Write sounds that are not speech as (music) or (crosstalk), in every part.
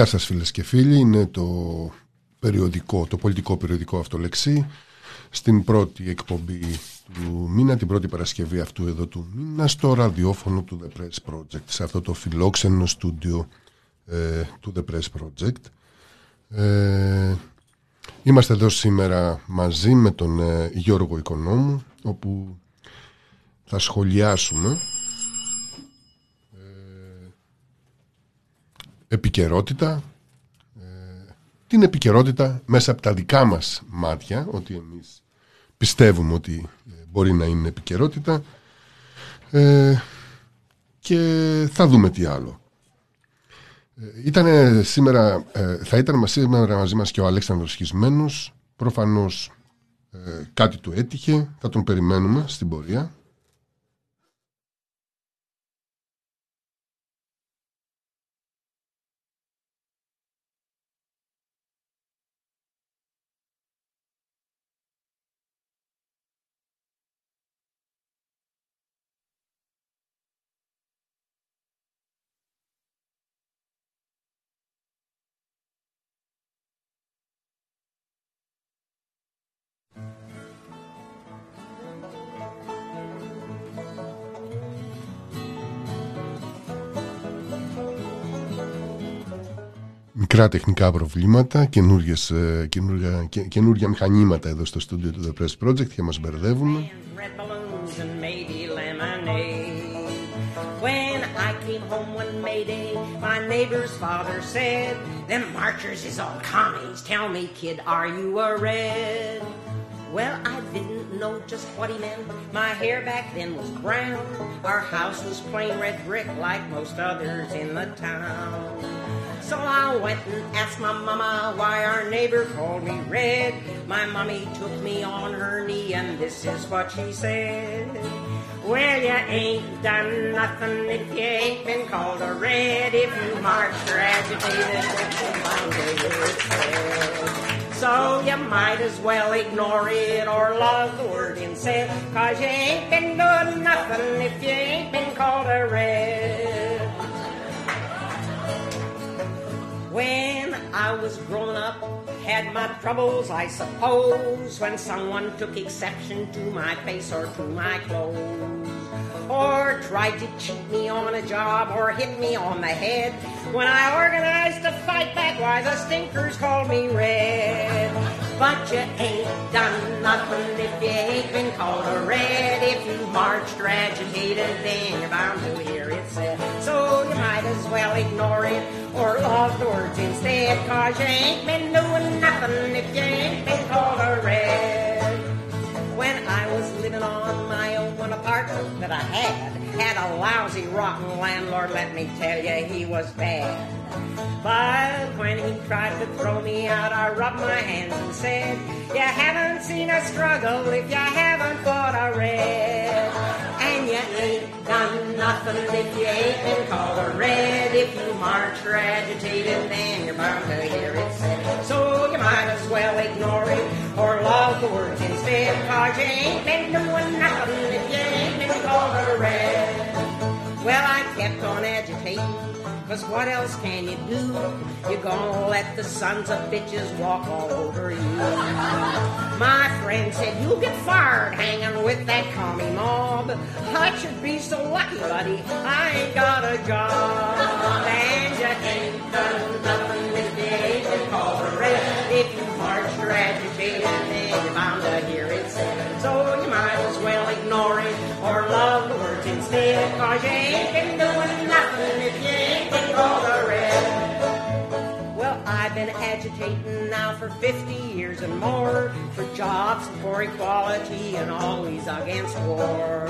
Γεια σας φίλες και φίλοι, είναι το περιοδικό, το πολιτικό περιοδικό αυτολεξή στην πρώτη εκπομπή του μήνα, την πρώτη Παρασκευή αυτού εδώ του μήνα στο ραδιόφωνο του The Press Project, σε αυτό το φιλόξενο στούντιο ε, του The Press Project. Ε, είμαστε εδώ σήμερα μαζί με τον ε, Γιώργο Οικονόμου, όπου θα σχολιάσουμε επικαιρότητα, ε, την επικαιρότητα μέσα από τα δικά μας μάτια, ότι εμείς πιστεύουμε ότι ε, μπορεί να είναι επικαιρότητα ε, και θα δούμε τι άλλο. Ήτανε σήμερα, θα ήταν σήμερα μαζί μας και ο Αλέξανδρος Χισμένος, προφανώς κάτι του έτυχε, θα τον περιμένουμε στην πορεία. Μικρά τεχνικά προβλήματα, καινούργια, καινούργια μηχανήματα εδώ στο στούντιο του The Press Project και μας μπερδεύουν. When I came home one May Day, my neighbor's father said, Them marchers is all commies. Tell me, kid, are you a red? Well, I didn't know just what he meant. My hair back then was brown. Our house was plain red brick like most others in the town. So I went and asked my mama why our neighbor called me red. My mommy took me on her knee and this is what she said. Well, you ain't done nothing if you ain't been called a red. If you marched or agitated, with my sale. so you might as well ignore it or love the word instead. Cause you ain't been doing nothing if you ain't been called a red. When I was growing up, had my troubles, I suppose, when someone took exception to my face or to my clothes, or tried to cheat me on a job or hit me on the head. When I organized to fight back, why the stinkers called me red. But you ain't done nothing if you ain't been called a red. If you marched or agitated, then you're bound to hear it said. So you might as well ignore it or love words instead. Cause you ain't been doing nothing if you ain't been called a red. When I was living on my own one apartment that I had, had a lousy, rotten landlord, let me tell you, he was bad. But when he tried to throw me out, I rubbed my hands and said, You haven't seen a struggle if you haven't fought a red. And you ain't done nothing if you ain't been called a red. If you march or agitated, then you're bound to hear it said. So you might as well ignore it or love the words instead. Cause you ain't been doing nothing if you ain't been called a red. Well, I kept on agitating Cause what else can you do? You're gonna let the sons of bitches walk all over you. My friend said, You'll get fired hanging with that commie mob. I should be so lucky, buddy. I ain't got a job. And you ain't done nothing if you ain't been called a red. If you or agitated, you're bound to hear it said. So you might as well ignore it or love the words instead. Cause you ain't been doing nothing if you ain't been called a red. Well, I've been agitating now for 50 years and more for jobs, for equality, and always against war.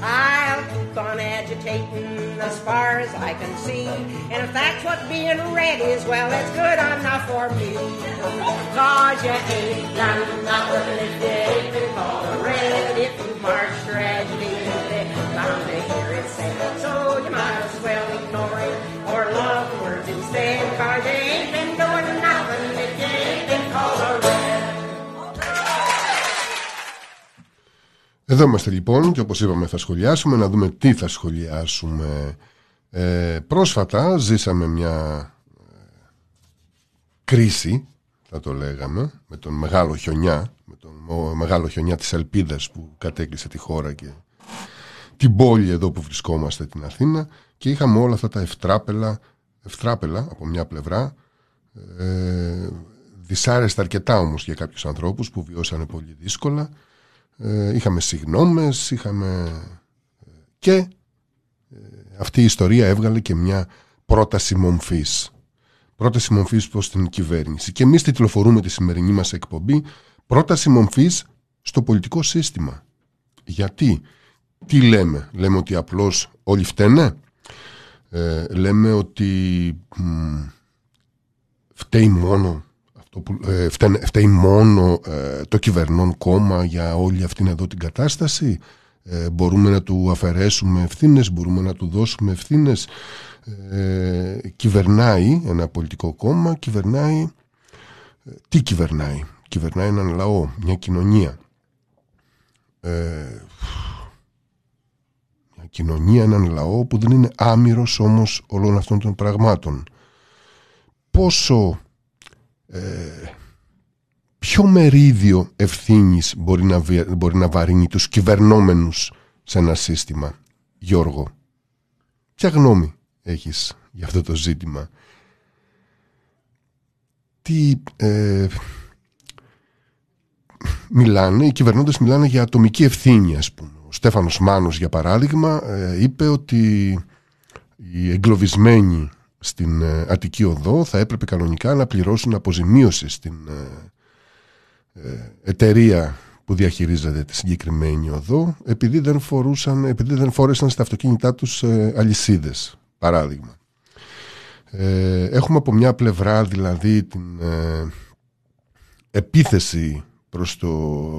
I'll keep on agitating as far as I can see. And if that's what being red is, well, it's good enough for me. Cause you ain't done nothing if you ain't been called red. If you agitated, then you're bound to hear it said. So you might as well ignore it or love words instead. Cause Εδώ είμαστε λοιπόν και όπως είπαμε θα σχολιάσουμε να δούμε τι θα σχολιάσουμε. Ε, πρόσφατα ζήσαμε μια κρίση, θα το λέγαμε, με τον μεγάλο χιονιά, με τον μεγάλο χιονιά της ελπίδας που κατέκλυσε τη χώρα και την πόλη εδώ που βρισκόμαστε την Αθήνα και είχαμε όλα αυτά τα ευτράπελα, ευτράπελα από μια πλευρά ε, δυσάρεστα αρκετά όμως για κάποιους ανθρώπους που βιώσανε πολύ δύσκολα ε, είχαμε συγνώμες είχαμε ε, και ε, αυτή η ιστορία έβγαλε και μια πρόταση μομφής. Πρόταση μομφής προς την κυβέρνηση. Και εμείς τιτλοφορούμε τη σημερινή μας εκπομπή. Πρόταση μομφής στο πολιτικό σύστημα. Γιατί; Τι λέμε, λέμε ότι απλώς όλοι φταίνε; Ε, λέμε ότι μ, φταίει μόνο αυτό που, ε, φταίει μόνο ε, το κυβερνών κόμμα για όλη αυτήν εδώ την κατάσταση; Ε, μπορούμε να του αφαιρέσουμε ευθύνες μπορούμε να του δώσουμε ευθύνες; Ε, κυβερνάει ένα πολιτικό κόμμα κυβερνάει τι κυβερνάει; Κυβερνάει έναν λαό, μια κοινωνία κοινωνία, έναν λαό που δεν είναι άμυρος όμως όλων αυτών των πραγμάτων. Πόσο, ε, ποιο μερίδιο ευθύνης μπορεί να, μπορεί να βαρύνει τους κυβερνόμενους σε ένα σύστημα, Γιώργο; Ποια γνώμη έχεις για αυτό το ζήτημα; Τι... Ε, μιλάνε, οι κυβερνώντες μιλάνε για ατομική ευθύνη ας πούμε ο Στέφανος Μάνος για παράδειγμα ε, είπε ότι οι εγκλωβισμένοι στην ε, Αττική Οδό θα έπρεπε κανονικά να πληρώσουν αποζημίωση στην ε, εταιρεία που διαχειρίζεται τη συγκεκριμένη οδό επειδή δεν, φορούσαν, επειδή δεν φόρεσαν στα αυτοκίνητά τους αλυσίδες παράδειγμα. Έχουμε από μια πλευρά δηλαδή την επίθεση προς, το,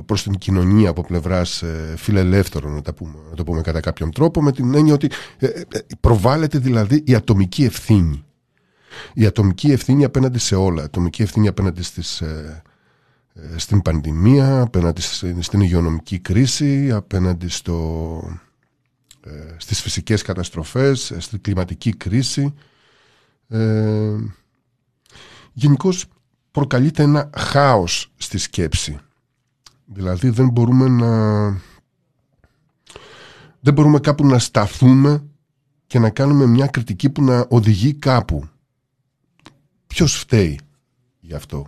προς την κοινωνία από πλευράς ε, φιλελεύθερων να, τα πούμε, να το πούμε κατά κάποιον τρόπο με την έννοια ότι ε, ε, προβάλλεται δηλαδή η ατομική ευθύνη. Η ατομική ευθύνη απέναντι σε όλα. Η ατομική ευθύνη απέναντι στις, στην πανδημία απέναντι στην υγειονομική κρίση απέναντι στο, στις φυσικές καταστροφές στην κλιματική κρίση. Ε, Γενικώς προκαλείται ένα χάος στη σκέψη. Δηλαδή δεν μπορούμε να... Δεν μπορούμε κάπου να σταθούμε και να κάνουμε μια κριτική που να οδηγεί κάπου. Ποιος φταίει γι' αυτό;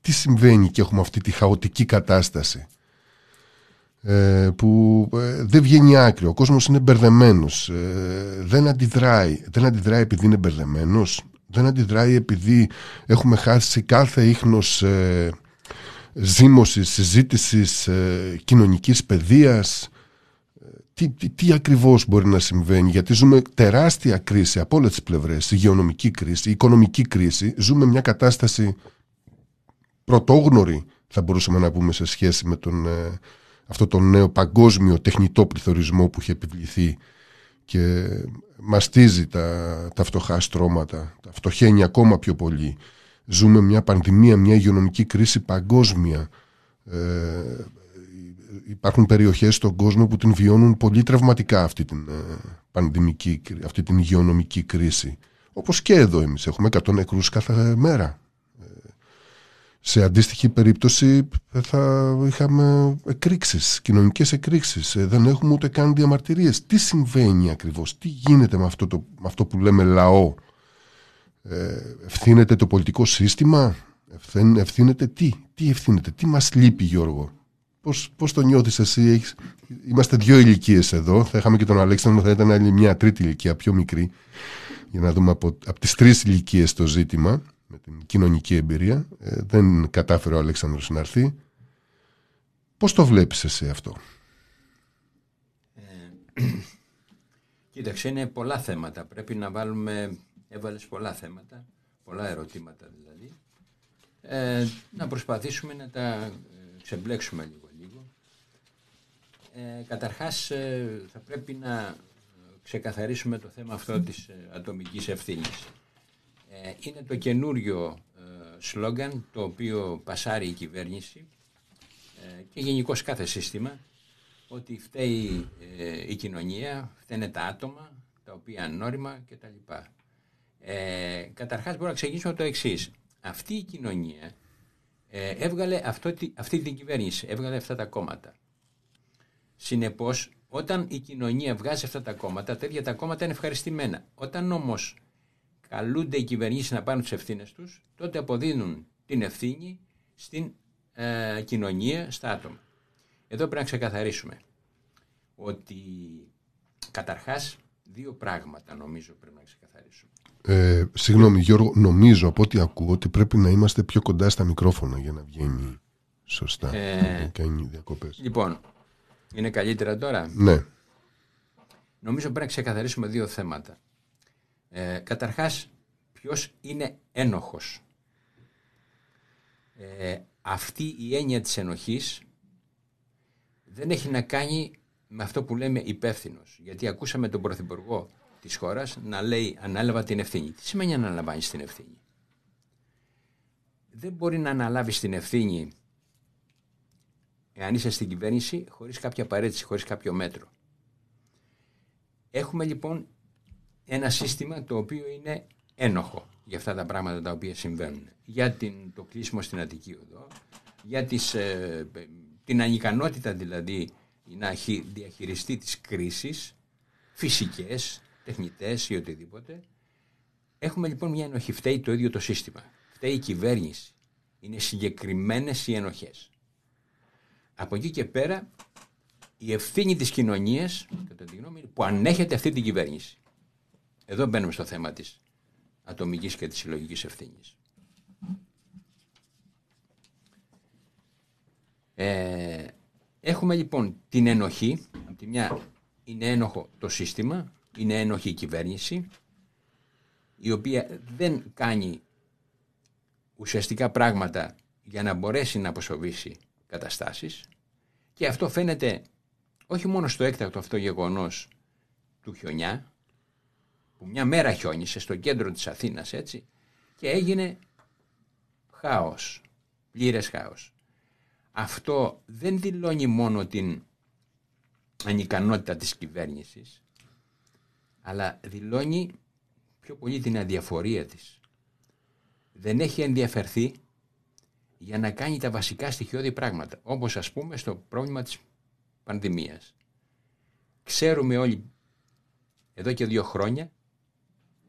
Τι συμβαίνει και έχουμε αυτή τη χαοτική κατάσταση ε, που ε, δεν βγαίνει άκρη. Ο κόσμος είναι μπερδεμένος. Ε, δεν αντιδράει. Δεν αντιδράει επειδή είναι μπερδεμένος; Δεν αντιδράει επειδή έχουμε χάσει κάθε ίχνος ε, ζήμωσης, συζήτησης, ε, κοινωνικής παιδείας. Τι, τι, τι ακριβώς μπορεί να συμβαίνει, γιατί ζούμε τεράστια κρίση από όλες τις πλευρές, υγειονομική κρίση, οικονομική κρίση. Ζούμε μια κατάσταση πρωτόγνωρη, θα μπορούσαμε να πούμε, σε σχέση με τον, ε, αυτό το νέο παγκόσμιο τεχνητό πληθωρισμό που έχει επιβληθεί και μαστίζει τα, τα φτωχά στρώματα, τα φτωχαίνει ακόμα πιο πολύ. Ζούμε μια πανδημία, μια υγειονομική κρίση παγκόσμια. Ε, υπάρχουν περιοχές στον κόσμο που την βιώνουν πολύ τραυματικά αυτή την ε, πανδημική, αυτή την υγειονομική κρίση. Όπως και εδώ εμείς έχουμε 100 νεκρούς κάθε μέρα σε αντίστοιχη περίπτωση θα είχαμε εκρήξεις, κοινωνικές εκρήξεις. Ε, δεν έχουμε ούτε καν διαμαρτυρίες. Τι συμβαίνει ακριβώς, τι γίνεται με αυτό, το, με αυτό που λέμε λαό; Ε, ευθύνεται το πολιτικό σύστημα, ευθύνεται τι, τι ευθύνεται, τι μας λείπει Γιώργο; Πώς, πώς το νιώθεις εσύ, έχεις... είμαστε δύο ηλικίες εδώ, θα είχαμε και τον Αλέξανδρο, θα ήταν άλλη μια τρίτη ηλικία, πιο μικρή, για να δούμε από, από τις τρεις ηλικίες το ζήτημα με την κοινωνική εμπειρία. Ε, δεν κατάφερε ο Αλέξανδρος να έρθει. Πώς το βλέπεις εσύ αυτό; Ε, (clears throat) κοίταξε, είναι πολλά θέματα. Πρέπει να βάλουμε, έβαλες πολλά θέματα, πολλά ερωτήματα δηλαδή. Ε, να προσπαθήσουμε να τα ξεμπλέξουμε λίγο λίγο. Ε, καταρχάς ε, θα πρέπει να ξεκαθαρίσουμε το θέμα αυτό της ατομικής ευθύνης. Ε, είναι το καινούριο ε, σλόγκαν το οποίο πασάρει η κυβέρνηση ε, και γενικώς κάθε σύστημα ότι φταίει η κοινωνία, φταίνε τα άτομα, τα οποία ανώρημα κτλ. Ε, καταρχάς μπορώ να ξεκινήσουμε το εξής. Αυτή η κοινωνία ε, έβγαλε αυτό, αυτή την κυβέρνηση, έβγαλε αυτά τα κόμματα. Συνεπώς, όταν η κοινωνία βγάζει αυτά τα κόμματα, τέτοια τα κόμματα είναι ευχαριστημένα. Όταν όμως καλούνται οι κυβερνήσεις να πάρουν τις ευθύνες τους, τότε αποδίνουν την ευθύνη στην ε, κοινωνία, στα άτομα. Εδώ πρέπει να ξεκαθαρίσουμε ότι καταρχάς δύο πράγματα νομίζω πρέπει να ξεκαθαρίσουμε. Ε, συγγνώμη Γιώργο, νομίζω από ό,τι ακούω ότι πρέπει να είμαστε πιο κοντά στα μικρόφωνα για να βγαίνει σωστά. Ε, κάνει διακοπές. Λοιπόν, είναι καλύτερα τώρα; Ναι. Νομίζω πρέπει να ξεκαθαρίσουμε δύο θέματα. Ε, καταρχάς, ποιος είναι ένοχος; Ε, αυτή η έννοια της ενοχής δεν έχει να κάνει με αυτό που λέμε υπεύθυνος. Γιατί ακούσαμε τον Πρωθυπουργό της χώρας να λέει ανάλαβα την ευθύνη. Τι σημαίνει αναλαμβάνεις την ευθύνη; Δεν μπορεί να αναλάβεις την ευθύνη εάν είσαι στην κυβέρνηση χωρίς κάποια παρέτηση, χωρίς κάποιο μέτρο. Έχουμε λοιπόν ένα σύστημα το οποίο είναι ένοχο για αυτά τα πράγματα τα οποία συμβαίνουν. Για την, το κλείσιμο στην Αττική Οδό, για τις, ε, την ανικανότητα δηλαδή να διαχειριστεί τις κρίσεις φυσικές, τεχνητές ή οτιδήποτε. Έχουμε λοιπόν μια ενοχή. Φταίει το ίδιο το σύστημα. Φταίει η κυβέρνηση. Είναι συγκεκριμένες οι ενοχές. Από εκεί και πέρα η ευθύνη της κοινωνίας, κατά τη γνώμη, που ανέχεται αυτή την κυβέρνηση. Εδώ μπαίνουμε στο θέμα της ατομικής και της συλλογικής ευθύνης. Ε, έχουμε λοιπόν την ενοχή, από τη μια είναι ένοχο το σύστημα, είναι ένοχη η κυβέρνηση, η οποία δεν κάνει ουσιαστικά πράγματα για να μπορέσει να αποσοβήσει καταστάσεις και αυτό φαίνεται όχι μόνο στο έκτακτο αυτό γεγονός του χιονιά, που μια μέρα χιόνισε στο κέντρο της Αθήνας έτσι και έγινε χάος, πλήρες χάος. Αυτό δεν δηλώνει μόνο την ανικανότητα της κυβέρνησης αλλά δηλώνει πιο πολύ την αδιαφορία της. Δεν έχει ενδιαφερθεί για να κάνει τα βασικά στοιχειώδη πράγματα, όπως ας πούμε στο πρόβλημα της πανδημίας. Ξέρουμε όλοι εδώ και δύο χρόνια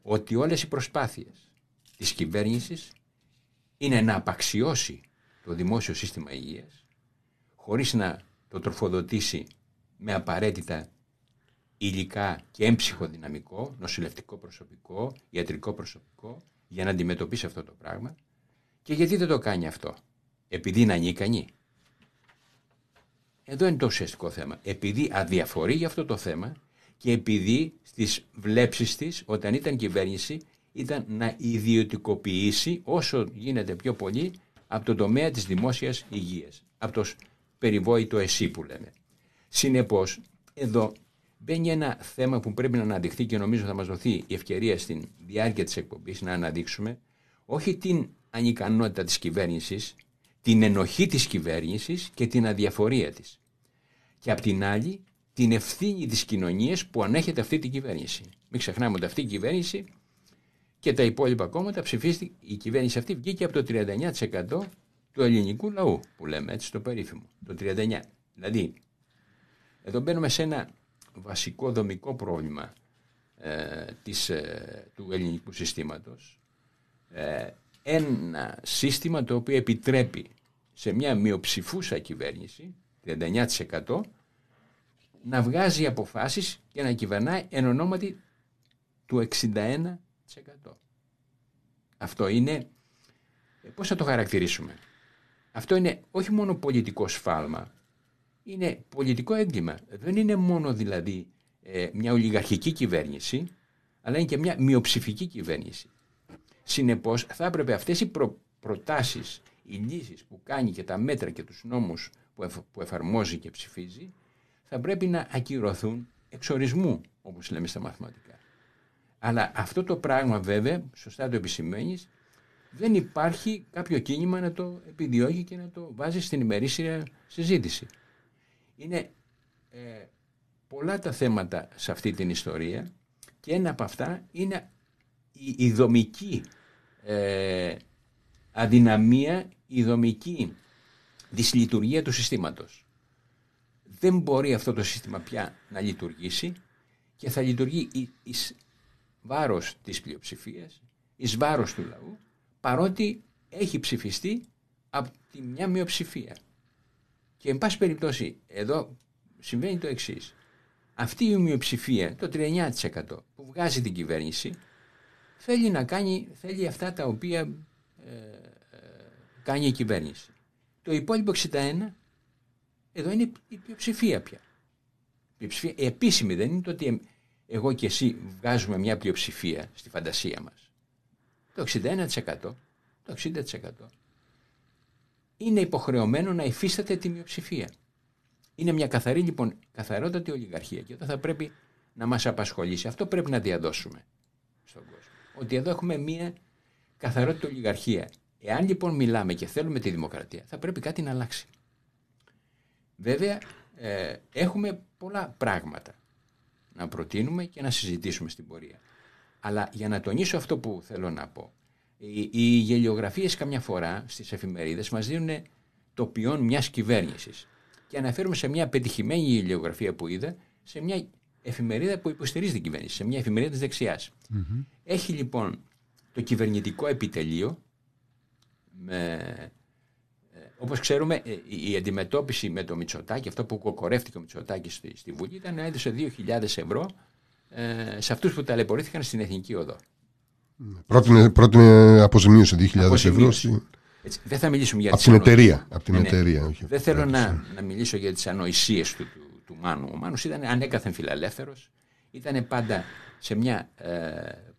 ότι όλες οι προσπάθειες της κυβέρνησης είναι να απαξιώσει το δημόσιο σύστημα υγείας χωρίς να το τροφοδοτήσει με απαραίτητα υλικά και έμψυχο δυναμικό, νοσηλευτικό προσωπικό, ιατρικό προσωπικό για να αντιμετωπίσει αυτό το πράγμα και γιατί δεν το κάνει αυτό; Επειδή είναι ανίκανη. Εδώ είναι το ουσιαστικό θέμα. Επειδή αδιαφορεί για αυτό το θέμα και επειδή στις βλέψεις της όταν ήταν κυβέρνηση ήταν να ιδιωτικοποιήσει όσο γίνεται πιο πολύ από το τομέα της δημόσιας υγείας. Από το περιβόητο εσύ που λέμε. Συνεπώς εδώ μπαίνει ένα θέμα που πρέπει να αναδειχθεί και νομίζω θα μας δοθεί η ευκαιρία στην διάρκεια της εκπομπής να αναδείξουμε όχι την ανικανότητα της κυβέρνησης, την ενοχή της κυβέρνησης και την αδιαφορία της. Και απ' την άλλη την ευθύνη της κοινωνίας που ανέχεται αυτή την κυβέρνηση. Μην ξεχνάμε ότι αυτή η κυβέρνηση και τα υπόλοιπα κόμματα ψηφίστηκε, η κυβέρνηση αυτή βγήκε από το 39% του ελληνικού λαού που λέμε έτσι το περίφημο, το 39%. Δηλαδή, εδώ μπαίνουμε σε ένα βασικό δομικό πρόβλημα ε, της, ε, του ελληνικού συστήματος. Ε, ένα σύστημα το οποίο επιτρέπει σε μια μειοψηφούσα κυβέρνηση, 39%, να βγάζει αποφάσεις και να κυβερνάει εν ονόματι του 61%. Αυτό είναι, ε, πώς θα το χαρακτηρίσουμε; Αυτό είναι όχι μόνο πολιτικό σφάλμα, είναι πολιτικό έγκλημα. Δεν είναι μόνο δηλαδή ε, μια ολιγαρχική κυβέρνηση, αλλά είναι και μια μειοψηφική κυβέρνηση. Συνεπώς θα έπρεπε αυτές οι προ, προτάσεις, οι λύσεις που κάνει και τα μέτρα και τους νόμους που, που εφαρμόζει και ψηφίζει, θα πρέπει να ακυρωθούν εξορισμού, όπως λέμε στα μαθηματικά. Αλλά αυτό το πράγμα βέβαια, σωστά το επισημαίνεις, δεν υπάρχει κάποιο κίνημα να το επιδιώκει και να το βάζει στην ημερήσια συζήτηση. Είναι ε, πολλά τα θέματα σε αυτή την ιστορία και ένα από αυτά είναι η, η δομική ε, αδυναμία η δομική δυσλειτουργία του συστήματος. Δεν μπορεί αυτό το σύστημα πια να λειτουργήσει και θα λειτουργεί εις βάρος της πλειοψηφίας, εις βάρος του λαού, παρότι έχει ψηφιστεί από τη μια μειοψηφία. Και εν πάση περιπτώσει, εδώ συμβαίνει το εξής. Αυτή η μειοψηφία, το 39% που βγάζει την κυβέρνηση, θέλει να κάνει, θέλει αυτά τα οποία ε, ε, κάνει η κυβέρνηση. Το υπόλοιπο 61, εδώ είναι η πλειοψηφία πια. Η πλειοψηφία επίσημη δεν είναι το ότι εγώ και εσύ βγάζουμε μια πλειοψηφία στη φαντασία μας. Το 61%, το 60% είναι υποχρεωμένο να υφίσταται τη μειοψηφία. Είναι μια καθαρή λοιπόν, καθαρότατη ολιγαρχία και εδώ θα πρέπει να μας απασχολήσει. Αυτό πρέπει να διαδώσουμε στον κόσμο. Ότι εδώ έχουμε μια καθαρότητα ολιγαρχία. Εάν λοιπόν μιλάμε και θέλουμε τη δημοκρατία, θα πρέπει κάτι να αλλάξει. Βέβαια, ε, έχουμε πολλά πράγματα να προτείνουμε και να συζητήσουμε στην πορεία. Αλλά για να τονίσω αυτό που θέλω να πω, οι, οι γελιογραφίες καμιά φορά στις εφημερίδες μας δίνουν το ποιόν μιας κυβέρνησης. Και αναφέρουμε σε μια πετυχημένη γελιογραφία που είδα, σε μια εφημερίδα που υποστηρίζει την κυβέρνηση, σε μια εφημερίδα της δεξιας Έχει λοιπόν το κυβερνητικό επιτελείο, με, ε, όπως ξέρουμε ε, η αντιμετώπιση με το Μητσοτάκι, αυτό που κοκορεύτηκε ο Μητσοτάκης στη, στη Βουλή ήταν να έδωσε 2.000 ευρώ ε, σε αυτούς που ταλαιπωρήθηκαν στην Εθνική Οδό. Πρότεινε, πρότεινε αποζημίωση 2.000 ευρώ. Έτσι, δεν θα μιλήσουμε για από την εταιρεία. Από την ναι, ναι. εταιρεία όχι, δεν θέλω να, να μιλήσω για τις ανοησίες του, του, του Μάνου. Ο Μάνος ήταν ανέκαθεν φιλελεύθερος. Ήταν πάντα σε μια ε,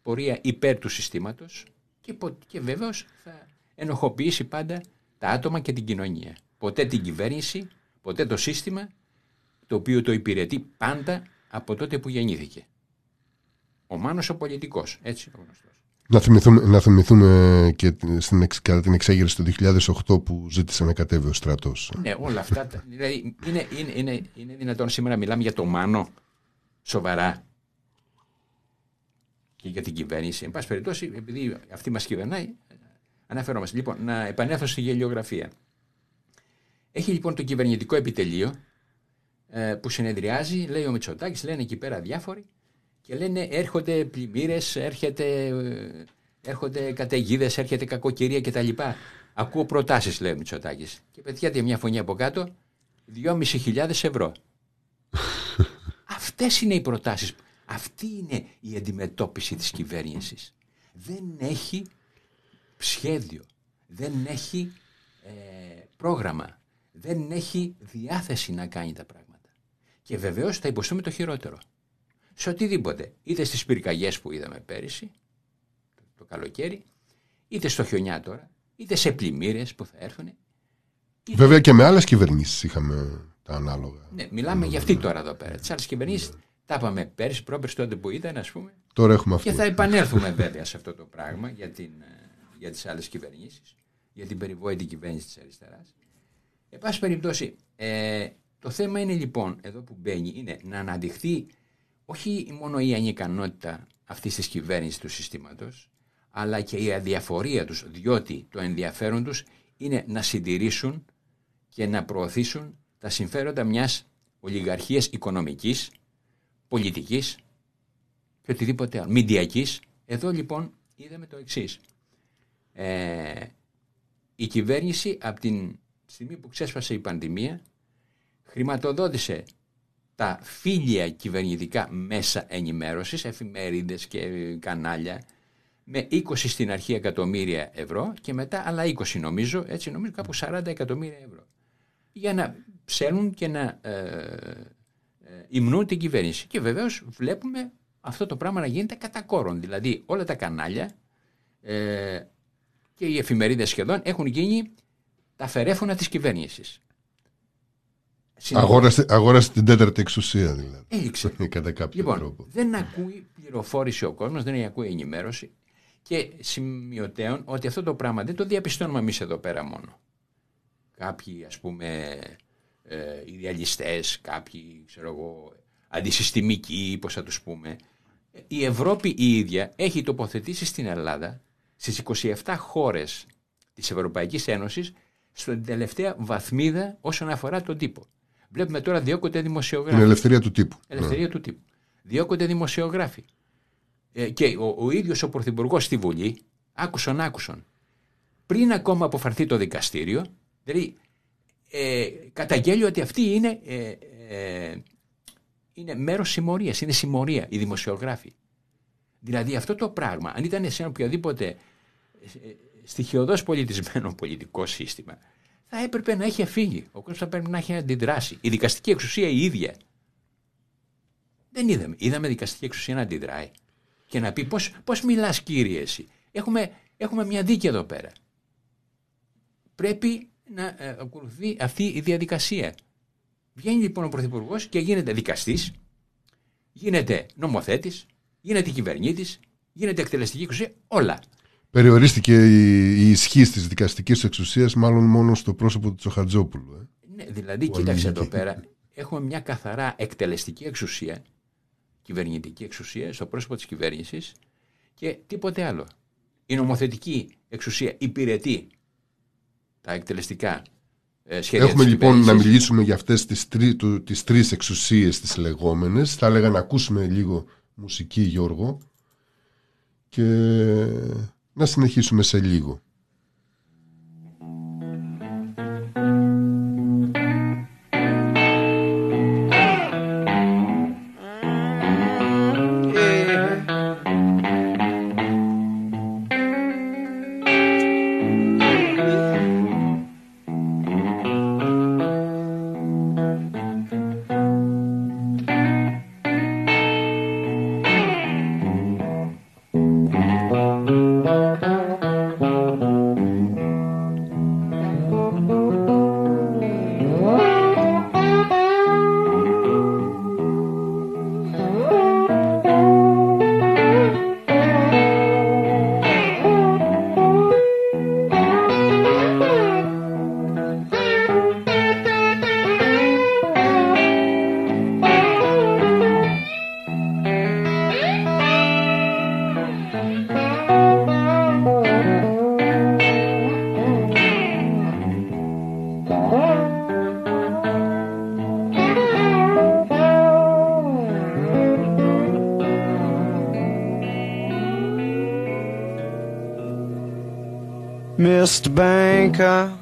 πορεία υπέρ του συστήματος και, και βέβαιως θα ενοχοποιήσει πάντα τα άτομα και την κοινωνία. Ποτέ την κυβέρνηση, ποτέ το σύστημα το οποίο το υπηρετεί πάντα από τότε που γεννήθηκε. Ο Μάνος ο πολιτικός, έτσι ο γνωστός. Να θυμηθούμε, να θυμηθούμε και στην, κατά την εξέγερση του 2008 που ζήτησε να κατέβει ο στρατός. Ναι, όλα αυτά. δηλαδή είναι, είναι, είναι, είναι δυνατόν σήμερα να μιλάμε για το Μάνο σοβαρά και για την κυβέρνηση. Εν πάση περιπτώσει, επειδή αυτή μας κυβερνάει, αναφερόμαστε. Λοιπόν, να επανέλθω στη γελιογραφία. Έχει λοιπόν το κυβερνητικό επιτελείο ε, που συνεδριάζει, λέει ο Μητσοτάκης, λένε εκεί πέρα διάφοροι και λένε έρχονται πλημμύρες, έρχεται, έρχονται καταιγίδες, έρχεται κακοκαιρία κτλ. Ακούω προτάσεις, λέει ο Μητσοτάκης. Και πετιάται μια φωνή από κάτω, 2.500 ευρώ. (laughs) Αυτές είναι οι προτάσεις. Αυτή είναι η αντιμετώπιση της κυβέρνησης. Δεν έχει σχέδιο, δεν έχει ε, πρόγραμμα, δεν έχει διάθεση να κάνει τα πράγματα. Και βεβαίως θα υποστούμε το χειρότερο σε οτιδήποτε. Είτε στις πυρκαγιές που είδαμε πέρυσι, το καλοκαίρι, είτε στο χιονιά τώρα, είτε σε πλημμύρες που θα έρθουν. Είτε... Βέβαια και με άλλες κυβερνήσεις είχαμε τα ανάλογα. Ναι, μιλάμε για αυτή τώρα εδώ πέρα. Τις άλλες κυβερνήσεις ναι. τα είπαμε πέρυσι, πρόπερσι τότε που ήταν ας πούμε. Τώρα έχουμε αυτό. Και θα επανέλθουμε βέβαια σε αυτό το πράγμα για, την, ε, για τις άλλες κυβερνήσεις, για την περιβόητη κυβέρνηση της αριστεράς. Εν πάση περιπτώσει, ε, το θέμα είναι λοιπόν, εδώ που μπαίνει, είναι να αναδειχθεί όχι μόνο η ανικανότητα αυτής της κυβέρνησης του συστήματος, αλλά και η αδιαφορία τους, διότι το ενδιαφέρον τους είναι να συντηρήσουν και να προωθήσουν τα συμφέροντα μιας ολιγαρχίας οικονομικής, πολιτικής και οτιδήποτε άλλο, μηντιακής. Εδώ λοιπόν είδαμε το εξής. Ε, η κυβέρνηση από την στιγμή που ξέσπασε η πανδημία χρηματοδότησε τα φίλια κυβερνητικά μέσα ενημέρωσης, εφημερίδες και κανάλια, με 20 στην αρχή εκατομμύρια ευρώ και μετά άλλα 20 νομίζω, έτσι νομίζω κάπου 40 εκατομμύρια ευρώ. Για να ψέλνουν και να ε, ε, υμνούν την κυβέρνηση. Και βεβαίως βλέπουμε αυτό το πράγμα να γίνεται κατά κόρον. Δηλαδή όλα τα κανάλια ε, και οι εφημερίδες σχεδόν έχουν γίνει τα φερέφωνα της κυβέρνησης. Αγόρασε, αγόρασε την τέταρτη εξουσία δηλαδή. Έληξε. (laughs) Κατά κάποιο λοιπόν, τρόπο. Δεν ακούει πληροφόρηση ο κόσμος, δεν ακούει ενημέρωση. Και σημειωτέων ότι αυτό το πράγμα δεν το διαπιστώνουμε εμείς εδώ πέρα μόνο. Κάποιοι ας πούμε ε, ιδεαλιστές, κάποιοι ξέρω εγώ, αντισυστημικοί, πώς θα τους πούμε. Η Ευρώπη η ίδια έχει τοποθετήσει στην Ελλάδα στις 27 χώρες της Ευρωπαϊκής Ένωσης στην τελευταία βαθμίδα όσον αφορά τον τύπο. Βλέπουμε τώρα διώκονται δημοσιογράφοι. Την ελευθερία του τύπου. Ελευθερία του τύπου. Διώκονται δημοσιογράφοι. Ε, και ο, ο ίδιος ο Πρωθυπουργός στη Βουλή, άκουσον άκουσον, πριν ακόμα αποφαρθεί το δικαστήριο, δηλαδή ε, καταγγέλει ότι αυτή είναι, ε, ε, είναι μέρος συμμορίας, είναι συμμορία οι δημοσιογράφοι. Δηλαδή αυτό το πράγμα, αν ήταν σε ένα οποιοδήποτε ε, στοιχειοδός πολιτισμένο πολιτικό σύστημα, θα έπρεπε να έχει φύγει. Ο κόσμος θα πρέπει να έχει αντιδράσει. Η δικαστική εξουσία η ίδια. Δεν είδαμε. Είδαμε δικαστική εξουσία να αντιδράει και να πει πώς, πώς μιλάς κύριε εσύ; Έχουμε, έχουμε μια δίκη εδώ πέρα. Πρέπει να ε, ακολουθεί αυτή η διαδικασία. Βγαίνει λοιπόν ο Πρωθυπουργός και γίνεται δικαστής, γίνεται νομοθέτης, γίνεται κυβερνήτης, γίνεται εκτελεστική εξουσία, όλα. Περιορίστηκε η, η ισχύ της δικαστικής εξουσίας μάλλον μόνο στο πρόσωπο του Τσοχατζόπουλου. Ε. Ναι, δηλαδή, κοίταξε εδώ πέρα. Έχουμε μια καθαρά εκτελεστική εξουσία, κυβερνητική εξουσία στο πρόσωπο της κυβέρνησης και τίποτε άλλο. Η νομοθετική εξουσία υπηρετεί τα εκτελεστικά ε, σχέδια Έχουμε λοιπόν να μιλήσουμε για αυτές τις, τρει, τις τρεις εξουσίες τις λεγόμενες. Θα έλεγα να ακούσουμε λίγο μουσική Γιώργο και να συνεχίσουμε σε λίγο. Anchor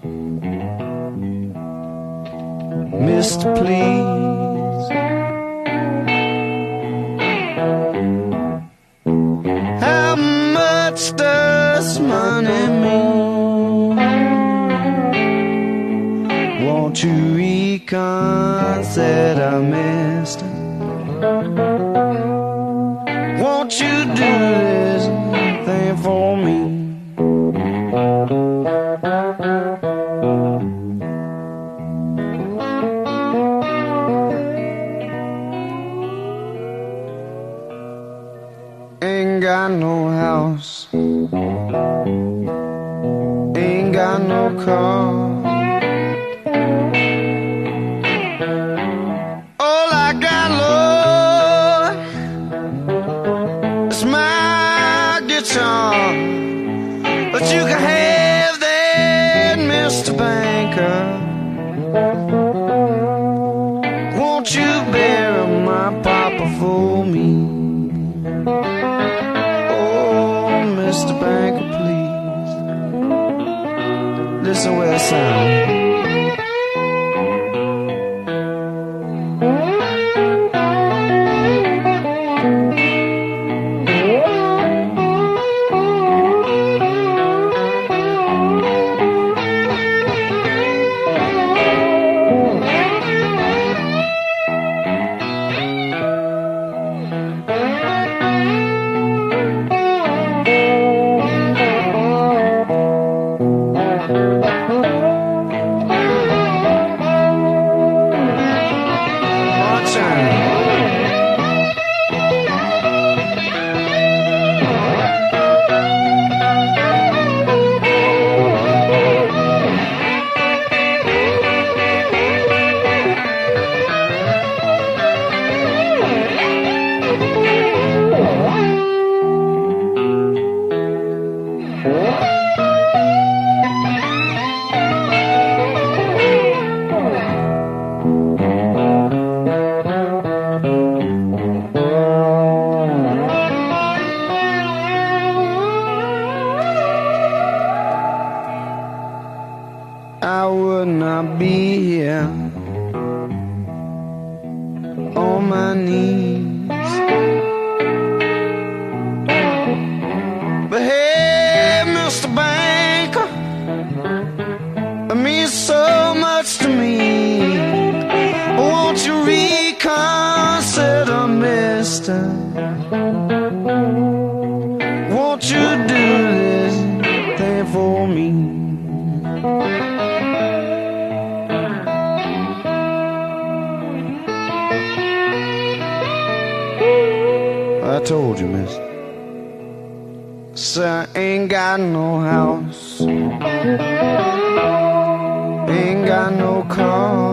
told you, miss. So I ain't got no house. Ain't got no car.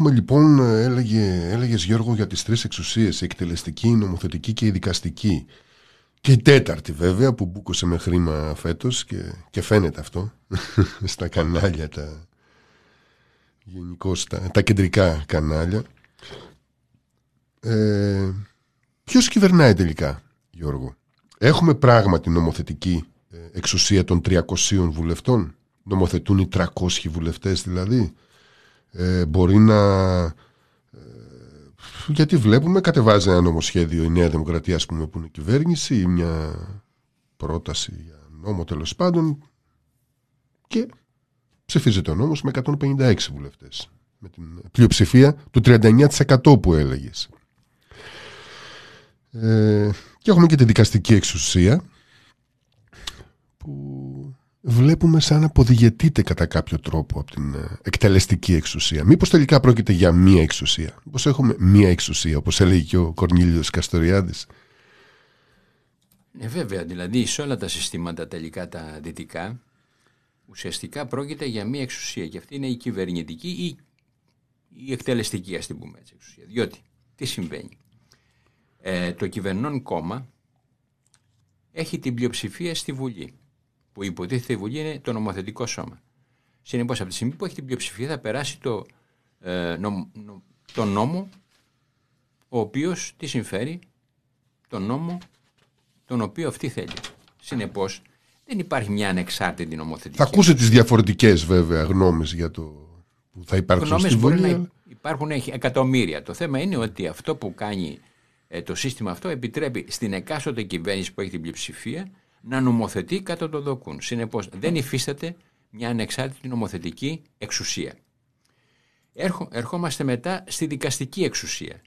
Έχουμε λοιπόν, έλεγε, έλεγες Γιώργο για τις τρεις εξουσίες, η εκτελεστική, η νομοθετική και η δικαστική. Και η τέταρτη βέβαια που μπούκωσε με χρήμα φέτος και, και φαίνεται αυτό (laughs) στα κανάλια τα, γενικώς τα, τα κεντρικά κανάλια. Ε, ποιος κυβερνάει τελικά Γιώργο; Έχουμε πράγματι νομοθετική ε, εξουσία των 300 βουλευτών; Νομοθετούν οι 300 βουλευτές δηλαδή; Ε, μπορεί να... Ε, γιατί βλέπουμε κατεβάζει ένα νομοσχέδιο η Νέα Δημοκρατία ας πούμε που είναι κυβέρνηση ή μια πρόταση για νόμο τέλος πάντων και ψηφίζεται ο νόμος με 156 βουλευτές με την πλειοψηφία του 39% που έλεγες. Ε, και έχουμε και τη δικαστική εξουσία που βλέπουμε σαν να αποδηγετείται κατά κάποιο τρόπο από την ε, εκτελεστική εξουσία. Μήπως τελικά πρόκειται για μία εξουσία; Μήπως έχουμε μία εξουσία, όπως έλεγε και ο Κορνίλιος Καστοριάδης; Ναι, βέβαια, δηλαδή σε όλα τα συστήματα τελικά τα δυτικά ουσιαστικά πρόκειται για μία εξουσία και αυτή είναι η κυβερνητική ή η εκτελεστική ας την πούμε έτσι εξουσία. Διότι τι συμβαίνει; Ε, το κυβερνών κόμμα έχει την πλειοψηφία στη Βουλή που υποτίθεται η Βουλή είναι το νομοθετικό σώμα. Συνεπώς, από τη στιγμή που έχει την πλειοψηφία θα περάσει το, ε, το νόμο ο οποίος τι συμφέρει, τον νόμο τον οποίο αυτή θέλει. Συνεπώς, δεν υπάρχει μια ανεξάρτητη νομοθετική. Θα ακούσετε τις διαφορετικές βέβαια γνώμες για το που θα υπάρξουν γνώμες στη Βουλή. Μπορεί να υπάρχουν εκατομμύρια. Το θέμα είναι ότι αυτό που κάνει ε, το σύστημα αυτό επιτρέπει στην εκάστοτε κυβέρνηση που έχει την πλειοψηφία να νομοθετεί κατά το δοκούν. Συνεπώς, δεν υφίσταται μια ανεξάρτητη νομοθετική εξουσία. Έρχο, ερχόμαστε μετά στη δικαστική εξουσία.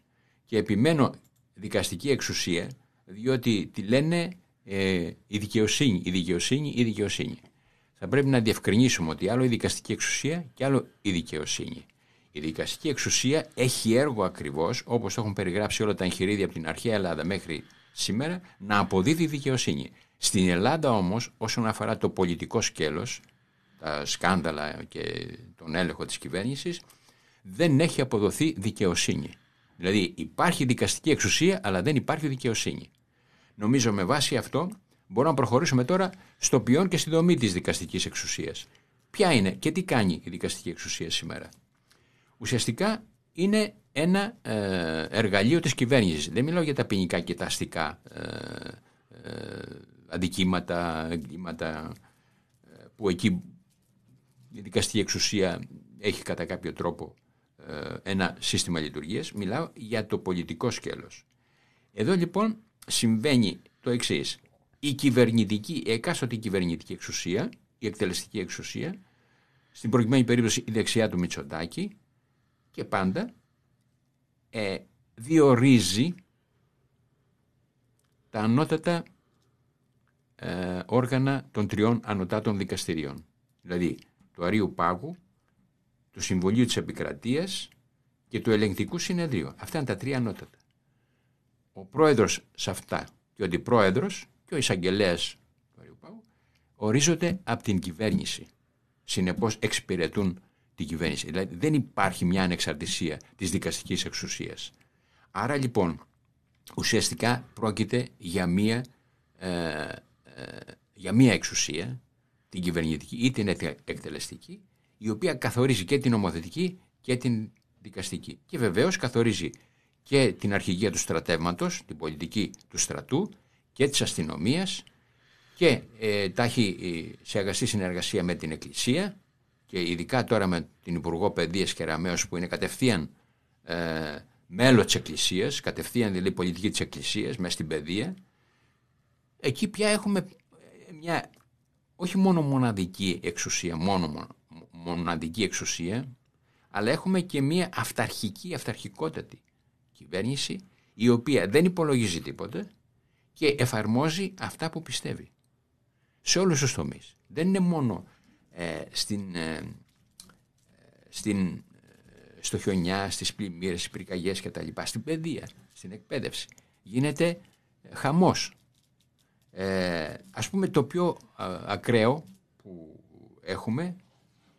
Και επιμένω δικαστική εξουσία, διότι τη λένε ε, η δικαιοσύνη, η δικαιοσύνη, η δικαιοσύνη. Θα πρέπει να διευκρινίσουμε ότι άλλο η δικαστική εξουσία και άλλο η δικαιοσύνη. Η δικαστική εξουσία έχει έργο ακριβώς, όπως έχουν περιγράψει όλα τα εγχειρίδια από την αρχαία Ελλάδα μέχρι σήμερα, να αποδίδει δικαιοσύνη. Στην Ελλάδα όμως όσον αφορά το πολιτικό σκέλος, τα σκάνδαλα και τον έλεγχο της κυβέρνησης, δεν έχει αποδοθεί δικαιοσύνη. Δηλαδή υπάρχει δικαστική εξουσία αλλά δεν υπάρχει δικαιοσύνη. Νομίζω με βάση αυτό μπορούμε να προχωρήσουμε τώρα στο ποιόν και στη δομή της δικαστικής εξουσίας. Ποια είναι και τι κάνει η δικαστική εξουσία σήμερα. Ουσιαστικά είναι ένα ε, εργαλείο της κυβέρνησης. Δεν μιλάω για τα ποινικά και τα αστικά ε, ε, αντικείμενα, εγκλήματα ε, που εκεί η δικαστική εξουσία έχει κατά κάποιο τρόπο ε, ένα σύστημα λειτουργίας. Μιλάω για το πολιτικό σκέλος. Εδώ λοιπόν συμβαίνει το εξής. Η κυβερνητική, η εκάστοτε κυβερνητική εξουσία, η εκτελεστική εξουσία, στην προηγουμένη περίπτωση η δεξιά του Μητσοτάκη και πάντα ε, διορίζει τα ανώτατα ε, όργανα των τριών ανωτάτων δικαστηρίων. Δηλαδή του Αρίου Πάγου, του Συμβουλίου της Επικρατείας και του Ελεγκτικού Συνεδρίου. Αυτά είναι τα τρία ανώτατα. Ο πρόεδρος σε αυτά και ο αντιπρόεδρος και ο εισαγγελέας του Αρίου Πάγου ορίζονται από την κυβέρνηση. Συνεπώς εξυπηρετούν την κυβέρνηση. Δηλαδή δεν υπάρχει μια ανεξαρτησία της δικαστικής εξουσίας. Άρα λοιπόν ουσιαστικά πρόκειται για μια ε, για μία εξουσία, την κυβερνητική ή την ετε- εκτελεστική, η οποία καθορίζει και την νομοθετική και την δικαστική. Και βεβαίως καθορίζει και την αρχηγία του στρατεύματος, την πολιτική του στρατού και της αστυνομίας και ε, τα έχει ε, σε αγαστή συνεργασία με την Εκκλησία και ειδικά τώρα με την Υπουργό Παιδείας και Ραμαίος που είναι κατευθείαν ε, μέλος της Εκκλησίας, κατευθείαν δηλαδή πολιτική της Εκκλησίας μέσα στην παιδεία, εκεί πια έχουμε ε, μια όχι μόνο μοναδική εξουσία, μόνο μο- μοναδική εξουσία, αλλά έχουμε και μια αυταρχική, αυταρχικότατη κυβέρνηση η οποία δεν υπολογίζει τίποτε και εφαρμόζει αυτά που πιστεύει σε όλους τους τομείς. Δεν είναι μόνο ε, στην, ε, στην, ε, στο χιονιά, στις πλημμύρες, στις πυρκαγιές και τα λοιπά, στην παιδεία, στην εκπαίδευση. Γίνεται ε, χαμός. Ε, ας πούμε το πιο α, ακραίο που έχουμε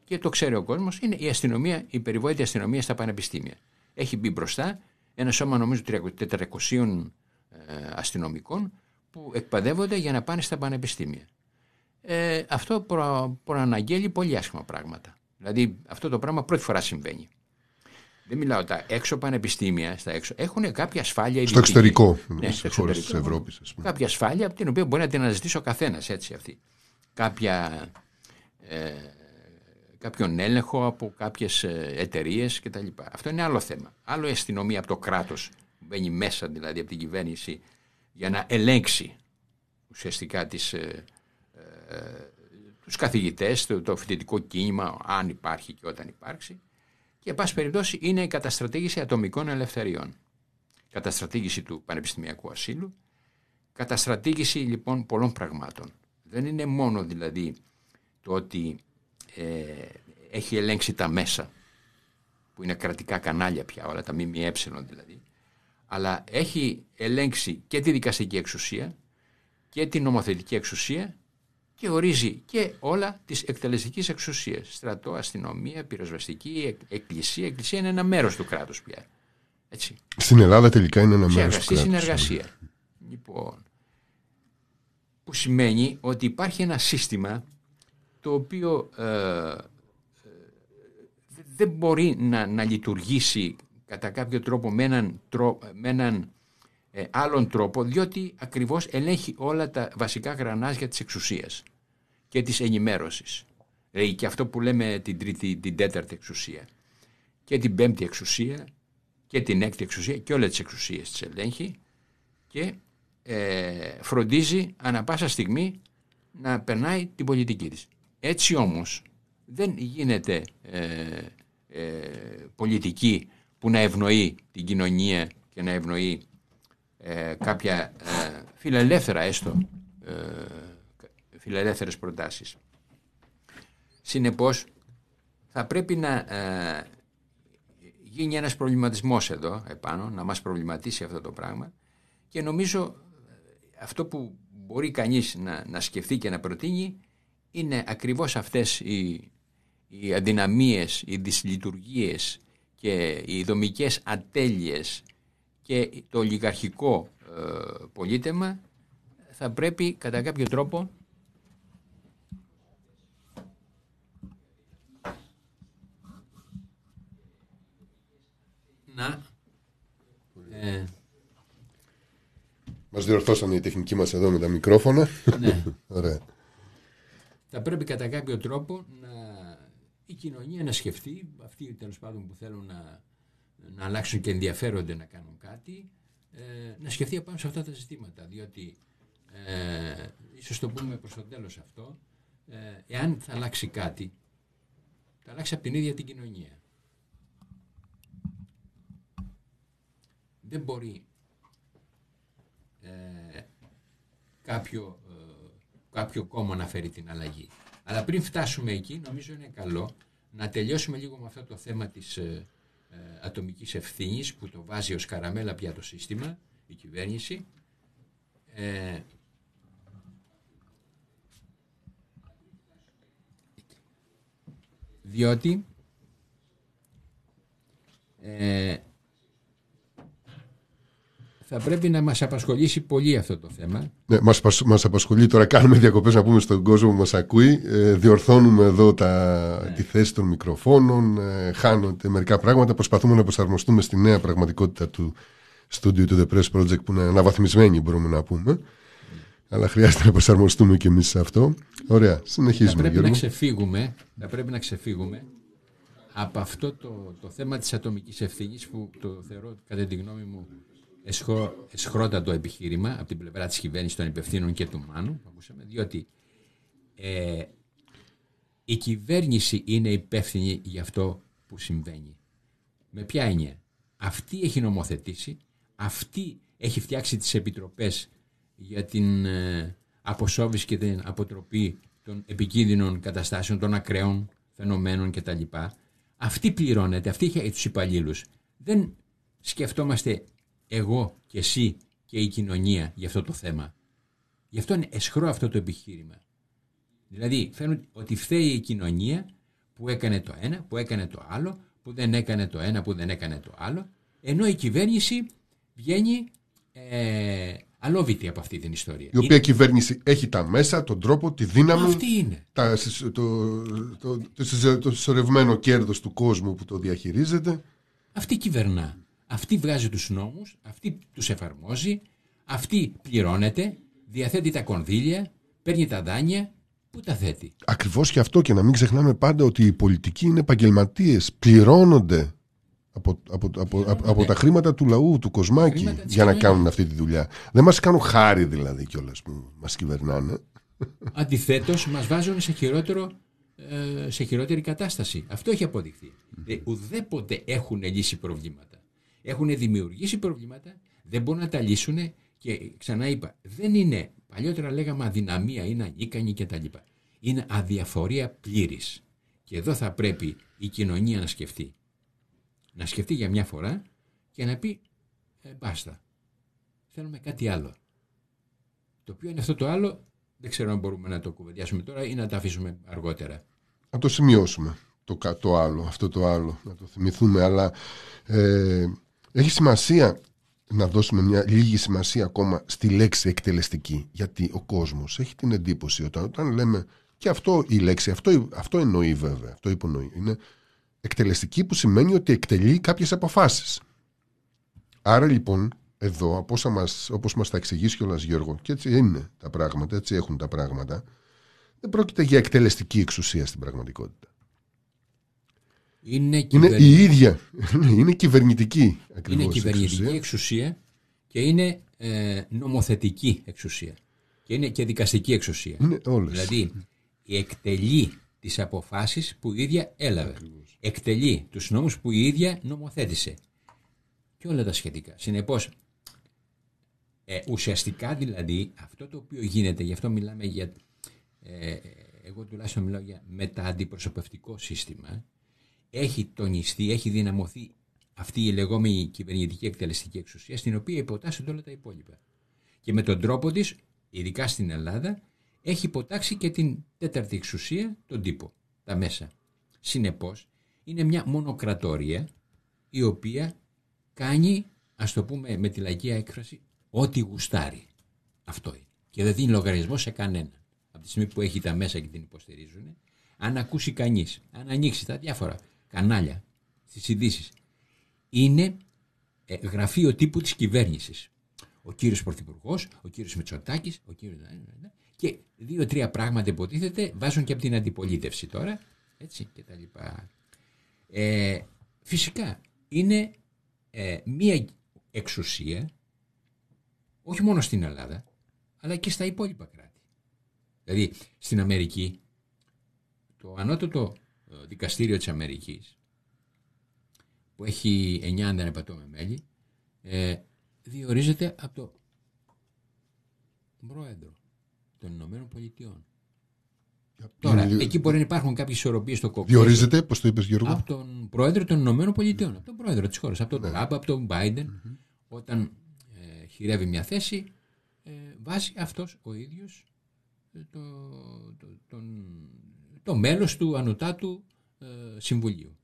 και το ξέρει ο κόσμος είναι η αστυνομία, η περιβόητη αστυνομία στα πανεπιστήμια. Έχει μπει μπροστά ένα σώμα νομίζω 400 ε, αστυνομικών που εκπαιδεύονται για να πάνε στα πανεπιστήμια. Ε, αυτό προ, προαναγγέλει πολύ άσχημα πράγματα. Δηλαδή αυτό το πράγμα πρώτη φορά συμβαίνει. Δεν μιλάω τα έξω πανεπιστήμια, στα έξω, έχουν κάποια ασφάλεια Στο ιδιωτική. εξωτερικό, Ναι, σε στο χώρες της εξωτερικό. Ευρώπης, ας πούμε. Κάποια ασφάλεια από την οποία μπορεί να την αναζητήσει ο καθένας έτσι αυτή. Κάποια, ε, κάποιον έλεγχο από κάποιες εταιρείες κτλ. Αυτό είναι άλλο θέμα. Άλλο η αστυνομία από το κράτος που μπαίνει μέσα δηλαδή από την κυβέρνηση για να ελέγξει ουσιαστικά τις, ε, ε, τους καθηγητές, το, το φοιτητικό κίνημα, αν υπάρχει και όταν υπάρξει. Και, εν πάση περιπτώσει, είναι η καταστρατήγηση ατομικών ελευθεριών. Καταστρατήγηση του πανεπιστημιακού ασύλου, καταστρατήγηση λοιπόν πολλών πραγμάτων. Δεν είναι μόνο δηλαδή το ότι ε, έχει ελέγξει τα μέσα, που είναι κρατικά κανάλια πια όλα, τα ΜΜΕ δηλαδή, αλλά έχει ελέγξει και τη δικαστική εξουσία και την νομοθετική εξουσία και ορίζει και όλα τις εκτελεστικές εξουσίες. Στρατό, αστυνομία, πυροσβεστική, εκ- εκκλησία. Εκκλησία είναι ένα μέρος του κράτους πια. Έτσι. Στην Ελλάδα τελικά είναι ένα Σε μέρος του αγαστή κράτους. συνεργασία. Λοιπόν, που σημαίνει ότι υπάρχει ένα σύστημα το οποίο ε, ε, δεν μπορεί να, να λειτουργήσει κατά κάποιο τρόπο με έναν, τρό- με έναν ε, άλλον τρόπο διότι ακριβώς ελέγχει όλα τα βασικά γρανάζια της εξουσίας και της ενημέρωσης. Δηλαδή και αυτό που λέμε την τρίτη, την τέταρτη εξουσία και την πέμπτη εξουσία και την έκτη εξουσία και όλες τις εξουσίες τις ελέγχει και ε, φροντίζει ανα πάσα στιγμή να περνάει την πολιτική της. Έτσι όμως δεν γίνεται ε, ε, πολιτική που να ευνοεί την κοινωνία και να ευνοεί ε, κάποια ε, φιλελεύθερα έστω ε, φιλελεύθερες προτάσεις. Συνεπώς θα πρέπει να ε, γίνει ένας προβληματισμός εδώ επάνω, να μας προβληματίσει αυτό το πράγμα και νομίζω ε, αυτό που μπορεί κανείς να, να σκεφτεί και να προτείνει είναι ακριβώς αυτές οι, οι αδυναμίες, οι δυσλειτουργίες και οι δομικές ατέλειες και το ολιγαρχικό ε, πολίτεμα θα πρέπει κατά κάποιο τρόπο να ε, Μας διορθώσανε οι τεχνικοί μας εδώ με τα μικρόφωνα. ναι. (laughs) Ωραία. θα πρέπει κατά κάποιο τρόπο να, η κοινωνία να σκεφτεί, αυτοί τέλος πάντων που θέλουν να, να αλλάξουν και ενδιαφέρονται να κάνουν κάτι, ε, να σκεφτεί πάνω σε αυτά τα ζητήματα. Διότι, ε, ίσως το πούμε προς το τέλος αυτό, ε, εάν θα αλλάξει κάτι, θα αλλάξει από την ίδια την κοινωνία. Δεν μπορεί ε, κάποιο, ε, κάποιο κόμμα να φέρει την αλλαγή. Αλλά πριν φτάσουμε εκεί, νομίζω είναι καλό να τελειώσουμε λίγο με αυτό το θέμα της ε, ε, ατομικής ευθύνης που το βάζει ως καραμέλα πια το σύστημα, η κυβέρνηση. Ε, διότι ε, θα θα πρέπει να μας απασχολήσει πολύ αυτό το θέμα. Ναι, μας, πασ- μας απασχολεί τώρα, κάνουμε διακοπές να πούμε στον κόσμο που μας ακούει, ε, διορθώνουμε εδώ τα, τη θέση των μικροφώνων, ε, χάνονται μερικά πράγματα, προσπαθούμε να προσαρμοστούμε στη νέα πραγματικότητα του στούντιου του The Press Project που είναι αναβαθμισμένη μπορούμε να πούμε. Αλλά χρειάζεται να προσαρμοστούμε και εμείς σε αυτό. Ωραία, Θα συνεχίζουμε πρέπει, να Γιώργο. ξεφύγουμε, θα πρέπει να ξεφύγουμε από αυτό το, το θέμα της ατομικής ευθύνης που το θεωρώ κατά τη γνώμη μου εσχο, εσχρότατο επιχείρημα από την πλευρά της κυβέρνησης των υπευθύνων και του Μάνου που ακούσαμε, διότι ε, η κυβέρνηση είναι υπεύθυνη για αυτό που συμβαίνει. Με ποια έννοια; Αυτή έχει νομοθετήσει, αυτή έχει φτιάξει τις επιτροπές για την ε, αποσόβηση και την αποτροπή των επικίνδυνων καταστάσεων, των ακραίων φαινομένων κτλ. Αυτή πληρώνεται, αυτή έχει τους υπαλλήλους. Δεν σκεφτόμαστε εγώ και εσύ και η κοινωνία για αυτό το θέμα. Γι' αυτό είναι εσχρό αυτό το επιχείρημα. Δηλαδή φαίνουν ότι φταίει η κοινωνία που έκανε το ένα, που έκανε το άλλο, που δεν έκανε το ένα, που δεν έκανε το άλλο, ενώ η κυβέρνηση βγαίνει ε, αλόβητη από αυτή την ιστορία. Η οποία κυβέρνηση έχει τα μέσα, τον τρόπο, τη δύναμη, Αυτή είναι. τα, το, το, το, το, συσσω- το συσσωρευμένο κέρδος του κόσμου που το διαχειρίζεται. Αυτή κυβερνά. Αυτή βγάζει τους νόμους, αυτή τους εφαρμόζει, αυτή πληρώνεται, διαθέτει τα κονδύλια, παίρνει τα δάνεια, πού τα θέτει. Ακριβώς και αυτό και να μην ξεχνάμε πάντα ότι οι πολιτικοί είναι επαγγελματίες, πληρώνονται από, από, από, από, από τα χρήματα του λαού, του κοσμάκη, Χρήματα της για να κοινωνίας. κάνουν αυτή τη δουλειά. Δεν μας κάνουν χάρη δηλαδή κιόλας που μας κυβερνάνε. Αντιθέτως μας βάζουν σε, χειρότερο, ε, σε χειρότερη κατάσταση. Αυτό έχει αποδειχθεί. Ε, ουδέποτε έχουν λύσει προβλήματα. Έχουν δημιουργήσει προβλήματα, δεν μπορούν να τα λύσουν και ξανά είπα, δεν είναι, παλιότερα λέγαμε αδυναμία, είναι ανίκανη κτλ. Είναι αδιαφορία πλήρης. Και εδώ θα πρέπει η κοινωνία να σκεφτεί. Να σκεφτεί για μια φορά και να πει ε, μπάστα. Θέλουμε κάτι άλλο. Το οποίο είναι αυτό το άλλο, δεν ξέρω αν μπορούμε να το κουβεντιάσουμε τώρα ή να το αφήσουμε αργότερα. Να το σημειώσουμε το, κα- το άλλο, αυτό το άλλο, να το θυμηθούμε. Αλλά ε, έχει σημασία να δώσουμε μια λίγη σημασία ακόμα στη λέξη εκτελεστική. Γιατί ο κόσμος έχει την εντύπωση όταν, όταν λέμε και αυτό η λέξη, αυτό, αυτό εννοεί βέβαια, αυτό υπονοεί. Είναι εκτελεστική που σημαίνει ότι εκτελεί κάποιες αποφάσεις. Άρα λοιπόν εδώ, από όσα μας, όπως μας τα εξηγήσει κιόλας Γιώργο, και έτσι είναι τα πράγματα, έτσι έχουν τα πράγματα, δεν πρόκειται για εκτελεστική εξουσία στην πραγματικότητα. Είναι, Είναι κυβερνη- η ίδια. είναι κυβερνητική ακριβώς είναι κυβερνητική εξουσία. εξουσία και είναι ε, νομοθετική εξουσία. Και είναι και δικαστική εξουσία. Είναι όλες. Δηλαδή, εκτελεί τις αποφάσεις που η ίδια έλαβε. Εκτελεί τους νόμους που η ίδια νομοθέτησε. Και όλα τα σχετικά. Συνεπώς, ε, ουσιαστικά δηλαδή, αυτό το οποίο γίνεται, γι' αυτό μιλάμε για, ε, εγώ τουλάχιστον μιλάω για μετααντιπροσωπευτικό σύστημα, έχει τονιστεί, έχει δυναμωθεί αυτή η λεγόμενη κυβερνητική εκτελεστική εξουσία, στην οποία υποτάσσονται όλα τα υπόλοιπα. Και με τον τρόπο της, ειδικά στην Ελλάδα, έχει υποτάξει και την τέταρτη εξουσία, τον τύπο, τα μέσα. Συνεπώς, είναι μια μονοκρατορία η οποία κάνει, ας το πούμε με τη λαϊκή έκφραση, ό,τι γουστάρει. Αυτό είναι. Και δεν δίνει λογαριασμό σε κανέναν. Από τη στιγμή που έχει τα μέσα και την υποστηρίζουν, αν ακούσει κανείς, αν ανοίξει τα διάφορα κανάλια στις ειδήσεις, είναι ε, γραφείο τύπου της κυβέρνησης. Ο κύριος Πρωθυπουργός, ο κύριος Μητσοτάκης, ο κύριος... Και δύο-τρία πράγματα υποτίθεται βάζουν και από την αντιπολίτευση τώρα, έτσι και τα λοιπά. Ε, φυσικά είναι ε, μία εξουσία όχι μόνο στην Ελλάδα αλλά και στα υπόλοιπα κράτη. Δηλαδή στην Αμερική το ανώτατο ε, δικαστήριο της Αμερικής που έχει 9 αν δεν επατώμε μέλη ε, διορίζεται από το πρόεδρο των Ηνωμένων Πολιτειών. Τώρα, Διο- εκεί μπορεί να υπάρχουν κάποιες ισορροπίες στο κομμάτι. Διορίζεται, πώς το είπες Γιώργο; Από τον πρόεδρο των Ηνωμένων Πολιτειών, από τον πρόεδρο της χώρας, από τον Τραμπ, από τον Biden, όταν ε, χειρεύει μια θέση, ε, βάζει αυτός ο ίδιος ε, το, το, τον, το μέλος του ανωτάτου ε, συμβουλίου,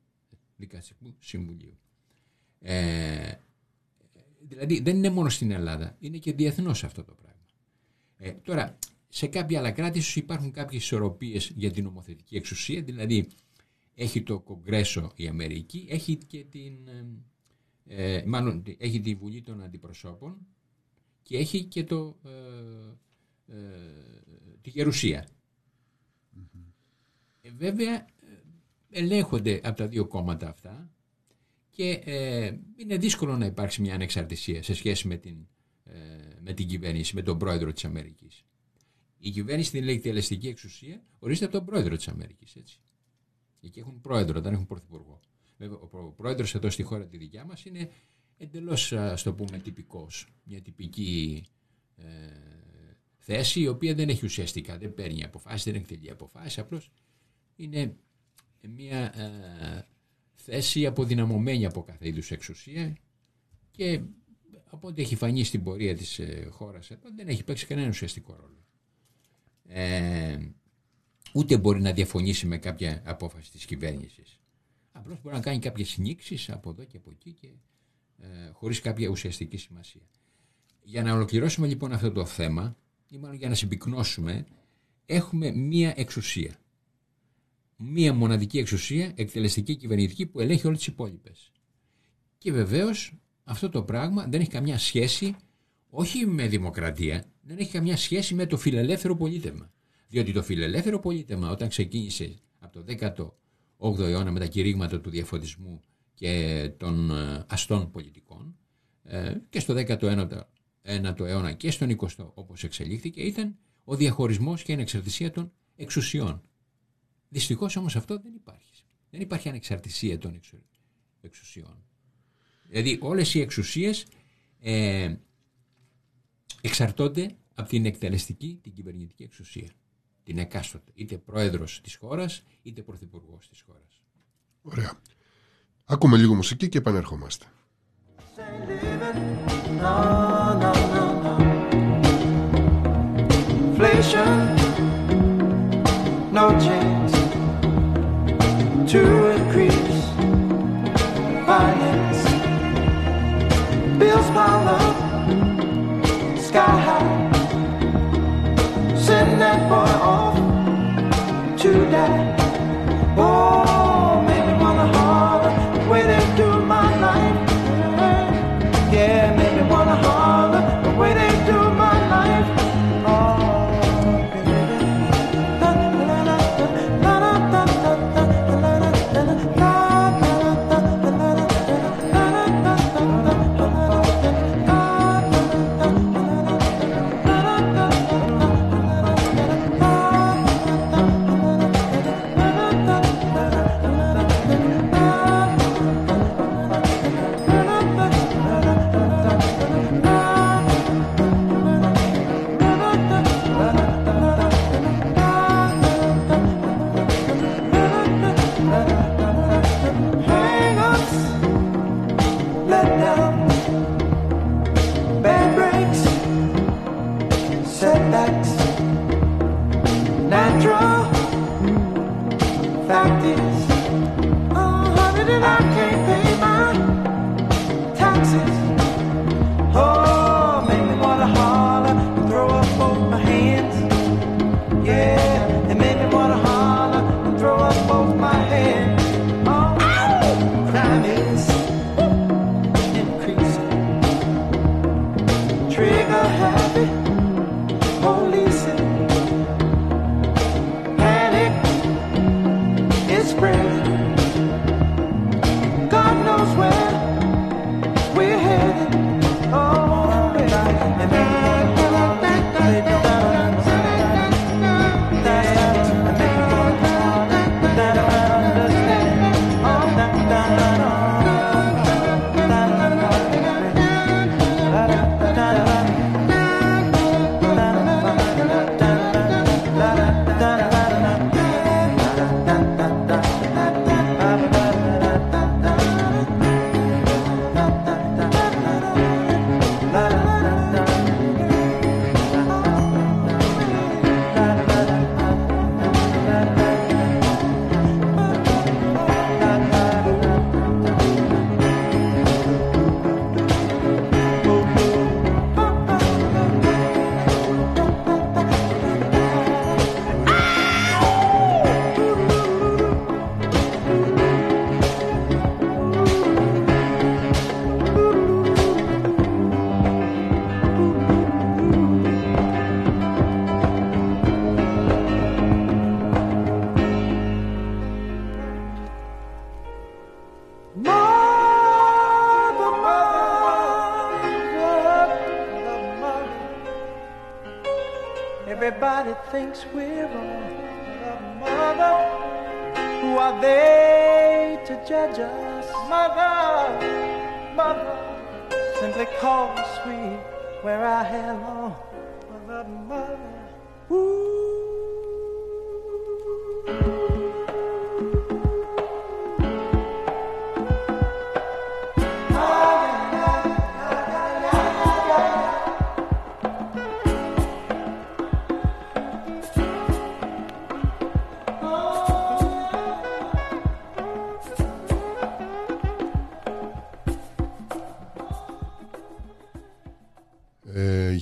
δικαστικού συμβουλίου. Ε, δηλαδή δεν είναι μόνο στην Ελλάδα, είναι και διεθνώς αυτό το πράγμα. Ε, τώρα, σε κάποια άλλα κράτη ίσως υπάρχουν κάποιες ισορροπίες για την νομοθετική εξουσία, δηλαδή έχει το Κογκρέσο η Αμερική, έχει και την, ε, ε μάλλον έχει τη Βουλή των Αντιπροσώπων και έχει και το, ε, ε τη Γερουσία. Ε, βέβαια ε, ελέγχονται από τα δύο κόμματα αυτά και ε, είναι δύσκολο να υπάρξει μια ανεξαρτησία σε σχέση με την, ε, με την κυβέρνηση, με τον πρόεδρο της Αμερικής. Η κυβέρνηση την λέει εκτελεστική εξουσία ορίζεται από τον πρόεδρο της Αμερικής. Έτσι. Εκεί έχουν πρόεδρο, δεν έχουν πρωθυπουργό. Βέβαια, ο πρόεδρος εδώ στη χώρα τη δικιά μας είναι εντελώς, ας το πούμε, τυπικός. Μια τυπική ε, θέση η οποία δεν έχει ουσιαστικά, δεν παίρνει αποφάσεις, δεν εκτελεί αποφάσεις. Απλώς είναι μια ε, θέση αποδυναμωμένη από κάθε είδους εξουσία και από ό,τι έχει φανεί στην πορεία της ε, χώρας εδώ δεν έχει παίξει κανένα ουσιαστικό ρόλο. Ε, ούτε μπορεί να διαφωνήσει με κάποια απόφαση της κυβέρνησης. Απλώς μπορεί να κάνει κάποιες νήξεις από εδώ και από εκεί και ε, χωρίς κάποια ουσιαστική σημασία. Για να ολοκληρώσουμε λοιπόν αυτό το θέμα ή μάλλον για να συμπυκνώσουμε έχουμε μία εξουσία μία μοναδική εξουσία, εκτελεστική κυβερνητική, που ελέγχει όλες τις υπόλοιπες. Και βεβαίως αυτό το πράγμα δεν έχει καμιά σχέση όχι με δημοκρατία, δεν έχει καμιά σχέση με το φιλελεύθερο πολίτευμα. Διότι το φιλελεύθερο πολίτευμα όταν ξεκίνησε από το 18ο αιώνα με τα κηρύγματα του διαφωτισμού και των ε, αστών πολιτικών ε, και στο 19ο αιώνα και στον 20ο όπως εξελίχθηκε ήταν ο διαχωρισμός και η ανεξαρτησία των εξουσιών. Δυστυχώς όμως αυτό δεν υπάρχει. Δεν υπάρχει ανεξαρτησία των εξουσιών. Δηλαδή όλες οι εξουσίες ε, εξαρτώνται από την εκτελεστική, την κυβερνητική εξουσία. Την εκάστοτε. Είτε πρόεδρος της χώρας, είτε πρωθυπουργός της χώρας. Ωραία. Άκουμε λίγο μουσική και επανέρχομαστε. no chance. To increase finance. Bills pile up, sky high. Send that boy off to die.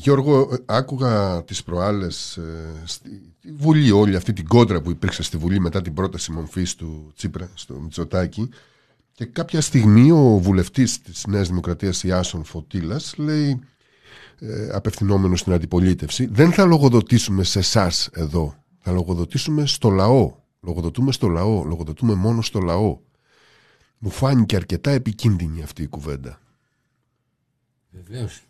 Γιώργο, ε, άκουγα τις προάλλες ε, στη Βουλή όλη αυτή την κόντρα που υπήρξε στη Βουλή μετά την πρόταση μορφής του Τσίπρα στο Μητσοτάκι και κάποια στιγμή ο βουλευτής της Νέας Δημοκρατίας Ιάσον Φωτήλας λέει ε, απευθυνόμενος στην αντιπολίτευση δεν θα λογοδοτήσουμε σε εσάς εδώ. Θα λογοδοτήσουμε στο λαό. Λογοδοτούμε στο λαό, λογοδοτούμε μόνο στο λαό μου φάνηκε αρκετά επικίνδυνη αυτή η κουβέντα. Βεβαίως.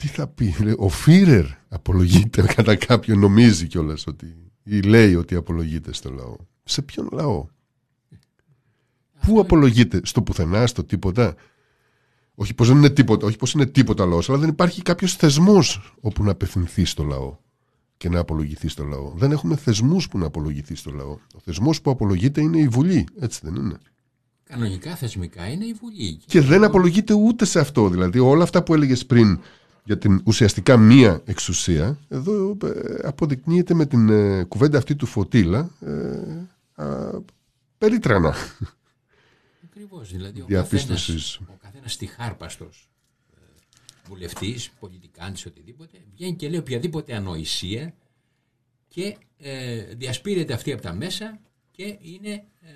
Τι θα πει, λέει, ο Φίρερ απολογείται (laughs) κατά κάποιον, νομίζει κιόλας ότι ή λέει ότι απολογείται στο λαό. Σε ποιον λαό, Πού απολογείται, στο πουθενά, στο τίποτα; Όχι πως δεν είναι τίποτα, όχι πως είναι τίποτα λαός, αλλά δεν υπάρχει κάποιος θεσμός όπου να απευθυνθεί στο λαό και να απολογηθεί στο λαό. Δεν έχουμε θεσμούς που να απολογηθεί στο λαό. Ο θεσμός που απολογείται είναι η Βουλή, έτσι δεν είναι; Κανονικά θεσμικά είναι η Βουλή. Και δεν απολογείται ούτε σε αυτό. Δηλαδή όλα αυτά που έλεγες πριν για την ουσιαστικά μία εξουσία, εδώ ε, αποδεικνύεται με την ε, κουβέντα αυτή του Φωτήλα ε, α, περίτρανα. Ακριβώς. Δηλαδή, ο Διαπίστωσης. καθένας, ο καθένας τυχάρπαστος ε, βουλευτής, πολιτικάντης, οτιδήποτε, βγαίνει και λέει οποιαδήποτε ανοησία και ε, διασπείρεται αυτή από τα μέσα και είναι ε,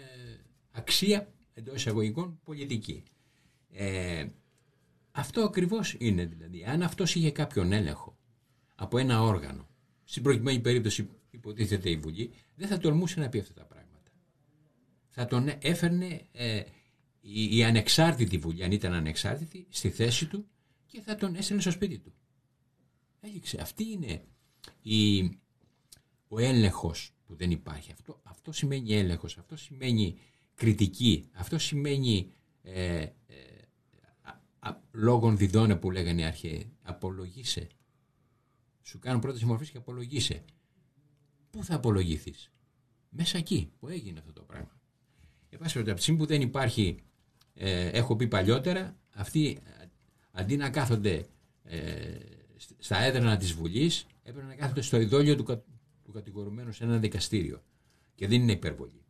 αξία εντός εισαγωγικών πολιτική. Ε, αυτό ακριβώς είναι δηλαδή. Αν αυτός είχε κάποιον έλεγχο από ένα όργανο, στην προκειμένη περίπτωση υποτίθεται η Βουλή, δεν θα τολμούσε να πει αυτά τα πράγματα. Θα τον έφερνε ε, η, η ανεξάρτητη Βουλή, αν ήταν ανεξάρτητη, στη θέση του και θα τον έστελνε στο σπίτι του. Έληξε. Αυτή είναι η, ο έλεγχος που δεν υπάρχει. Αυτό, αυτό σημαίνει έλεγχος, αυτό σημαίνει κριτική, αυτό σημαίνει ε, ε, α, α, λόγων διδώνε που λέγανε οι αρχαίοι. Απολογήσε. Σου κάνουν πρόταση μορφής και απολογήσε. Πού θα απολογηθείς. Μέσα εκεί που έγινε αυτό το πράγμα. Εν πάση περιπτώσει, από τη στιγμή που δεν υπάρχει, ε, έχω πει παλιότερα, αυτοί ε, αντί να κάθονται ε, σ- στα έδρανα της Βουλής, έπρεπε να κάθονται στο ειδόλιο του, κα- του κατηγορουμένου σε ένα δικαστήριο. Και δεν είναι υπερβολή.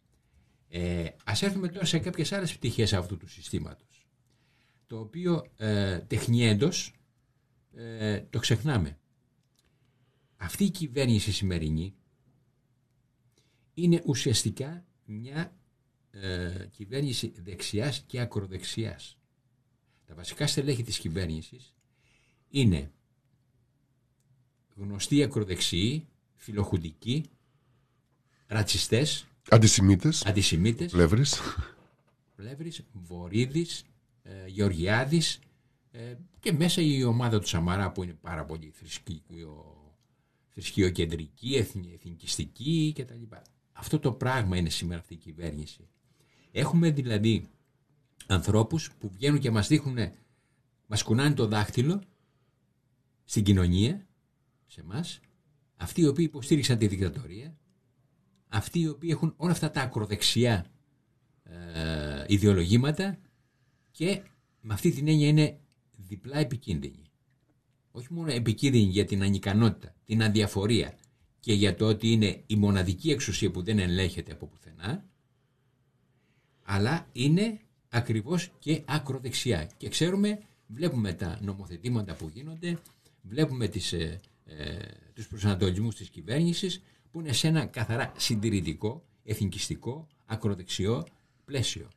Ε, ας έρθουμε τώρα σε κάποιες άλλες πτυχές αυτού του συστήματος. Το οποίο ε, τεχνιέντος ε, το ξεχνάμε. Αυτή η κυβέρνηση σημερινή είναι ουσιαστικά μια ε, κυβέρνηση δεξιάς και ακροδεξιάς. Τα βασικά στελέχη της κυβέρνησης είναι γνωστοί ακροδεξιοί, φιλοχουντικοί, ρατσιστές, Αντισημίτες, αντισημίτες, πλεύρης. Πλεύρης, Βορύδης, ε, Γεωργιάδης ε, και μέσα η ομάδα του Σαμαρά που είναι πάρα πολύ θρησκείο, θρησκειοκεντρική, εθνι, εθνικιστική κτλ. Αυτό το πράγμα είναι σήμερα αυτή η κυβέρνηση. Έχουμε δηλαδή ανθρώπους που βγαίνουν και μας δείχνουν, μας κουνάνε το δάχτυλο στην κοινωνία, σε εμά, αυτοί οι οποίοι υποστήριξαν τη δικτατορία, αυτοί οι οποίοι έχουν όλα αυτά τα ακροδεξιά ε, ιδεολογήματα και με αυτή την έννοια είναι διπλά επικίνδυνοι. Όχι μόνο επικίνδυνοι για την ανικανότητα, την αδιαφορία και για το ότι είναι η μοναδική εξουσία που δεν ελέγχεται από πουθενά, αλλά είναι ακριβώς και ακροδεξιά. Και ξέρουμε, βλέπουμε τα νομοθετήματα που γίνονται, βλέπουμε τις, ε, ε, τους προσανατολισμούς της κυβέρνησης που είναι σε ένα καθαρά συντηρητικό, εθνικιστικό, ακροδεξιό πλαίσιο.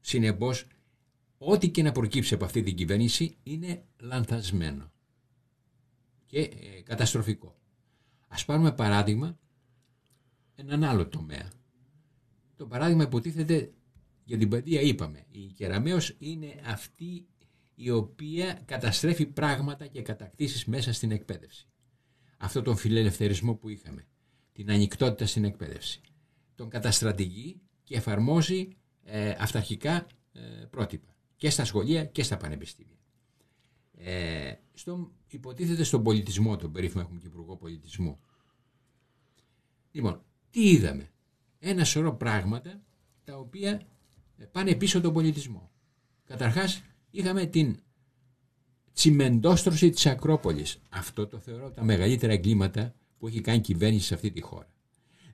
Συνεπώς, ό,τι και να προκύψει από αυτή την κυβέρνηση είναι λανθασμένο και ε, καταστροφικό. Ας πάρουμε παράδειγμα έναν άλλο τομέα. Το παράδειγμα υποτίθεται για την παιδεία είπαμε. Η Κεραμέως είναι αυτή η οποία καταστρέφει πράγματα και κατακτήσεις μέσα στην εκπαίδευση. αυτό τον φιλελευθερισμό που είχαμε, την ανοιχτότητα στην εκπαίδευση. Τον καταστρατηγεί και εφαρμόζει ε, αυταρχικά ε, πρότυπα και στα σχολεία και στα πανεπιστήμια. Ε, στο, υποτίθεται στον πολιτισμό, τον περίφημο έχουμε και υπουργό πολιτισμού. Λοιπόν, τι είδαμε; Ένα σωρό πράγματα τα οποία πάνε πίσω τον πολιτισμό. Καταρχάς είχαμε την τσιμεντόστρωση της Ακρόπολης. Αυτό το θεωρώ τα μεγαλύτερα εγκλήματα που έχει κάνει κυβέρνηση σε αυτή τη χώρα.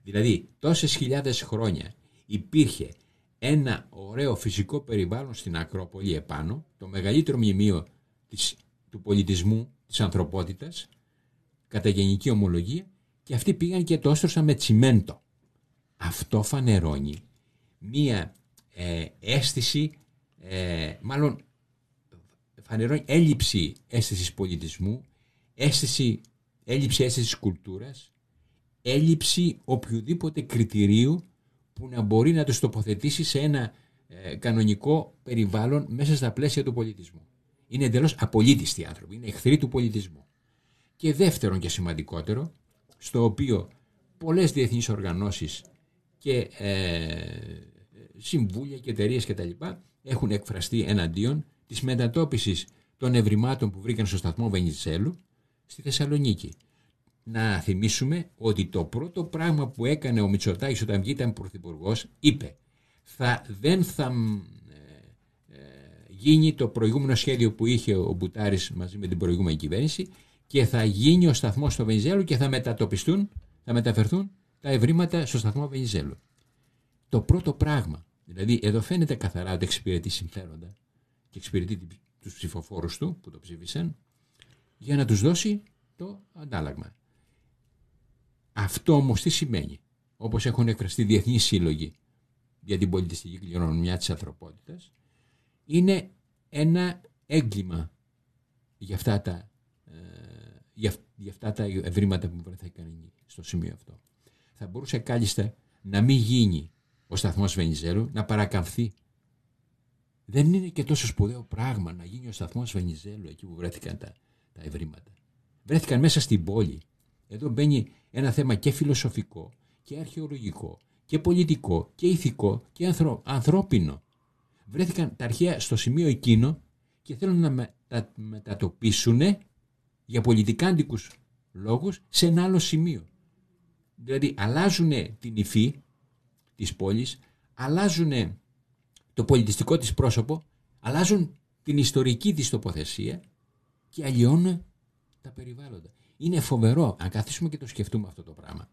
Δηλαδή τόσες χιλιάδες χρόνια υπήρχε ένα ωραίο φυσικό περιβάλλον στην Ακρόπολη επάνω, το μεγαλύτερο μνημείο της, του πολιτισμού της ανθρωπότητας, κατά γενική ομολογία, και αυτοί πήγαν και το έστρωσαν με τσιμέντο. Αυτό φανερώνει μία ε, αίσθηση, ε, μάλλον φανερώνει έλλειψη αίσθησης πολιτισμού, αίσθηση, έλλειψη αίσθησης κουλτούρας, έλλειψη οποιοδήποτε κριτηρίου που να μπορεί να τους τοποθετήσει σε ένα ε, κανονικό περιβάλλον μέσα στα πλαίσια του πολιτισμού. Είναι εντελώς απολύτιστοι άνθρωποι, είναι εχθροί του πολιτισμού. Και δεύτερον και σημαντικότερο, στο οποίο πολλές διεθνείς οργανώσεις και ε, συμβούλια και εταιρείες κτλ. έχουν εκφραστεί εναντίον της μετατόπισης των ευρημάτων που βρήκαν στο σταθμό Βενιζέλου στη Θεσσαλονίκη. Να θυμίσουμε ότι το πρώτο πράγμα που έκανε ο Μητσοτάκης όταν βγήκε πρωθυπουργός είπε θα, δεν θα ε, ε, γίνει το προηγούμενο σχέδιο που είχε ο Μπουτάρης μαζί με την προηγούμενη κυβέρνηση και θα γίνει ο σταθμός στο Βενιζέλου και θα μετατοπιστούν, θα μεταφερθούν τα ευρήματα στο σταθμό Βενιζέλου. Το πρώτο πράγμα, δηλαδή εδώ φαίνεται καθαρά ότι εξυπηρετεί συμφέροντα και εξυπηρετεί τους ψηφοφόρους του που το ψήφισαν για να τους δώσει το αντάλλαγμα. Αυτό όμως τι σημαίνει, όπως έχουν εκφραστεί διεθνείς σύλλογοι για την πολιτιστική κληρονομιά της ανθρωπότητας, είναι ένα έγκλημα για αυτά τα, ε, για, για αυτά τα ευρήματα που βρεθήκαν στο σημείο αυτό. Θα μπορούσε κάλλιστα να μην γίνει ο σταθμός Βενιζέλου, να παρακαμφθεί δεν είναι και τόσο σπουδαίο πράγμα να γίνει ο σταθμός Βενιζέλου εκεί που βρέθηκαν τα, τα ευρήματα. Βρέθηκαν μέσα στην πόλη. Εδώ μπαίνει ένα θέμα και φιλοσοφικό και αρχαιολογικό και πολιτικό και ηθικό και ανθρω, ανθρώπινο. Βρέθηκαν τα αρχαία στο σημείο εκείνο και θέλουν να μετα, μετατοπίσουν για πολιτικάντικους λόγους σε ένα άλλο σημείο. Δηλαδή αλλάζουν την υφή της πόλης, αλλάζουν το πολιτιστικό της πρόσωπο, αλλάζουν την ιστορική της τοποθεσία και αλλοιώνουν τα περιβάλλοντα. Είναι φοβερό, αν καθίσουμε και το σκεφτούμε αυτό το πράγμα.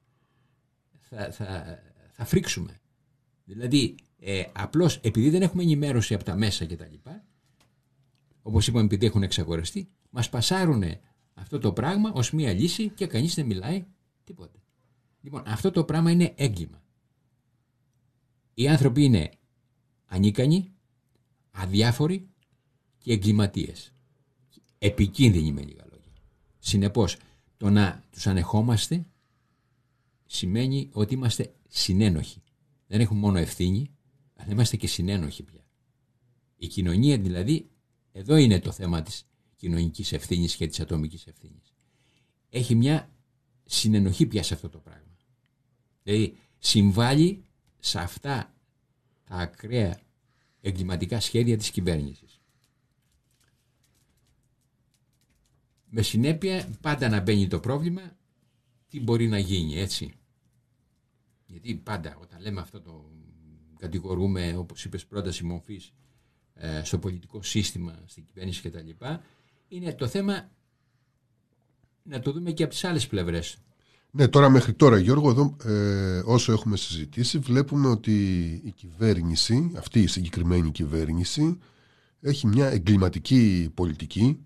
Θα, θα, θα φρίξουμε. Δηλαδή, ε, απλώς επειδή δεν έχουμε ενημέρωση από τα μέσα και τα λοιπά, όπως είπαμε επειδή έχουν εξαγοραστεί, μας πασάρουν αυτό το πράγμα ως μία λύση και κανείς δεν μιλάει τίποτα. Λοιπόν, αυτό το πράγμα είναι έγκλημα. Οι άνθρωποι είναι ανίκανοι, αδιάφοροι και εγκληματίες. Επικίνδυνοι με λίγα λόγια. Συνεπώς, το να τους ανεχόμαστε σημαίνει ότι είμαστε συνένοχοι. Δεν έχουμε μόνο ευθύνη, αλλά είμαστε και συνένοχοι πια. Η κοινωνία δηλαδή, εδώ είναι το θέμα της κοινωνικής ευθύνης και της ατομικής ευθύνης. Έχει μια συνενοχή πια σε αυτό το πράγμα. Δηλαδή συμβάλλει σε αυτά τα ακραία εγκληματικά σχέδια της κυβέρνησης. Με συνέπεια πάντα να μπαίνει το πρόβλημα τι μπορεί να γίνει έτσι. Γιατί πάντα όταν λέμε αυτό το κατηγορούμε όπως είπες πρόταση μορφής ε, στο πολιτικό σύστημα, στην κυβέρνηση κτλ. Είναι το θέμα να το δούμε και από τις άλλες πλευρές ναι, τώρα μέχρι τώρα Γιώργο, εδώ, ε, όσο έχουμε συζητήσει, βλέπουμε ότι η κυβέρνηση, αυτή η συγκεκριμένη κυβέρνηση, έχει μια εγκληματική πολιτική,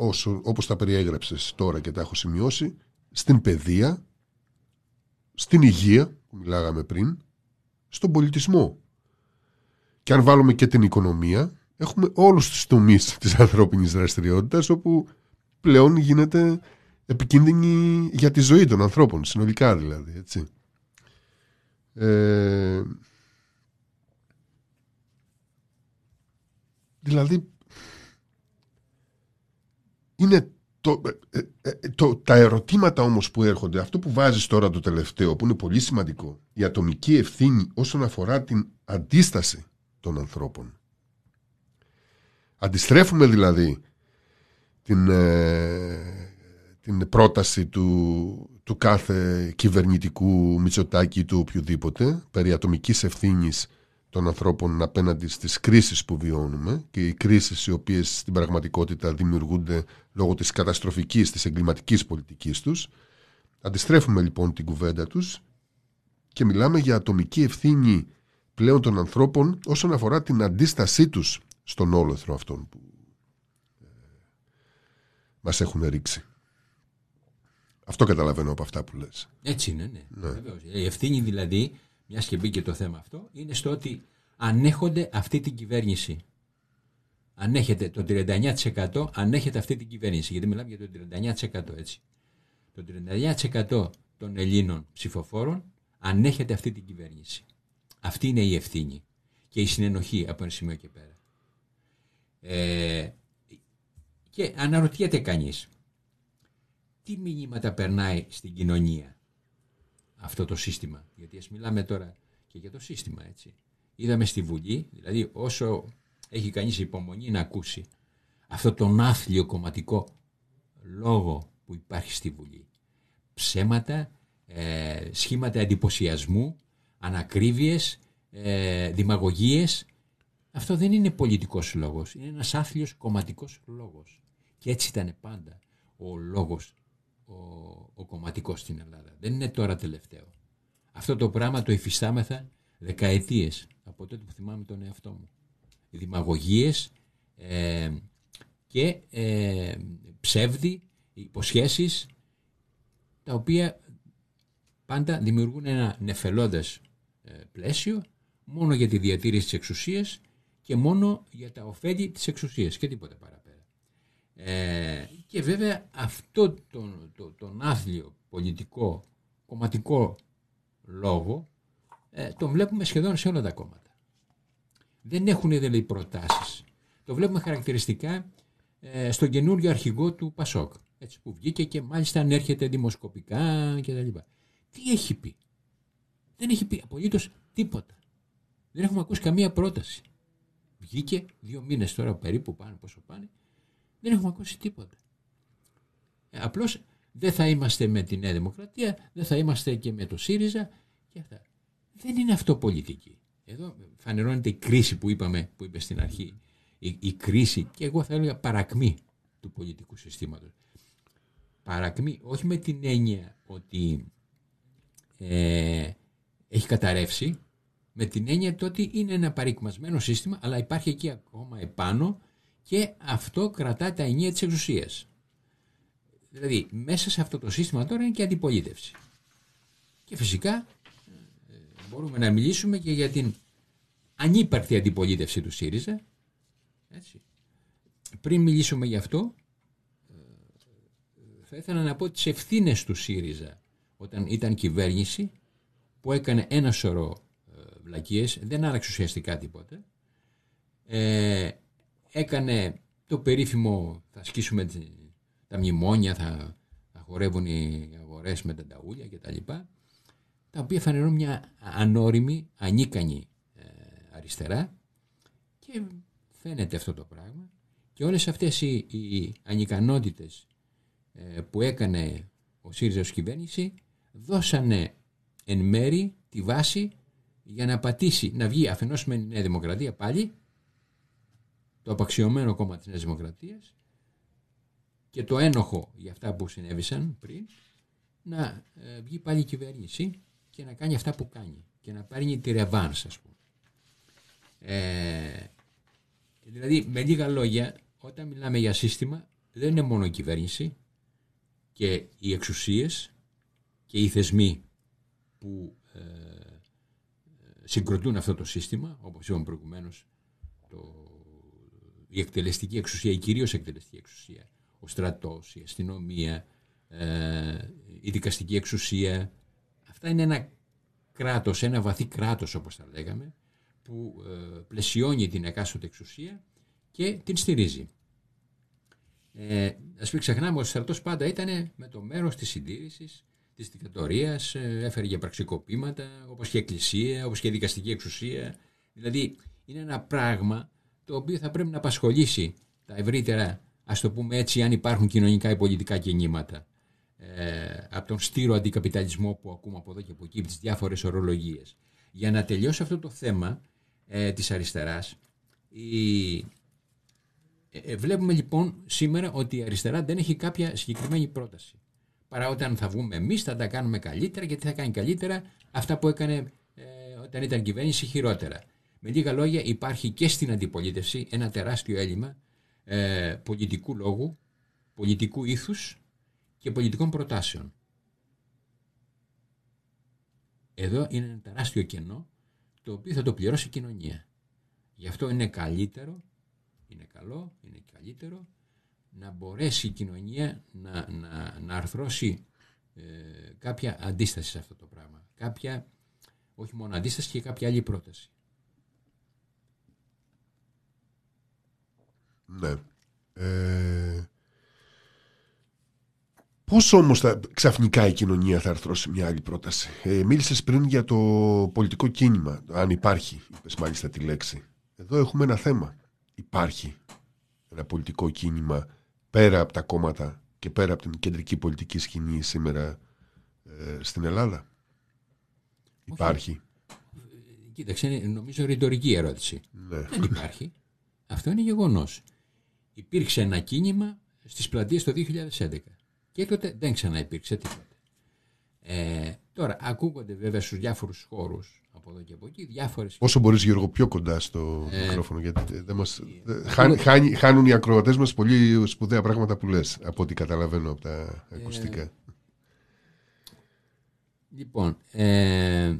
όσο, όπως τα περιέγραψες τώρα και τα έχω σημειώσει, στην παιδεία, στην υγεία, που μιλάγαμε πριν, στον πολιτισμό. Και αν βάλουμε και την οικονομία, έχουμε όλους τους τομείς της ανθρώπινης δραστηριότητας, όπου πλέον γίνεται επικίνδυνη για τη ζωή των ανθρώπων, συνολικά δηλαδή, έτσι. Ε, δηλαδή, είναι το, ε, ε, το, τα ερωτήματα όμως που έρχονται, αυτό που βάζεις τώρα το τελευταίο, που είναι πολύ σημαντικό, η ατομική ευθύνη όσον αφορά την αντίσταση των ανθρώπων. Αντιστρέφουμε δηλαδή την, ε, την πρόταση του, του κάθε κυβερνητικού Μητσοτάκη του οποιοδήποτε περί ατομικής ευθύνης των ανθρώπων απέναντι στις κρίσεις που βιώνουμε και οι κρίσεις οι οποίες στην πραγματικότητα δημιουργούνται λόγω της καταστροφικής, της εγκληματικής πολιτικής τους. Αντιστρέφουμε λοιπόν την κουβέντα τους και μιλάμε για ατομική ευθύνη πλέον των ανθρώπων όσον αφορά την αντίστασή τους στον όλοθρο αυτόν που ε, μας έχουν ρίξει. Αυτό καταλαβαίνω από αυτά που λες. Έτσι είναι, ναι. ναι. Η ευθύνη δηλαδή μιας και μπήκε το θέμα αυτό, είναι στο ότι ανέχονται αυτή την κυβέρνηση. Ανέχεται το 39% ανέχεται αυτή την κυβέρνηση. Γιατί μιλάμε για το 39% έτσι. Το 39% των Ελλήνων ψηφοφόρων ανέχεται αυτή την κυβέρνηση. Αυτή είναι η ευθύνη και η συνενοχή από ένα σημείο και πέρα. Ε, και αναρωτιέται κανείς τι μηνύματα περνάει στην κοινωνία; Αυτό το σύστημα. Γιατί ας μιλάμε τώρα και για το σύστημα, έτσι. Είδαμε στη Βουλή, δηλαδή όσο έχει κανείς υπομονή να ακούσει αυτό τον άθλιο κομματικό λόγο που υπάρχει στη Βουλή. Ψέματα, ε, σχήματα εντυπωσιασμού, ανακρίβειες, ε, δημαγωγίες. Αυτό δεν είναι πολιτικός λόγος, είναι ένας άθλιος κομματικός λόγος. Και έτσι ήταν πάντα ο λόγος ο, ο κομματικός στην Ελλάδα. Δεν είναι τώρα τελευταίο. Αυτό το πράγμα το υφιστάμεθα δεκαετίες από τότε που θυμάμαι τον εαυτό μου. Οι δημαγωγίες ε, και ε, ψεύδι, υποσχέσεις τα οποία πάντα δημιουργούν ένα νεφελώδες ε, πλαίσιο μόνο για τη διατήρηση της εξουσίας και μόνο για τα ωφέλη της εξουσίας και τίποτα παραπέρα. Ε, και βέβαια αυτό τον, τον, τον άθλιο πολιτικό κομματικό λόγο ε, τον βλέπουμε σχεδόν σε όλα τα κόμματα. Δεν έχουν δηλαδή προτάσεις. Το βλέπουμε χαρακτηριστικά ε, στον καινούριο αρχηγό του Πασόκ. Έτσι, που βγήκε και μάλιστα ανέρχεται δημοσκοπικά κτλ. Τι έχει πει; Δεν έχει πει απολύτως τίποτα. Δεν έχουμε ακούσει καμία πρόταση. Βγήκε δύο μήνες τώρα περίπου πάνε πόσο πάνε δεν έχουμε ακούσει τίποτα. Ε, απλώς δεν θα είμαστε με τη Νέα Δημοκρατία, δεν θα είμαστε και με το ΣΥΡΙΖΑ και αυτά. Δεν είναι αυτό πολιτική. Εδώ φανερώνεται η κρίση που είπαμε, που είπε στην αρχή. Η, κρίση και εγώ θα έλεγα παρακμή του πολιτικού συστήματος. Παρακμή, όχι με την έννοια ότι ε, έχει καταρρεύσει, με την έννοια ότι είναι ένα παρικμασμένο σύστημα, αλλά υπάρχει εκεί ακόμα επάνω και αυτό κρατά τα ενία της εξουσίας. Δηλαδή μέσα σε αυτό το σύστημα τώρα είναι και αντιπολίτευση. Και φυσικά ε, μπορούμε να μιλήσουμε και για την ανύπαρκτη αντιπολίτευση του ΣΥΡΙΖΑ. Έτσι. Πριν μιλήσουμε γι' αυτό, ε, θα ήθελα να πω τις ευθύνες του ΣΥΡΙΖΑ όταν ήταν κυβέρνηση που έκανε ένα σωρό ε, βλακίες, δεν άλλαξε ουσιαστικά τίποτα. Ε, έκανε το περίφημο θα ασκήσουμε τα μνημόνια, θα, θα χορεύουν οι αγορές με τα ταούλια κτλ. Τα οποία φανερούν μια ανώριμη, ανίκανη ε, αριστερά και φαίνεται αυτό το πράγμα και όλες αυτές οι, οι ανικανότητες ε, που έκανε ο ΣΥΡΙΖΑ ως κυβέρνηση δώσανε εν μέρη τη βάση για να πατήσει, να βγει αφενός με Νέα Δημοκρατία πάλι το απαξιωμένο κόμμα της Νέας Δημοκρατίας και το ένοχο για αυτά που συνέβησαν πριν να ε, βγει πάλι η κυβέρνηση και να κάνει αυτά που κάνει και να πάρει τη ρεβάνς ας πούμε. Ε, δηλαδή με λίγα λόγια όταν μιλάμε για σύστημα δεν είναι μόνο η κυβέρνηση και οι εξουσίες και οι θεσμοί που ε, συγκροτούν αυτό το σύστημα όπως είπαμε προηγουμένως το η εκτελεστική εξουσία, η κυρίως εκτελεστική εξουσία, ο στρατός, η αστυνομία, ε, η δικαστική εξουσία. Αυτά είναι ένα κράτος, ένα βαθύ κράτος όπως τα λέγαμε, που ε, πλαισιώνει την εκάστοτε εξουσία και την στηρίζει. Ε, Α μην ξεχνάμε ότι ο στρατός πάντα ήταν με το μέρος της συντήρησης της δικτατορία, ε, έφερε για πραξικοπήματα, όπως και εκκλησία, όπως και δικαστική εξουσία. Δηλαδή είναι ένα πράγμα το οποίο θα πρέπει να απασχολήσει τα ευρύτερα, ας το πούμε έτσι, αν υπάρχουν κοινωνικά ή πολιτικά κινήματα. Ε, από τον στήρο αντικαπιταλισμό που ακούμε από εδώ και από εκεί, τις διάφορες ορολογίες. Για να τελειώσει αυτό το θέμα ε, της αριστεράς, η... Ε, ε, βλέπουμε λοιπόν σήμερα ότι η αριστερά δεν έχει κάποια συγκεκριμένη πρόταση. Παρά όταν θα βγούμε εμείς θα τα κάνουμε καλύτερα γιατί θα κάνει καλύτερα αυτά που έκανε ε, όταν ήταν κυβέρνηση χειρότερα. Με λίγα λόγια υπάρχει και στην αντιπολίτευση ένα τεράστιο έλλειμμα ε, πολιτικού λόγου, πολιτικού ήθους και πολιτικών προτάσεων. Εδώ είναι ένα τεράστιο κενό το οποίο θα το πληρώσει η κοινωνία. Γι' αυτό είναι καλύτερο, είναι καλό, είναι καλύτερο να μπορέσει η κοινωνία να, να, να αρθρώσει ε, κάποια αντίσταση σε αυτό το πράγμα. Κάποια, όχι μόνο αντίσταση και κάποια άλλη πρόταση. Ναι. Ε, Πώς όμως θα, ξαφνικά η κοινωνία θα αρθρώσει μια άλλη πρόταση; Ε, μίλησες πριν για το πολιτικό κίνημα, αν υπάρχει, είπες μάλιστα τη λέξη. Εδώ έχουμε ένα θέμα. Υπάρχει ένα πολιτικό κίνημα πέρα από τα κόμματα και πέρα από την κεντρική πολιτική σκηνή σήμερα ε, στην Ελλάδα; Υπάρχει. Κοίταξε, νομίζω ρητορική ερώτηση. Ναι. Δεν υπάρχει. Αυτό είναι γεγονός. Υπήρξε ένα κίνημα στις πλατείες το 2011 και τότε δεν ξαναυπήρξε τίποτα. Ε, τώρα ακούγονται βέβαια στους διάφορους χώρους από εδώ και από εκεί διάφορες... Όσο μπορείς Γιώργο πιο κοντά στο ε, μικρόφωνο γιατί δεν μας... χάνει, χάνουν οι ακροατές μας πολύ σπουδαία πράγματα που λες από ό,τι καταλαβαίνω από τα ακουστικά. Ε, λοιπόν... Ε,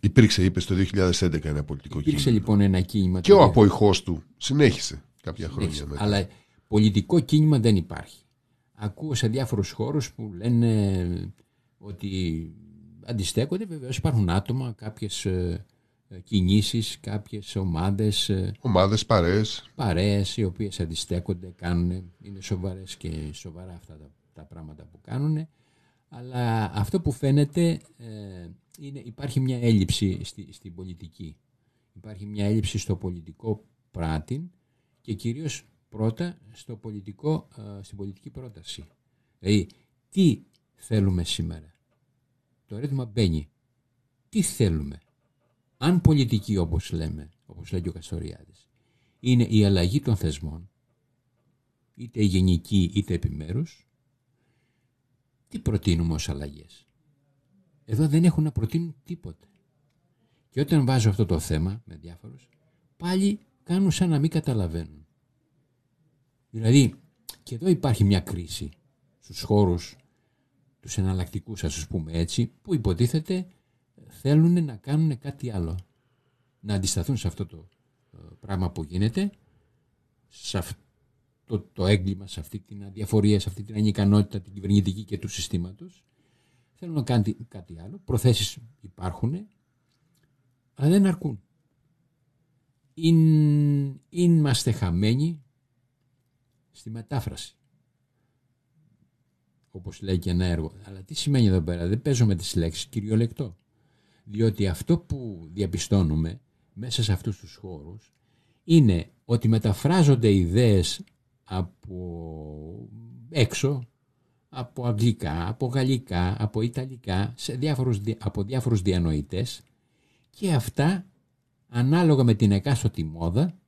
Υπήρξε, είπες, το 2011 ένα πολιτικό υπήρξε, κίνημα. λοιπόν ένα κίνημα. Και ο απόϊχός του συνέχισε κάποια χρόνια μετά. Αλλά πολιτικό κίνημα δεν υπάρχει ακούω σε διάφορους χώρους που λένε ότι αντιστέκονται. Βεβαίως υπάρχουν άτομα, κάποιες ε, κινήσεις, κάποιες ομάδες. Ε, ομάδες, παρέες. Παρέες οι οποίες αντιστέκονται, κάνουν, είναι σοβαρές και σοβαρά αυτά τα, τα πράγματα που κάνουν. Αλλά αυτό που φαίνεται ε, είναι υπάρχει μια έλλειψη στη, στην πολιτική. Υπάρχει μια έλλειψη στο πολιτικό πράτη και κυρίως πρώτα στο πολιτικό, στην πολιτική πρόταση. Δηλαδή, τι θέλουμε σήμερα; Το ερώτημα μπαίνει. Τι θέλουμε; Αν πολιτική όπως λέμε, όπως λέει ο Καστοριάδης, είναι η αλλαγή των θεσμών, είτε γενική είτε επιμέρους, τι προτείνουμε ως αλλαγές; Εδώ δεν έχουν να προτείνουν τίποτε. Και όταν βάζω αυτό το θέμα με διάφορους, πάλι κάνουν σαν να μην καταλαβαίνουν. Δηλαδή, και εδώ υπάρχει μια κρίση στους χώρους τους εναλλακτικούς, ας πούμε έτσι, που υποτίθεται θέλουν να κάνουν κάτι άλλο. Να αντισταθούν σε αυτό το ε, πράγμα που γίνεται, σε αυτό το έγκλημα, σε αυτή την αδιαφορία, σε αυτή την ανικανότητα την κυβερνητική και του συστήματος. Θέλουν να κάνουν κάτι άλλο. Προθέσεις υπάρχουν, αλλά δεν αρκούν. Είμαστε χαμένοι στη μετάφραση. Όπως λέει και ένα έργο. Αλλά τι σημαίνει εδώ πέρα. Δεν παίζω με τις λέξεις κυριολεκτό. Διότι αυτό που διαπιστώνουμε μέσα σε αυτούς τους χώρους είναι ότι μεταφράζονται ιδέες από έξω, από αγγλικά, από γαλλικά, από ιταλικά, σε διάφορους, από διάφορους διανοητές και αυτά ανάλογα με την εκάστοτε μόδα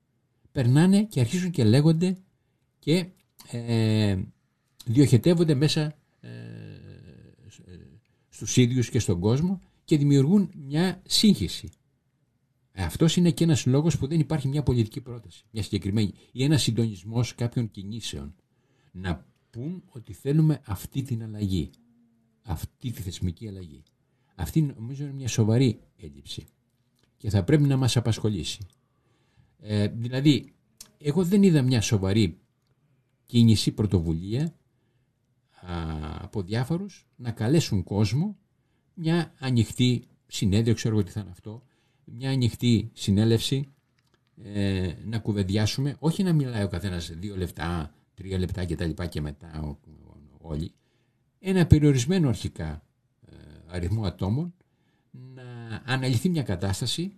περνάνε και αρχίζουν και λέγονται και ε, διοχετεύονται μέσα ε, στους ίδιους και στον κόσμο και δημιουργούν μια σύγχυση. Αυτός είναι και ένας λόγος που δεν υπάρχει μια πολιτική πρόταση, μια συγκεκριμένη ή ένας συντονισμός κάποιων κινήσεων. Να πούν ότι θέλουμε αυτή την αλλαγή, αυτή τη θεσμική αλλαγή. Αυτή νομίζω είναι μια σοβαρή έλλειψη και θα πρέπει να μας απασχολήσει. Ε, δηλαδή, εγώ δεν είδα μια σοβαρή κίνηση, πρωτοβουλία από διάφορους να καλέσουν κόσμο μια ανοιχτή συνέδριο, ξέρω εγώ τι θα είναι αυτό, μια ανοιχτή συνέλευση ε, να κουβεντιάσουμε, όχι να μιλάει ο καθένας δύο λεπτά, τρία λεπτά και τα λοιπά και μετά ο- ο- όλοι, ένα περιορισμένο αρχικά ε, αριθμό ατόμων να αναλυθεί μια κατάσταση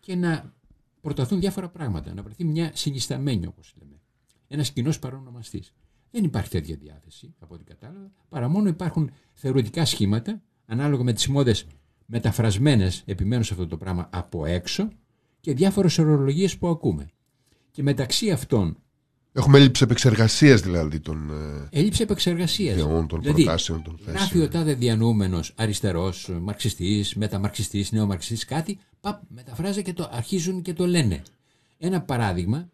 και να προταθούν διάφορα πράγματα, να βρεθεί μια συνισταμένη όπως λέμε. Ένας κοινός παρονομαστής. Δεν υπάρχει τέτοια διάθεση από ό,τι κατάλαβα, παρά μόνο υπάρχουν θεωρητικά σχήματα ανάλογα με τις μόδες μεταφρασμένες, επιμένως σε αυτό το πράγμα, από έξω και διάφορες ορολογίες που ακούμε. Και μεταξύ αυτών Έχουμε έλλειψη επεξεργασίας δηλαδή των ε, έλλειψη επεξεργασίας. ιδεών, των προτάσεων, των Γράφει ο θέσεων. τάδε διανούμενο αριστερός, μαρξιστής, μεταμαρξιστής, νεομαρξιστής, κάτι, παπ, μεταφράζει και το αρχίζουν και το λένε. Ένα παράδειγμα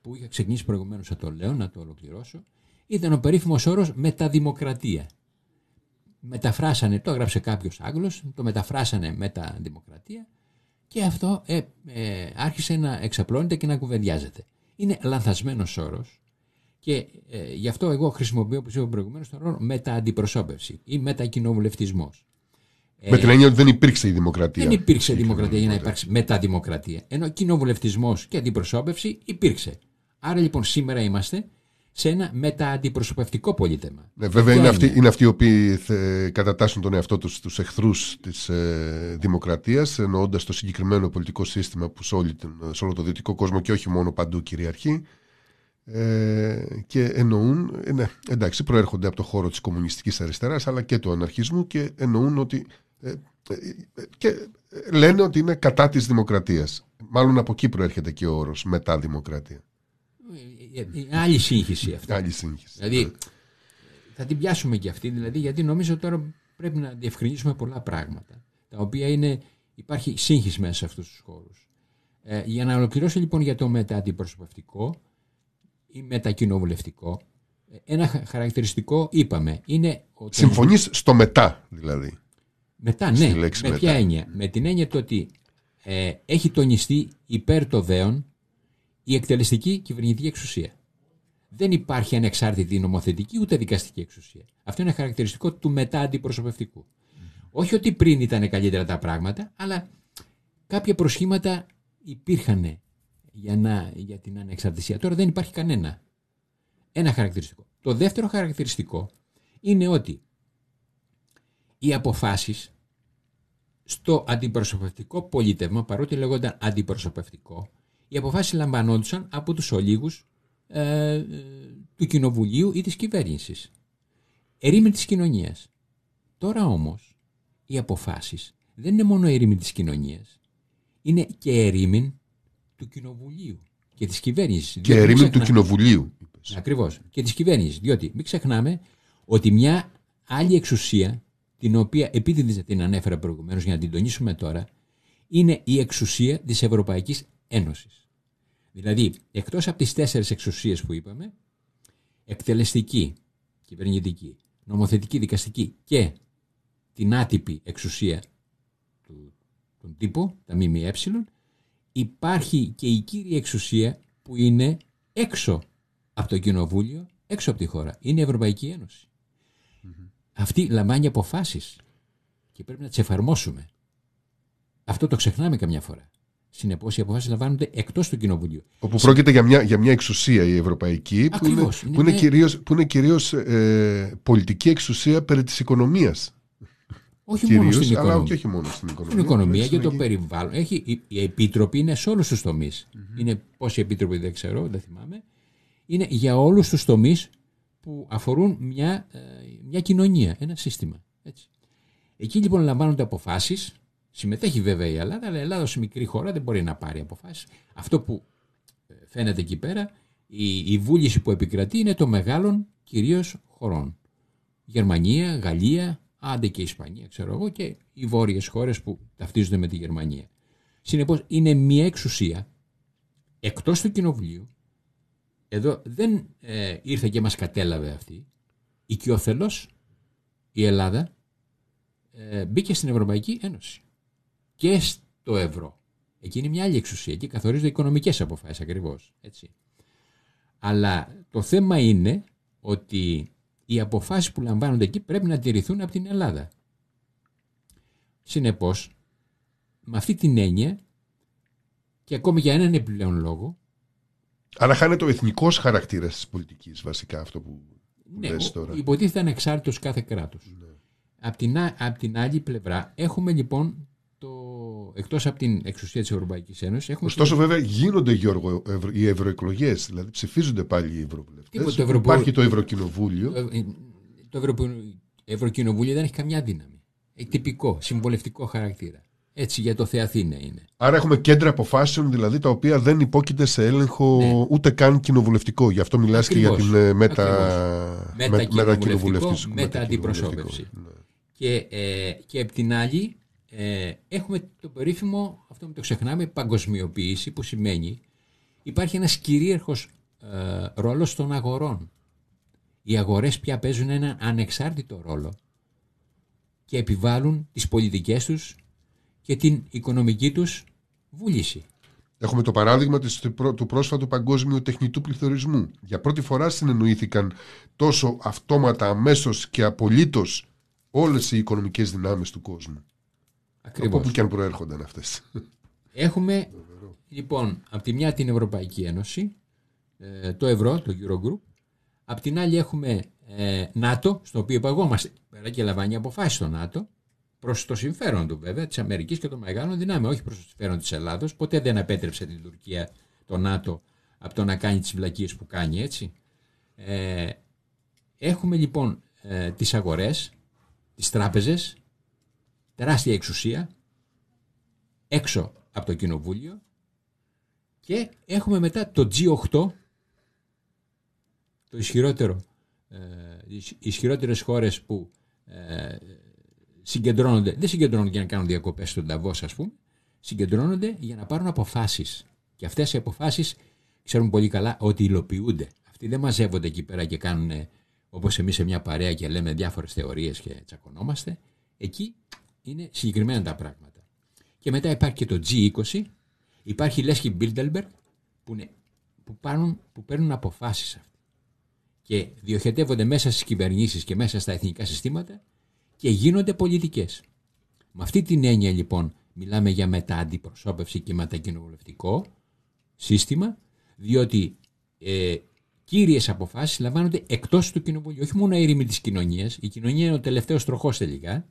που είχα ξεκινήσει προηγουμένως να το λέω, να το ολοκληρώσω, ήταν ο περίφημος όρος μεταδημοκρατία. Μεταφράσανε, το έγραψε κάποιος Άγγλος, το μεταφράσανε μεταδημοκρατία και αυτό ε, ε, άρχισε να εξαπλώνεται και να κουβεντιάζεται. Είναι λανθασμένος όρος και ε, γι' αυτό εγώ χρησιμοποιώ, όπως είπα προηγουμένως, τον όρο μετααντιπροσώπευση ή μετακοινοβουλευτισμός. Με την έννοια ότι δεν υπήρξε η δημοκρατία. Δεν υπήρξε δημοκρατία για να υπάρξει μεταδημοκρατία. Ενώ κοινοβουλευτισμός και αντιπροσώπευση υπήρξε. Άρα λοιπόν σήμερα είμαστε σε ένα μετααντιπροσωπευτικό πολίτεμα. Ναι, βέβαια Ποια είναι αυτοί, είναι αυτοί οι οποίοι θε- κατατάσσουν τον εαυτό τους στους εχθρούς της ε, δημοκρατίας εννοώντας το συγκεκριμένο πολιτικό σύστημα που σε, όλη την- σε όλο το δυτικό κόσμο και όχι μόνο παντού κυριαρχεί ε, και εννοούν, ε, ναι, εντάξει προέρχονται από το χώρο της κομμουνιστικής αριστεράς αλλά και του αναρχισμού και εννοούν ότι ε, ε, ε, και λένε ότι είναι κατά της δημοκρατίας. Μάλλον από εκεί προέρχεται και ο όρος μετά δημοκρατία. Ε, ε, ε, άλλη σύγχυση αυτή. Άλλη σύγχυση. Δηλαδή, θα την πιάσουμε και αυτή, δηλαδή, γιατί νομίζω τώρα πρέπει να διευκρινίσουμε πολλά πράγματα, τα οποία είναι, υπάρχει σύγχυση μέσα σε αυτούς τους χώρους. Ε, για να ολοκληρώσω λοιπόν για το μετααντιπροσωπευτικό ή μετακοινοβουλευτικό, ε, ένα χα- χαρακτηριστικό είπαμε, είναι ότι Συμφωνείς στο μετά δηλαδή. μετά, στη ναι, λέξη με μετά. ποια έννοια; Με την έννοια το ότι ε, έχει τονιστεί υπέρ το δέον η εκτελεστική κυβερνητική εξουσία. Δεν υπάρχει ανεξάρτητη νομοθετική ούτε δικαστική εξουσία. Αυτό είναι χαρακτηριστικό του μετά αντιπροσωπευτικού. Όχι ότι πριν ήταν καλύτερα τα πράγματα, αλλά κάποια προσχήματα υπήρχαν για, να, για την ανεξαρτησία. Τώρα δεν υπάρχει κανένα. Ένα χαρακτηριστικό. Το δεύτερο χαρακτηριστικό είναι ότι οι αποφάσεις στο αντιπροσωπευτικό πολίτευμα, παρότι λέγονταν αντιπροσωπευτικό, οι αποφάσεις λαμβανόντουσαν από τους ολίγους ε, ε, του κοινοβουλίου ή της κυβέρνησης. Ερήμην της κοινωνίας. Τώρα όμως οι αποφάσεις δεν είναι μόνο ερήμην της κοινωνίας, είναι και ερήμην του κοινοβουλίου και της κυβέρνησης. Και Διότι μην ερήμην του ξεχνα- κοινοβουλίου. είπες. Ακριβώς. Και της κυβέρνησης. Διότι μην ξεχνάμε ότι μια άλλη εξουσία, την οποία επειδή δεν την ανέφερα προηγουμένως για να την τονίσουμε τώρα, είναι η εξουσία της Ευρωπαϊκής Ένωσης. Δηλαδή, εκτός από τις τέσσερις εξουσίες που είπαμε, εκτελεστική, κυβερνητική, νομοθετική, δικαστική και την άτυπη εξουσία του, των τύπου, τα ΜΜΕ, υπάρχει και η κύρια εξουσία που είναι έξω από το κοινοβούλιο, έξω από τη χώρα. Είναι η Ευρωπαϊκή Ένωση. Αυτή λαμβάνει αποφάσεις και πρέπει να τις εφαρμόσουμε. Αυτό το ξεχνάμε καμιά φορά. Συνεπώς οι αποφάσεις λαμβάνονται εκτός του κοινοβουλίου. Όπου πρόκειται για μια, για μια εξουσία η ευρωπαϊκή που είναι, Ακριβώς. Είναι που είναι μια- κυρίως, που είναι κυρίως ε, πολιτική εξουσία περί της οικονομίας. Όχι μόνο Κυρίως, στην αλλά οικονομία. και όχι μόνο στην οικονομία. Στην οικονομία Στην και το εκεί- περιβάλλον. Έχει, η, η επίτροπη είναι σε όλους τους τομείς. Είναι πόσοι επίτροποι δεν ξέρω, δεν θυμάμαι. Είναι για όλους τους τομείς που αφορούν μια, ε, μια κοινωνία, ένα σύστημα. Έτσι. Εκεί λοιπόν λαμβάνονται αποφάσεις. Συμμετέχει βέβαια η Ελλάδα, αλλά η Ελλάδα ως μικρή χώρα δεν μπορεί να πάρει αποφάσεις. Αυτό που ε, φαίνεται εκεί πέρα, η, η βούληση που επικρατεί είναι των μεγάλων κυρίως χωρών. Γερμανία, Γαλλία, άντε και Ισπανία, ξέρω εγώ, και οι βόρειες χώρες που ταυτίζονται με τη Γερμανία. Συνεπώς είναι μια εξουσία εκτός του Κοινοβουλίου. Εδώ δεν ε, ήρθε και μας κατέλαβε αυτή. Οικειοθελώς η Ελλάδα ε, μπήκε στην Ευρωπαϊκή Ένωση και στο ευρώ. Εκεί είναι μια άλλη εξουσία. Εκεί καθορίζονται οικονομικές αποφάσεις ακριβώς. Έτσι. Αλλά το θέμα είναι ότι οι αποφάσεις που λαμβάνονται εκεί πρέπει να τηρηθούν από την Ελλάδα. Συνεπώς, με αυτή την έννοια και ακόμη για έναν επιπλέον λόγο, Άρα χάνεται ο εθνικός χαρακτήρας της πολιτικής, βασικά αυτό που, που Ναι, λες ο- τώρα. υποτίθεται ανεξάρτητος κάθε κράτος. Ναι. Απ' την, α- απ' την άλλη πλευρά έχουμε λοιπόν το, εκτός από την εξουσία της Ευρωπαϊκής Ένωσης έχουμε Ωστόσο, βέβαια, γίνονται Γιώργο, ευρω- οι ευρωεκλογές, δηλαδή ψηφίζονται πάλι οι ευρωβουλευτές. Τίποτα, το Ευρωπο- Υπάρχει το Ευρωκοινοβούλιο. το, ε, το Ευρωπο- Ευρωκοινοβούλιο δεν έχει καμιά δύναμη. Έχει τυπικό, συμβολευτικό χαρακτήρα. Έτσι για το Θεαθήνε είναι. Άρα έχουμε κέντρα αποφάσεων δηλαδή τα οποία δεν υπόκειται σε έλεγχο Ναι. ούτε καν κοινοβουλευτικό. Γι' αυτό μιλάς και για Ακριβώς. την ε, μετα... Ακριβώς. με- Μετακοινοβουλευτικό, μετακοινοβουλευτισ- μετααντιπροσώπευση. μετακοινοβουλευτικό. Και, ε, και απ' την άλλη ε, έχουμε το περίφημο, αυτό που το ξεχνάμε, παγκοσμιοποίηση που σημαίνει υπάρχει ένας κυρίαρχος ε, ρόλος των αγορών. Οι αγορές πια παίζουν έναν ανεξάρτητο ρόλο και επιβάλλουν τις πολιτικές τους και την οικονομική τους βούληση. Έχουμε το παράδειγμα της, του πρόσφατου παγκόσμιου τεχνητού πληθωρισμού. Για πρώτη φορά συνεννοήθηκαν τόσο αυτόματα, αμέσως και απολύτως όλες οι οικονομικές δυνάμεις του κόσμου. Από Ακριβώς. όπου και αν προέρχονταν αυτές. Έχουμε λοιπόν από τη μια την Ευρωπαϊκή Ένωση, ε, το ευρώ, το Eurogroup, από την άλλη έχουμε ε, ΝΑΤΟ, στο οποίο υπαγόμαστε πέρα και λαμβάνει αποφάσεις στο ΝΑΤΟ, προς το συμφέρον του βέβαια, της Αμερικής και των μεγάλων δυνάμεων, όχι προς το συμφέρον της Ελλάδος. Ποτέ δεν απέτρεψε την Τουρκία το ΝΑΤΟ από το να κάνει τις βλακίες που κάνει, έτσι. Ε, έχουμε λοιπόν ε, τις αγορές, τις τράπεζες, τεράστια εξουσία, έξω από το κοινοβούλιο και έχουμε μετά το G8 το ισχυρότερο ε, οι ισχυρότερες χώρες που ε, συγκεντρώνονται δεν συγκεντρώνονται για να κάνουν διακοπές στον Ταβός ας πούμε συγκεντρώνονται για να πάρουν αποφάσεις. Και αυτές οι αποφάσεις ξέρουμε πολύ καλά ότι υλοποιούνται. Αυτοί δεν μαζεύονται εκεί πέρα και κάνουν όπως εμείς σε μια παρέα και λέμε διάφορες θεωρίες και τσακωνόμαστε. Εκεί είναι συγκεκριμένα τα πράγματα και μετά υπάρχει και το G20, υπάρχει η Λέσχη Μπίλτελμπεργκ που, είναι, που, πάρουν, που παίρνουν αποφάσεις αυτοί. Και διοχετεύονται μέσα στις κυβερνήσεις και μέσα στα εθνικά συστήματα και γίνονται πολιτικές. Με αυτή την έννοια λοιπόν μιλάμε για μετααντιπροσώπευση και μετακοινοβουλευτικό σύστημα, διότι ε, κύριες αποφάσεις λαμβάνονται εκτός του κοινοβουλίου. Όχι μόνο ήρεμη της κοινωνίας, η κοινωνία είναι ο τελευταίος τροχός τελικά,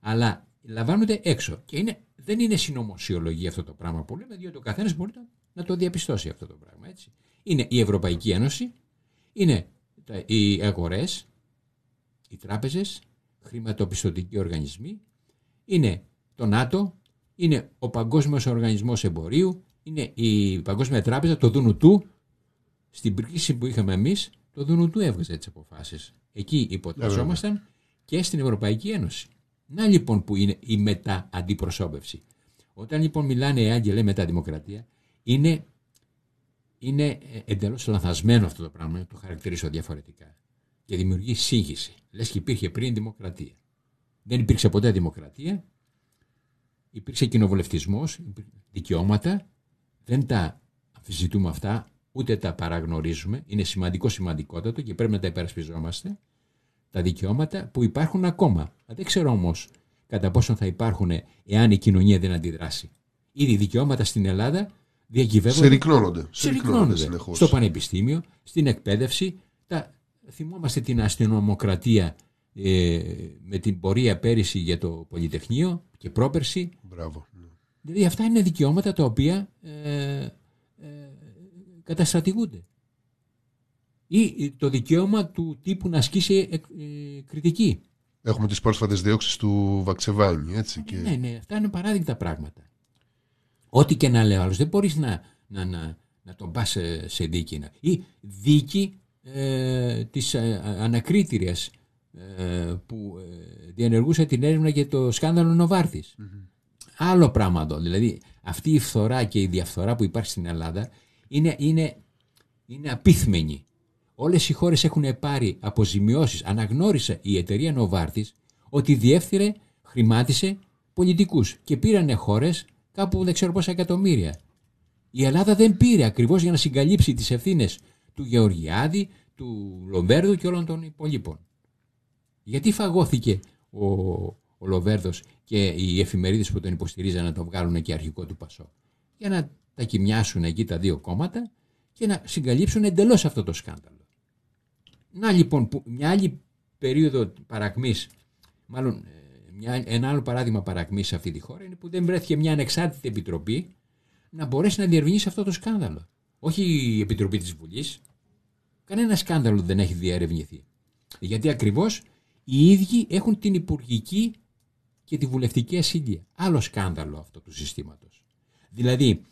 αλλά λαμβάνονται έξω. Και είναι, δεν είναι συνωμοσιολογία αυτό το πράγμα που λέμε, διότι ο καθένας μπορεί να, να το διαπιστώσει αυτό το πράγμα. Έτσι. Είναι η Ευρωπαϊκή Ένωση, είναι τα, οι αγορές, οι τράπεζες, χρηματοπιστωτικοί οργανισμοί, είναι το ΝΑΤΟ, είναι ο Παγκόσμιος Οργανισμός Εμπορίου, είναι η Παγκόσμια Τράπεζα, το ΔΝΤ. Στην κρίση που είχαμε εμείς, το ΔΝΤ έβγαζε τις αποφάσεις. Εκεί υποτασσόμασταν και στην Ευρωπαϊκή Ένωση. Να λοιπόν που είναι η μετα-αντιπροσώπευση. Όταν λοιπόν μιλάνε οι άγγελοι μετα-δημοκρατία, είναι, είναι εντελώς λανθασμένο αυτό το πράγμα, το χαρακτηρίζω διαφορετικά. Και δημιουργεί σύγχυση. Λες και υπήρχε πριν δημοκρατία. Δεν υπήρξε ποτέ δημοκρατία. Υπήρξε κοινοβουλευτισμός, δικαιώματα. Δεν τα αμφισβητούμε αυτά, ούτε τα παραγνωρίζουμε. Είναι σημαντικό σημαντικότατο και πρέπει να τα υπερασπιζόμαστε τα δικαιώματα που υπάρχουν ακόμα. Δεν ξέρω όμως κατά πόσο θα υπάρχουν εάν η κοινωνία δεν αντιδράσει. Ήδη δικαιώματα στην Ελλάδα διακυβεύονται. Συρρυκνώνονται. Συρρυκνώνονται. συνεχώς. Στο πανεπιστήμιο, στην εκπαίδευση. Τα... Θυμόμαστε την αστυνομοκρατία ε, με την πορεία πέρυσι για το Πολυτεχνείο και πρόπερση. Μπράβο. ναι. Δηλαδή αυτά είναι δικαιώματα τα οποία ε, ε, καταστρατηγούνται. Ή το δικαίωμα του τύπου να ασκήσει ε, ε, κριτική. Έχουμε τις πρόσφατες διώξεις του Βαξεβάνη, έτσι. Και... Ναι, ναι, αυτά είναι παράδειγμα πράγματα. Ό,τι και να λέω άλλος, δεν μπορείς να, να, να, να τον πας σε, σε δίκη. να- Ή δίκη ε, της ε, ανακρίτηριας ε, που ε, διενεργούσε την έρευνα για το σκάνδαλο Νοβάρτης. Άλλο πράγμα εδώ. Δηλαδή αυτή η φθορά και η διαφθορά που υπάρχει στην Ελλάδα είναι, είναι, είναι απίθμενη. Όλες οι χώρες έχουν πάρει αποζημιώσεις. Αναγνώρισε η εταιρεία Νοβάρτης ότι διεύθυρε, χρημάτισε πολιτικούς και πήρανε χώρες κάπου δεν ξέρω πόσα εκατομμύρια. Η Ελλάδα δεν πήρε ακριβώς για να συγκαλύψει τις ευθύνες του Γεωργιάδη, του Λομπέρδου και όλων των υπολείπων. Γιατί φαγώθηκε ο, ο Λοβέρδος και οι εφημερίδες που τον υποστηρίζαν να τον βγάλουν και αρχικό του Πασό; Για να τα κοιμιάσουν εκεί τα δύο κόμματα και να συγκαλύψουν εντελώς αυτό το σκάνδαλο. Να λοιπόν, που, μια άλλη περίοδο παρακμής, μάλλον ε, μια, ένα άλλο παράδειγμα παρακμής σε αυτή τη χώρα είναι που δεν βρέθηκε μια ανεξάρτητη επιτροπή να μπορέσει να διερευνήσει αυτό το σκάνδαλο. Όχι η Επιτροπή της Βουλής. Κανένα σκάνδαλο δεν έχει διερευνηθεί. Γιατί ακριβώς οι ίδιοι έχουν την υπουργική και τη βουλευτική ασύλεια. Άλλο σκάνδαλο αυτό του συστήματος. Δηλαδή,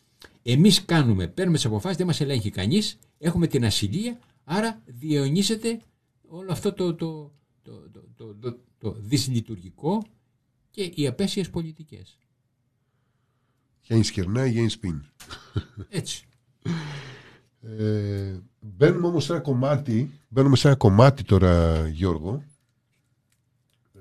εμείς κάνουμε, παίρνουμε τις αποφάσεις, δεν μας ελέγχει κανείς, έχουμε την ασυλία, άρα διαιωνίζεται όλο αυτό το, το, το, το, το, το δυσλειτουργικό και οι απέσιες πολιτικές. Geen σκερνάει, geen σπίν. Έτσι. Ε, μπαίνουμε όμως σε ένα κομμάτι, μπαίνουμε σε ένα κομμάτι τώρα Γιώργο, ε,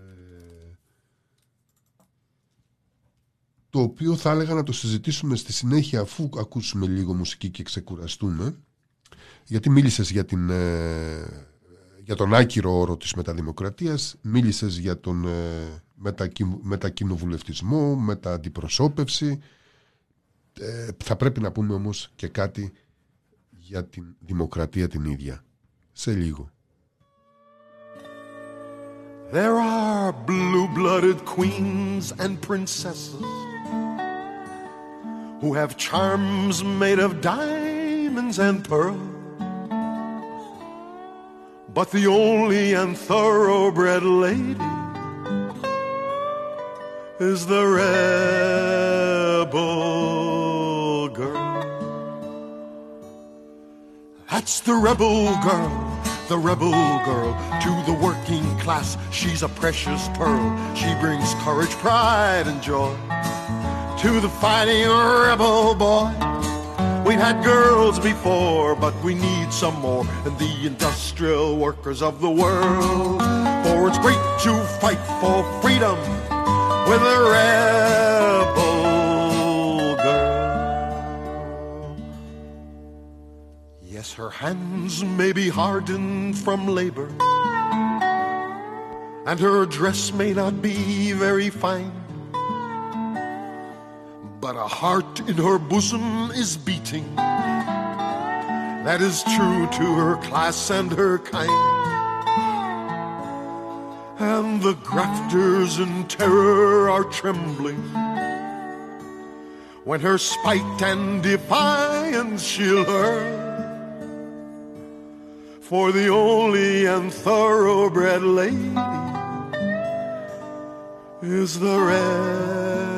το οποίο θα έλεγα να το συζητήσουμε στη συνέχεια αφού ακούσουμε λίγο μουσική και ξεκουραστούμε, γιατί μίλησες για, την, ε, για τον άκυρο όρο της μεταδημοκρατίας, μίλησες για τον ε, μετακι, μετακοινοβουλευτισμό, μετααντιπροσώπευση, ε, θα πρέπει να πούμε όμως και κάτι για την δημοκρατία την ίδια. Σε λίγο. There are blue-blooded queens and princesses who have charms made of diamonds and pearls. But the only and thoroughbred lady is the rebel girl. That's the rebel girl, the rebel girl. To the working class, she's a precious pearl. She brings courage, pride, and joy to the fighting rebel boy. We've had girls before, but we need some more. And the industrial workers of the world. For it's great to fight for freedom with a rebel girl. Yes, her hands may be hardened from labor, and her dress may not be very fine. But a heart in her bosom is beating. That is true to her class and her kind. And the grafters in terror are trembling when her spite and defiance she'll hurl. For the only and thoroughbred lady is the rebel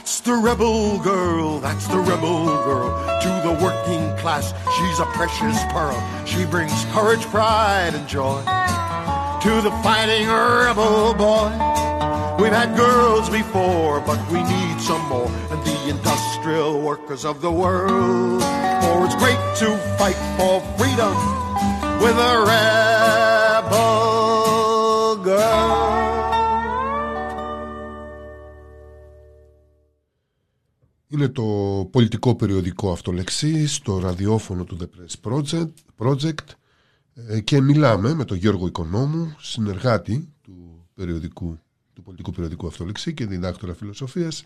That's the rebel girl, that's the rebel girl. To the working class, she's a precious pearl. She brings courage, pride, and joy. To the fighting rebel boy. We've had girls before, but we need some more. And the industrial workers of the world. For it's great to fight for freedom with a rebel Είναι το πολιτικό περιοδικό αυτολεξή στο ραδιόφωνο του The Press Project, Project ε, και μιλάμε με τον Γιώργο Οικονόμου, συνεργάτη του, περιοδικού, του πολιτικού περιοδικού αυτολεξή και διδάκτορα φιλοσοφίας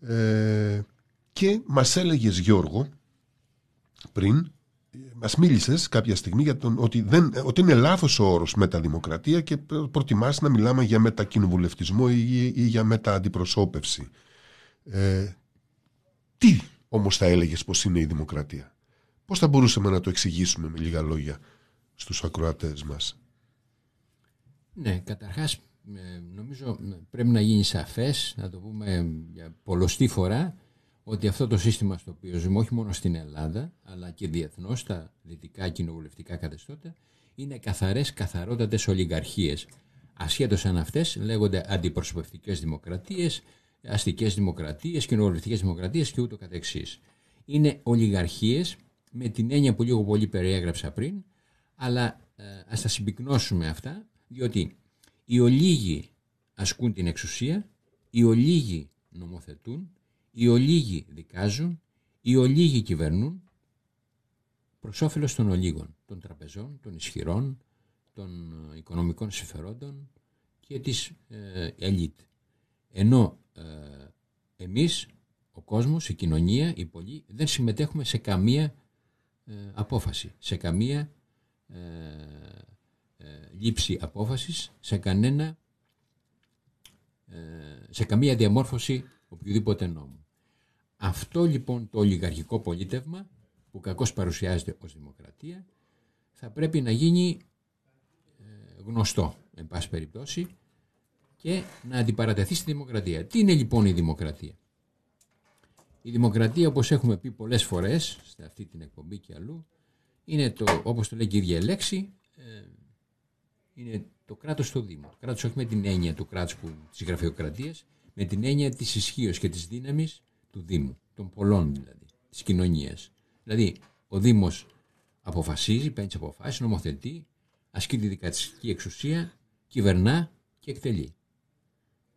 ε, και μας έλεγες Γιώργο πριν ε, μας μίλησες κάποια στιγμή για τον, ότι, δεν, ότι είναι λάθος ο όρος μεταδημοκρατία και προτιμάς να μιλάμε για μετακοινοβουλευτισμό ή, ή για μετααντιπροσώπευση. Ε, τι όμως θα έλεγες πως είναι η δημοκρατία; Πώς θα μπορούσαμε να το εξηγήσουμε με λίγα λόγια στους ακροατές μας; Ναι, καταρχάς ε, νομίζω πρέπει να γίνει σαφές, να το πούμε για πολλωστή φορά, ότι αυτό το σύστημα στο οποίο ζούμε όχι μόνο στην Ελλάδα, αλλά και διεθνώς στα δυτικά κοινοβουλευτικά καθεστώτα, είναι καθαρές, καθαρότατες ολιγαρχίες. Ασχέτως αν αυτές λέγονται αντιπροσωπευτικές δημοκρατίες, αστικές δημοκρατίες, κοινοβουλευτικές δημοκρατίες και ούτω καθεξής. Είναι ολιγαρχίες με την έννοια που λίγο πολύ περιέγραψα πριν, αλλά ε, ας τα συμπυκνώσουμε αυτά, διότι οι ολίγοι ασκούν την εξουσία, οι ολίγοι νομοθετούν, οι ολίγοι δικάζουν, οι ολίγοι κυβερνούν προς όφελος των ολίγων, των τραπεζών, των ισχυρών, των ε, οικονομικών συμφερόντων και της ε, ελίτ. Ενώ ε, εμείς, ο κόσμος, η κοινωνία, οι πολλοί δεν συμμετέχουμε σε καμία ε, απόφαση, σε καμία ε, ε, λήψη απόφασης, σε κανένα ε, σε καμία διαμόρφωση οποιοδήποτε νόμου. Αυτό λοιπόν το ολιγαρχικό πολίτευμα που κακώς παρουσιάζεται ως δημοκρατία θα πρέπει να γίνει ε, γνωστό εν πάση περιπτώσει και να αντιπαρατεθεί στη δημοκρατία. Τι είναι λοιπόν η δημοκρατία; Η δημοκρατία όπως έχουμε πει πολλές φορές σε αυτή την εκπομπή και αλλού είναι το όπως το λέει και η ίδια λέξη ε, είναι το κράτος στο Δήμο. Το κράτος όχι με την έννοια του κράτους που, της γραφειοκρατίας με την έννοια της ισχύως και της δύναμης του Δήμου, των πολλών δηλαδή, της κοινωνίας. Δηλαδή ο Δήμος αποφασίζει, παίρνει τις αποφάσεις, νομοθετεί, ασκεί τη δικαστική εξουσία, κυβερνά και εκτελεί.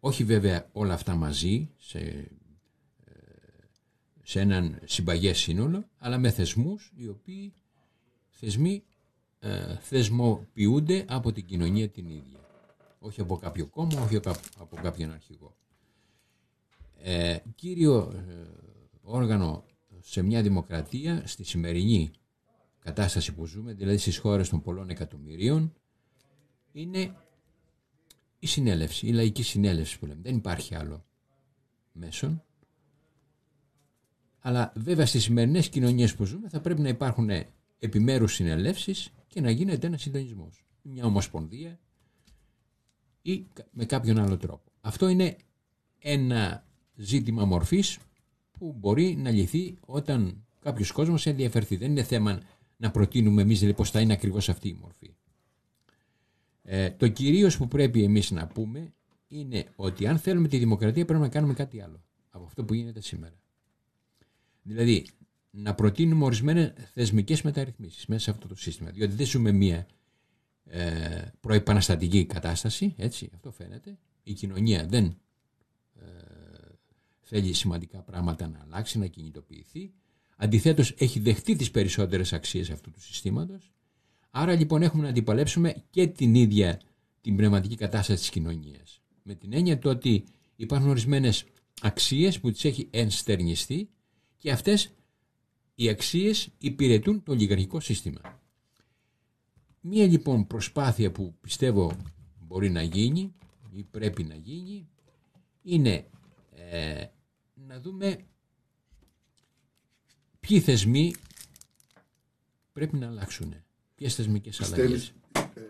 Όχι βέβαια όλα αυτά μαζί σε, ε, σε έναν συμπαγές σύνολο, αλλά με θεσμούς οι οποίοι θεσμοί ε, θεσμοποιούνται από την κοινωνία την ίδια. Όχι από κάποιο κόμμα, όχι από κάποιον αρχηγό. Ε, κύριο ε, όργανο σε μια δημοκρατία, στη σημερινή κατάσταση που ζούμε, δηλαδή στις χώρες των πολλών εκατομμυρίων, είναι η συνέλευση, η λαϊκή συνέλευση που λέμε. Δεν υπάρχει άλλο μέσον. Αλλά βέβαια στις σημερινές κοινωνίες που ζούμε θα πρέπει να υπάρχουν επιμέρους συνελεύσεις και να γίνεται ένας συντονισμός. Μια ομοσπονδία ή με κάποιον άλλο τρόπο. Αυτό είναι ένα ζήτημα μορφής που μπορεί να λυθεί όταν κάποιος κόσμος ενδιαφερθεί. Δεν είναι θέμα να προτείνουμε εμείς δηλαδή πώς θα είναι ακριβώς αυτή η μορφή. Ε, το κυρίως που πρέπει εμείς να πούμε είναι ότι αν θέλουμε τη δημοκρατία πρέπει να κάνουμε κάτι άλλο από αυτό που γίνεται σήμερα. Δηλαδή να προτείνουμε ορισμένες θεσμικές μεταρρυθμίσεις μέσα σε αυτό το σύστημα. Διότι δεν ζούμε μία ε, προεπαναστατική κατάσταση, έτσι, αυτό φαίνεται. Η κοινωνία δεν ε, θέλει σημαντικά πράγματα να αλλάξει, να κινητοποιηθεί. Αντιθέτως έχει δεχτεί τις περισσότερες αξίες αυτού του συστήματος. Άρα λοιπόν έχουμε να αντιπαλέψουμε και την ίδια την πνευματική κατάσταση της κοινωνίας. Με την έννοια το ότι υπάρχουν ορισμένες αξίες που τις έχει ενστερνιστεί και αυτές οι αξίες υπηρετούν το ολιγαρχικό σύστημα. Μία λοιπόν προσπάθεια που πιστεύω μπορεί να γίνει ή πρέπει να γίνει είναι ε, να δούμε ποιοι θεσμοί πρέπει να αλλάξουν. Ποιες θεσμικές Πιστεύεις, αλλαγές; ε,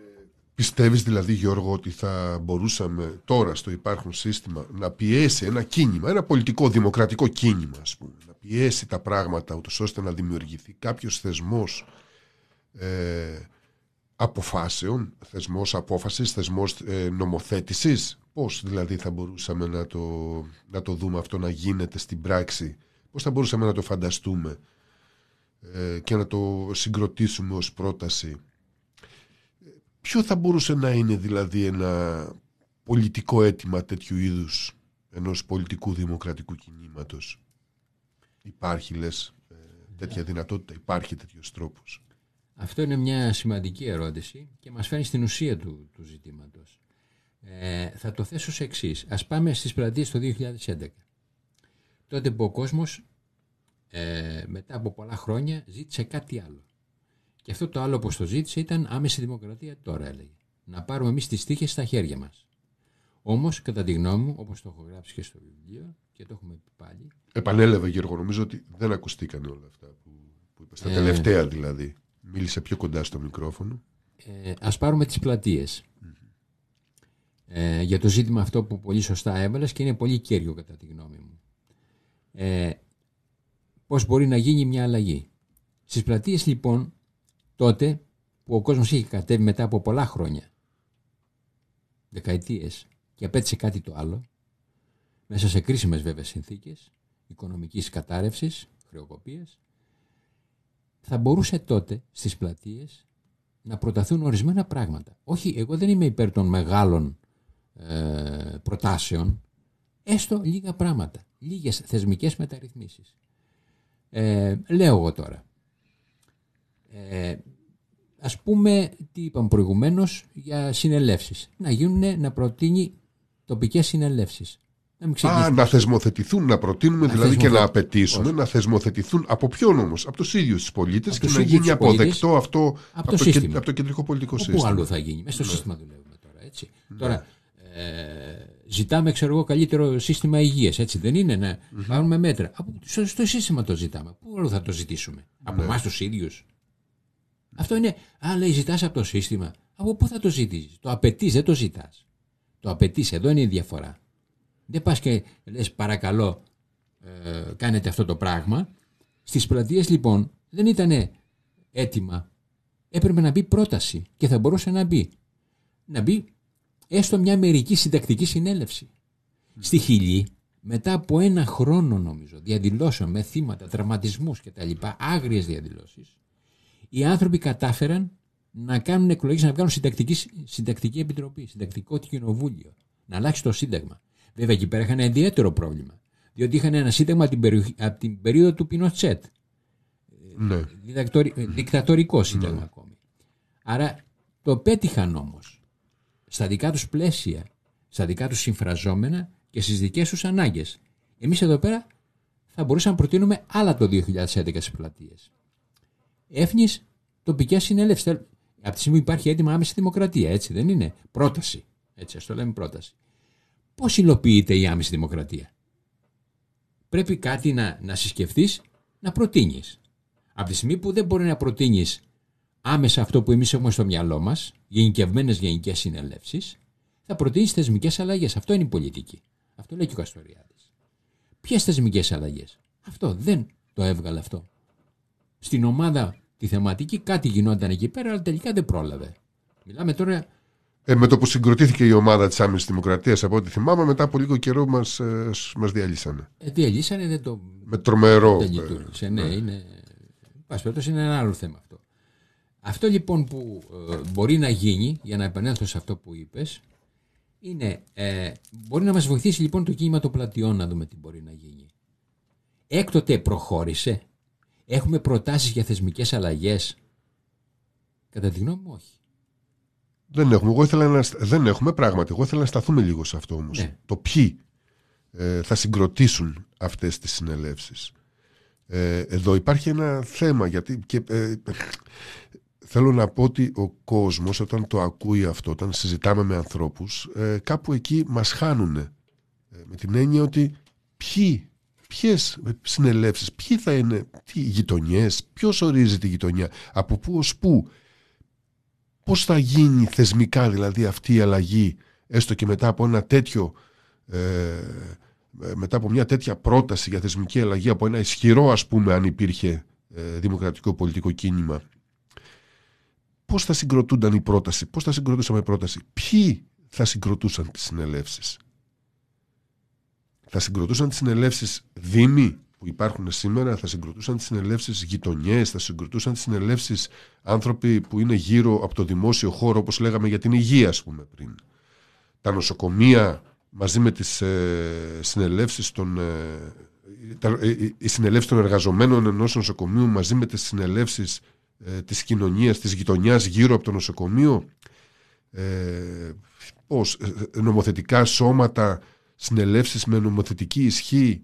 πιστεύεις δηλαδή Γιώργο ότι θα μπορούσαμε τώρα στο υπάρχον σύστημα να πιέσει ένα κίνημα, ένα πολιτικό δημοκρατικό κίνημα ας πούμε, να πιέσει τα πράγματα ούτως ώστε να δημιουργηθεί κάποιος θεσμός ε, αποφάσεων, θεσμός απόφασης, θεσμός ε, νομοθέτησης; Πώς δηλαδή θα μπορούσαμε να το, να το δούμε αυτό να γίνεται στην πράξη; Πώς θα μπορούσαμε να το φανταστούμε; Ε, και να το συγκροτήσουμε ως πρόταση. Ποιο θα μπορούσε να είναι δηλαδή ένα πολιτικό αίτημα τέτοιου είδους ενός πολιτικού δημοκρατικού κινήματος; Υπάρχει λες ε, τέτοια δυνατότητα, υπάρχει τέτοιος τρόπος; Αυτό είναι μια σημαντική ερώτηση και μας φέρνει στην ουσία του, του ζητήματος. Ε, θα το θέσω σε εξής. Ας πάμε στις πλατείες το 2011. Τότε που ο κόσμος ε, μετά από πολλά χρόνια ζήτησε κάτι άλλο. Και αυτό το άλλο όπως το ζήτησε ήταν άμεση δημοκρατία τώρα έλεγε. Να πάρουμε εμείς τις τύχες στα χέρια μας. Όμως κατά τη γνώμη μου, όπως το έχω γράψει και στο βιβλίο και το έχουμε πει πάλι. Επανέλαβε Γιώργο, νομίζω ότι δεν ακουστήκαν όλα αυτά που, που είπες. Τα Ε. τελευταία δηλαδή. Μίλησε πιο κοντά στο μικρόφωνο. Ε, ας πάρουμε τις πλατείες. Ε, για το ζήτημα αυτό που πολύ σωστά έβαλες και είναι πολύ κέριο κατά τη γνώμη μου. Ε, πώς μπορεί να γίνει μια αλλαγή. Στις πλατείες λοιπόν τότε που ο κόσμος είχε κατέβει μετά από πολλά χρόνια δεκαετίες και απέτησε κάτι το άλλο μέσα σε κρίσιμες βέβαια συνθήκες οικονομικής κατάρρευσης, χρεοκοπίας θα μπορούσε τότε στις πλατείες να προταθούν ορισμένα πράγματα. Όχι, εγώ δεν είμαι υπέρ των μεγάλων ε, προτάσεων, έστω λίγα πράγματα, λίγες θεσμικές μεταρρυθμίσεις. Ε, λέω εγώ τώρα. Ε, ας πούμε, τι είπαμε προηγουμένως για συνελεύσεις. Να γίνουν, να προτείνει τοπικές συνελεύσεις. Να μην Α, ξεκινήσουμε. να θεσμοθετηθούν, να προτείνουμε δηλαδή και να θεσμοθε- απαιτήσουμε να θεσμοθετηθούν από ποιον όμως, από τους ίδιους τους πολίτες Από και τους να ίδιους γίνει τους πολίτες, αποδεκτό αυτό από το κε- σύστημα. από το κεντρικό πολιτικό Πού σύστημα. αλλού θα γίνει. Μέσα στο σύστημα δουλεύουμε τώρα. Έτσι. Τώρα, ε, ζητάμε, ξέρω εγώ, καλύτερο σύστημα υγείας. Έτσι δεν είναι να πάρουμε μέτρα. Από, στο, στο σύστημα το ζητάμε. Πού αλλού θα το ζητήσουμε; Από εμάς τους ίδιους. Αυτό είναι. Α, λέει, ζητάς από το σύστημα. Από πού θα το ζητήσεις; Το απαιτείς, δεν το ζητάς. Το απαιτείς. Εδώ είναι η διαφορά. Δεν πας και λες, παρακαλώ, ε, κάνετε αυτό το πράγμα. Στις πλατείες λοιπόν δεν ήταν έτοιμα. Έπρεπε να μπει πρόταση και θα μπορούσε να μπει. Να μπει έστω μια μερική συντακτική συνέλευση. Στη Χιλή, μετά από ένα χρόνο νομίζω διαδηλώσεων με θύματα, τραυματισμούς και τα λοιπά, άγριες διαδηλώσεις, οι άνθρωποι κατάφεραν να κάνουν εκλογές, να βγάλουν συντακτική, συντακτική επιτροπή, συντακτικό κοινοβούλιο, να αλλάξει το σύνταγμα. Βέβαια εκεί πέρα είχαν ένα ιδιαίτερο πρόβλημα, διότι είχαν ένα σύνταγμα από την, περιοχή- από την περίοδο του Πινοτσέτ, Ναι. διδακτορι- ε, δικτατορικό σύνταγμα ακόμη. Άρα το πέτυχαν όμως στα δικά τους πλαίσια, στα δικά τους συμφραζόμενα και στις δικές τους ανάγκες. Εμείς εδώ πέρα θα μπορούσαμε να προτείνουμε άλλα το 2011 στις πλατείες. Έφνης τοπικές συνέλευσεις. Θέλ- Από τη στιγμή που υπάρχει έτοιμα άμεση δημοκρατία, έτσι δεν είναι; Πρόταση. Έτσι, ας το λέμε πρόταση. Πώς υλοποιείται η άμεση δημοκρατία; Πρέπει κάτι να, να συσκεφτείς, να προτείνεις. Από τη στιγμή που δεν μπορεί να προτείνεις άμεσα αυτό που εμείς έχουμε στο μυαλό μας, γενικευμένες γενικές συνελεύσεις, θα προτείνεις θεσμικές αλλαγές. Αυτό είναι η πολιτική. Αυτό λέει και ο Καστοριάδης. Ποιες θεσμικές αλλαγές; Αυτό δεν το έβγαλε αυτό. Στην ομάδα τη θεματική κάτι γινόταν εκεί πέρα, αλλά τελικά δεν πρόλαβε. Μιλάμε τώρα. Ε, με το που συγκροτήθηκε η ομάδα της Άμεσης Δημοκρατίας, από ό,τι θυμάμαι, μετά από λίγο καιρό μας μας διαλύσανε. Ε, διαλύσανε, δεν το. Με τρομερό. Δεν ε, λειτουργήσε. Ναι, είναι. εν πάση περιπτώσει, είναι ένα άλλο θέμα αυτό. Αυτό λοιπόν που ε, μπορεί να γίνει, για να επανέλθω σε αυτό που είπες, είναι, ε, μπορεί να μας βοηθήσει λοιπόν το κίνημα των πλατιών να δούμε τι μπορεί να γίνει. Έκτοτε προχώρησε. Έχουμε προτάσεις για θεσμικές αλλαγές. Κατά τη γνώμη μου όχι. Δεν έχουμε. Εγώ ήθελα να, στ- δεν έχουμε πράγματι. Εγώ ήθελα να σταθούμε λίγο σε αυτό όμως. Ναι. Το ποιοι ε, θα συγκροτήσουν αυτές τις συνελεύσεις. Ε, εδώ υπάρχει ένα θέμα γιατί και, ε, θέλω να πω ότι ο κόσμος όταν το ακούει αυτό, όταν συζητάμε με ανθρώπους, ε, κάπου εκεί μας χάνουν. Ε, με την έννοια ότι ποιοι, ποιες συνελεύσεις, ποιοι θα είναι, τι γειτονιές, ποιος ορίζει τη γειτονιά, από πού ως πού, πώς θα γίνει θεσμικά δηλαδή αυτή η αλλαγή έστω και μετά από ένα τέτοιο ε, ε, μετά από μια τέτοια πρόταση για θεσμική αλλαγή από ένα ισχυρό ας πούμε αν υπήρχε ε, δημοκρατικό πολιτικό κίνημα πώς θα συγκροτούνταν η πρόταση πώς θα συγκροτούσαμε η πρόταση ποιοι θα συγκροτούσαν τις συνελεύσεις θα συγκροτούσαν τις συνελεύσεις δήμοι που υπάρχουν σήμερα, θα συγκροτούσαν τις συνελεύσεις γειτονιές, θα συγκροτούσαν τις συνελεύσεις άνθρωποι που είναι γύρω από το δημόσιο χώρο, όπως λέγαμε για την υγεία, ας πούμε πριν. Τα νοσοκομεία μαζί με τις ε, συνελεύσεις των... Ε, τα, ε, ε, οι συνελεύσεις των εργαζομένων ενός νοσοκομείου μαζί με τις συνελεύσεις ε, της κοινωνίας, της γειτονιάς γύρω από το νοσοκομείο ε, πώς, ε, ε, νομοθετικά σώματα συνελεύσεις με νομοθετική ισχύ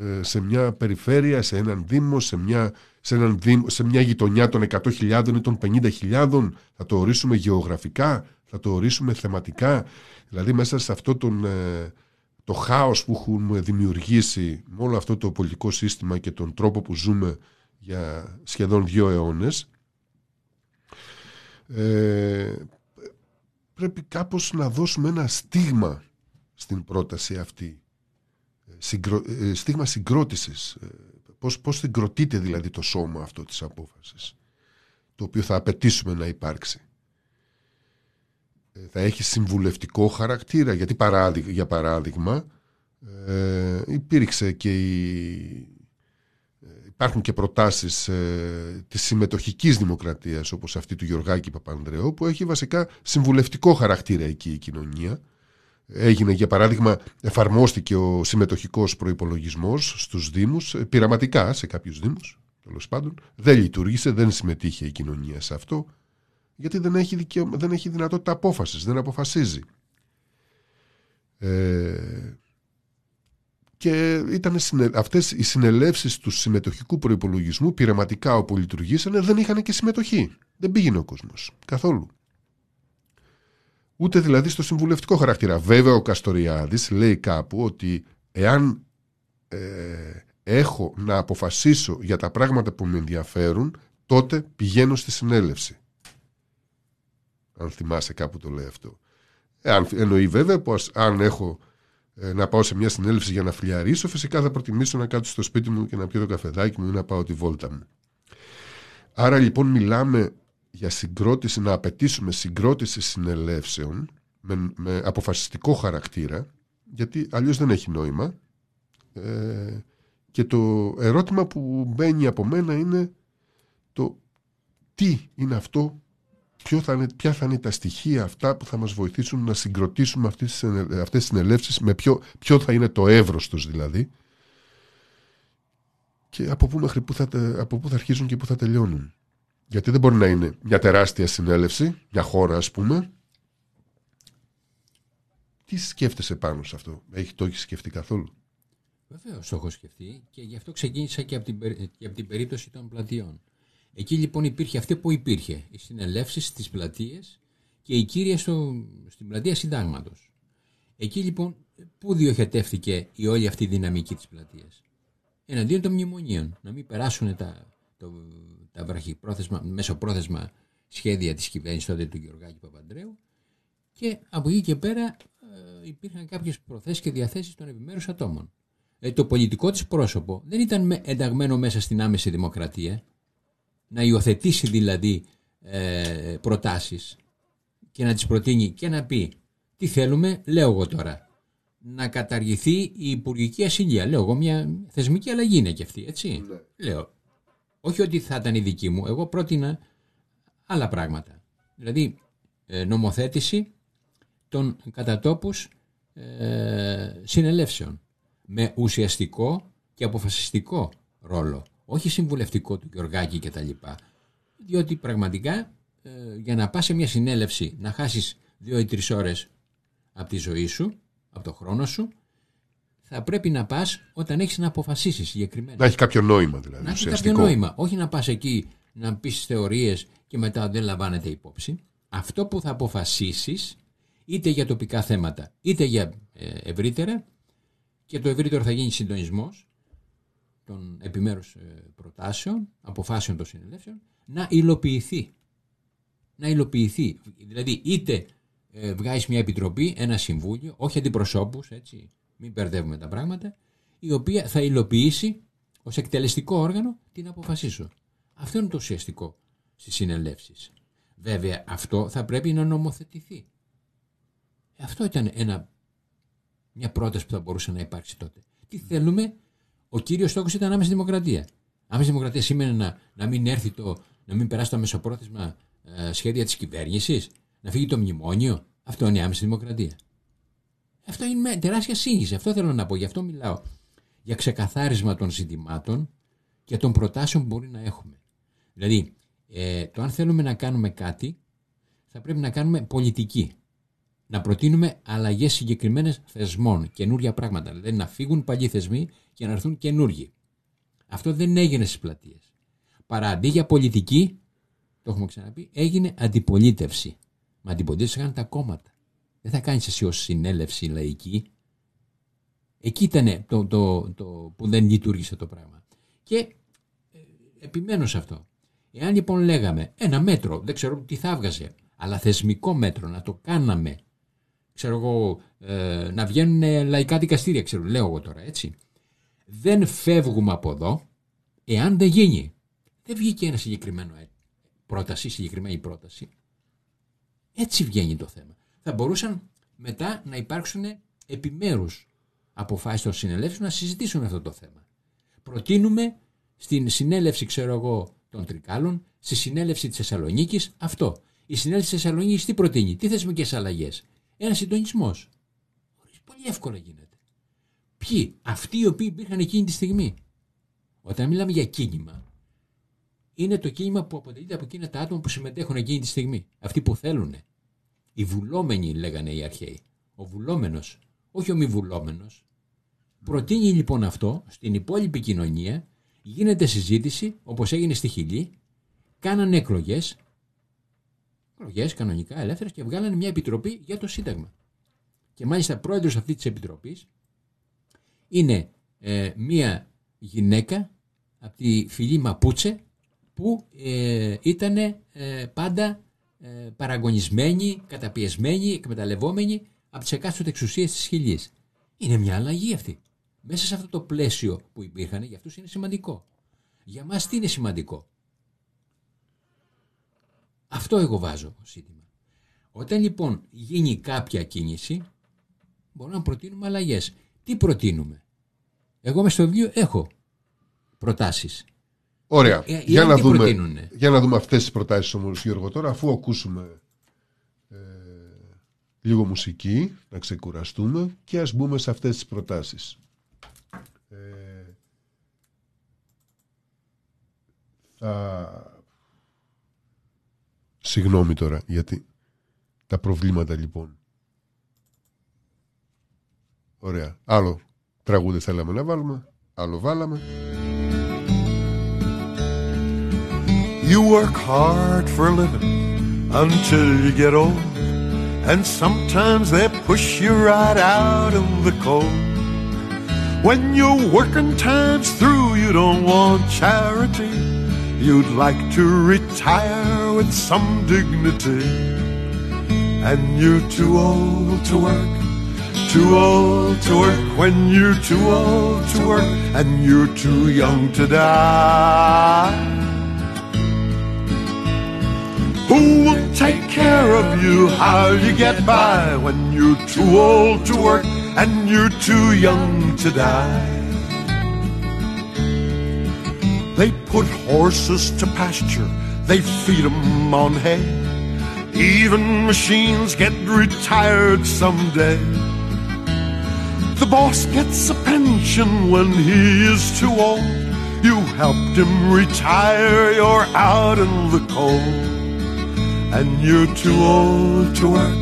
ε, σε μια περιφέρεια, σε έναν δήμο, σε μια, σε έναν δήμο, σε μια γειτονιά των 100.000 ή των 50.000 θα το ορίσουμε γεωγραφικά, θα το ορίσουμε θεματικά. Δηλαδή μέσα σε αυτό τον, ε, το χάος που έχουμε δημιουργήσει με όλο αυτό το πολιτικό σύστημα και τον τρόπο που ζούμε για σχεδόν δύο αιώνες. Ε, πρέπει κάπως να δώσουμε ένα στίγμα στην πρόταση αυτή. Συγκρο, ε, στίγμα συγκρότησης. Ε, πώς, πώς συγκροτείται δηλαδή το σώμα αυτό της απόφασης το οποίο θα απαιτήσουμε να υπάρξει. Ε, θα έχει συμβουλευτικό χαρακτήρα γιατί παράδει- για παράδειγμα ε, υπήρξε και η, ε, υπάρχουν και προτάσεις ε, της συμμετοχικής δημοκρατίας όπως αυτή του Γιωργάκη Παπανδρέου που έχει βασικά συμβουλευτικό χαρακτήρα εκεί η κοινωνία έγινε για παράδειγμα εφαρμόστηκε ο συμμετοχικός προϋπολογισμός στους Δήμους ε, πειραματικά σε κάποιους Δήμους τέλος πάντων δεν λειτουργήσε, δεν συμμετείχε η κοινωνία σε αυτό γιατί δεν έχει, δικαίωμα, δεν έχει δυνατότητα απόφασης, δεν αποφασίζει. Ε, και ήταν συνε... αυτές οι συνελεύσεις του συμμετοχικού προϋπολογισμού πειραματικά όπου λειτουργήσανε δεν είχαν και συμμετοχή. Δεν πήγαινε ο κόσμος καθόλου. Ούτε δηλαδή στο συμβουλευτικό χαρακτήρα. Βέβαια ο Καστοριάδης λέει κάπου ότι εάν ε, έχω να αποφασίσω για τα πράγματα που με ενδιαφέρουν τότε πηγαίνω στη συνέλευση. Αν θυμάσαι κάπου το λέει αυτό. Ε, εννοεί βέβαια πως αν έχω ε, να πάω σε μια συνέλευση για να φλιαρίσω, φυσικά θα προτιμήσω να κάτσω στο σπίτι μου και να πιω το καφεδάκι μου ή να πάω τη βόλτα μου. Άρα λοιπόν μιλάμε για συγκρότηση, να απαιτήσουμε συγκρότηση συνελεύσεων με, με αποφασιστικό χαρακτήρα, γιατί αλλιώς δεν έχει νόημα. Ε, και το ερώτημα που μπαίνει από μένα είναι το τι είναι αυτό ποιο θα είναι, ποια θα είναι τα στοιχεία αυτά που θα μας βοηθήσουν να συγκροτήσουμε αυτές, αυτές τις συνελεύσεις με ποιο, ποιο θα είναι το εύρος τους δηλαδή και από πού, μέχρι πού θα, από πού θα αρχίζουν και πού θα τελειώνουν. Γιατί δεν μπορεί να είναι μια τεράστια συνέλευση, μια χώρα ας πούμε. Τι σκέφτεσαι πάνω σε αυτό, έχει, το έχεις σκεφτεί καθόλου; Βεβαίως το έχω σκεφτεί και γι' αυτό ξεκίνησα και από την, και από την περίπτωση των πλατιών. Εκεί λοιπόν υπήρχε αυτή που υπήρχε, οι συνελεύσεις στις πλατείες και η κύρια στο, στην πλατεία συντάγματος. Εκεί λοιπόν πού διοχετεύτηκε η όλη αυτή η δυναμική της πλατείας; Εναντίον των μνημονίων. Να μην περάσουν τα, το, τα βραχυπρόθεσμα, μεσοπρόθεσμα σχέδια της κυβέρνησης τότε του Γεωργάκη Παπαντρέου και από εκεί και πέρα ε, υπήρχαν κάποιες προθέσεις και διαθέσεις των επιμέρους ατόμων. Ε, το πολιτικό της πρόσωπο δεν ήταν ενταγμένο μέσα στην άμεση δημοκρατία να υιοθετήσει δηλαδή ε, προτάσεις και να τις προτείνει και να πει τι θέλουμε, λέω εγώ τώρα. Να καταργηθεί η υπουργική ασυλία. Λέω εγώ μια θεσμική αλλαγή είναι και αυτή, έτσι. Ναι. Λέω. Όχι ότι θα ήταν η δική μου. Εγώ πρότεινα άλλα πράγματα. Δηλαδή ε, νομοθέτηση των κατατόπους ε, συνελεύσεων με ουσιαστικό και αποφασιστικό ρόλο όχι συμβουλευτικό του Γιωργάκη και τα λοιπά. Διότι πραγματικά ε, για να πας σε μια συνέλευση να χάσεις δύο ή τρεις ώρες από τη ζωή σου, από το χρόνο σου, θα πρέπει να πας όταν έχεις να αποφασίσεις συγκεκριμένα. Να έχει κάποιο νόημα δηλαδή. Να έχει κάποιο νόημα. Όχι να πας εκεί να πεις θεωρίες και μετά δεν λαμβάνεται υπόψη. Αυτό που θα αποφασίσεις είτε για τοπικά θέματα είτε για ε, ευρύτερα και το ευρύτερο θα γίνει συντονισμός των επιμέρους ε, προτάσεων, αποφάσεων των συνελεύσεων, να υλοποιηθεί. Να υλοποιηθεί. Δηλαδή είτε ε, βγάζεις μια επιτροπή, ένα συμβούλιο, όχι αντιπροσώπους, έτσι, μην μπερδεύουμε τα πράγματα, η οποία θα υλοποιήσει ως εκτελεστικό όργανο την αποφασή σου. Αυτό είναι το ουσιαστικό στις συνελεύσεις. Βέβαια αυτό θα πρέπει να νομοθετηθεί. Αυτό ήταν ένα, μια πρόταση που θα μπορούσε να υπάρξει τότε. Τι θέλουμε; Ο κύριος στόχος ήταν άμεση δημοκρατία. Άμεση δημοκρατία σημαίνει να, να μην έρθει το, να μην περάσει το μεσοπρόθεσμα ε, σχέδια της κυβέρνησης, να φύγει το μνημόνιο. Αυτό είναι η άμεση δημοκρατία. Αυτό είναι τεράστια σύγχυση. Αυτό θέλω να πω. Γι' αυτό μιλάω. Για ξεκαθάρισμα των ζητημάτων και των προτάσεων που μπορεί να έχουμε. Δηλαδή, ε, το αν θέλουμε να κάνουμε κάτι, θα πρέπει να κάνουμε πολιτική να προτείνουμε αλλαγές συγκεκριμένες θεσμών, καινούργια πράγματα. Δηλαδή να φύγουν παλιοί θεσμοί και να έρθουν καινούργοι. Αυτό δεν έγινε στις πλατείες. Παρά αντί για πολιτική, το έχουμε ξαναπεί, έγινε αντιπολίτευση. Μα αντιπολίτευση έκαναν τα κόμματα. Δεν θα κάνεις εσύ ως συνέλευση λαϊκή. Εκεί ήταν το, το, το, που δεν λειτουργήσε το πράγμα. Και ε, επιμένω σε αυτό. Εάν λοιπόν λέγαμε ένα μέτρο, δεν ξέρω τι θα έβγαζε, αλλά θεσμικό μέτρο να το κάναμε ξέρω εγώ, ε, να βγαίνουν λαϊκά δικαστήρια, ξέρω, λέω εγώ τώρα, έτσι. Δεν φεύγουμε από εδώ εάν δεν γίνει. Δεν βγήκε ένα συγκεκριμένο ε, πρόταση, συγκεκριμένη πρόταση. Έτσι βγαίνει το θέμα. Θα μπορούσαν μετά να υπάρξουν επιμέρους αποφάσεις των συνελεύσεων να συζητήσουν αυτό το θέμα. Προτείνουμε στην συνέλευση, ξέρω εγώ, των Τρικάλων, στη συνέλευση της Θεσσαλονίκης αυτό. Η συνέλευση της Θεσσαλονίκης τι προτείνει, τι θεσμικές αλλαγές; Ένας συντονισμός. Πολύ εύκολα γίνεται. Ποιοι, αυτοί οι οποίοι υπήρχαν εκείνη τη στιγμή. Όταν μιλάμε για κίνημα, είναι το κίνημα που αποτελείται από εκείνα τα άτομα που συμμετέχουν εκείνη τη στιγμή. Αυτοί που θέλουν. Οι βουλόμενοι, λέγανε οι αρχαίοι. Ο βουλόμενο, όχι ο μη βουλόμενο. Προτείνει λοιπόν αυτό στην υπόλοιπη κοινωνία, γίνεται συζήτηση όπως έγινε στη Χιλή, κάνανε εκλογές, εκλογές κανονικά ελεύθερες και βγάλανε μια επιτροπή για το Σύνταγμα. Και μάλιστα πρόεδρος αυτής της επιτροπής είναι ε, μια γυναίκα από τη φυλή Μαπούτσε που ε, ήταν ε, πάντα ε, παραγωνισμένη, καταπιεσμένη, εκμεταλλευόμενη από τις εκάστοτε εξουσίες της Χιλής. Είναι μια αλλαγή αυτή. Μέσα σε αυτό το πλαίσιο που υπήρχαν, για αυτούς είναι σημαντικό. Για μας τι είναι σημαντικό; Αυτό εγώ βάζω ζήτημα. Όταν λοιπόν γίνει κάποια κίνηση, μπορούμε να προτείνουμε αλλαγές. Τι προτείνουμε; Εγώ με στο βιβλίο έχω προτάσεις. Ωραία. Ε, οι για, άλλοι να τι δούμε, προτείνουνε; για να δούμε αυτές τις προτάσεις όμως Γιώργο τώρα αφού ακούσουμε ε, λίγο μουσική να ξεκουραστούμε και ας μπούμε σε αυτές τις προτάσεις. Ε, θα... Συγγνώμη τώρα γιατί τα προβλήματα λοιπόν. Ωραία. Άλλο τραγούδι θέλαμε να βάλουμε. Άλλο βάλαμε. You work hard for a living until you get old. And sometimes they push you right out in the cold. When your working time's through, you don't want charity. You'd like to retire with some dignity. And you're too old to work. Too old to work when you're too old to work. And you're too young to die. Who will take care of you? How you get by when you're too old to work and you're too young to die? They put horses to pasture, they feed 'em on hay. Even machines get retired someday. The boss gets a pension when he is too old. You helped him retire, you're out in the cold and you're too old to work.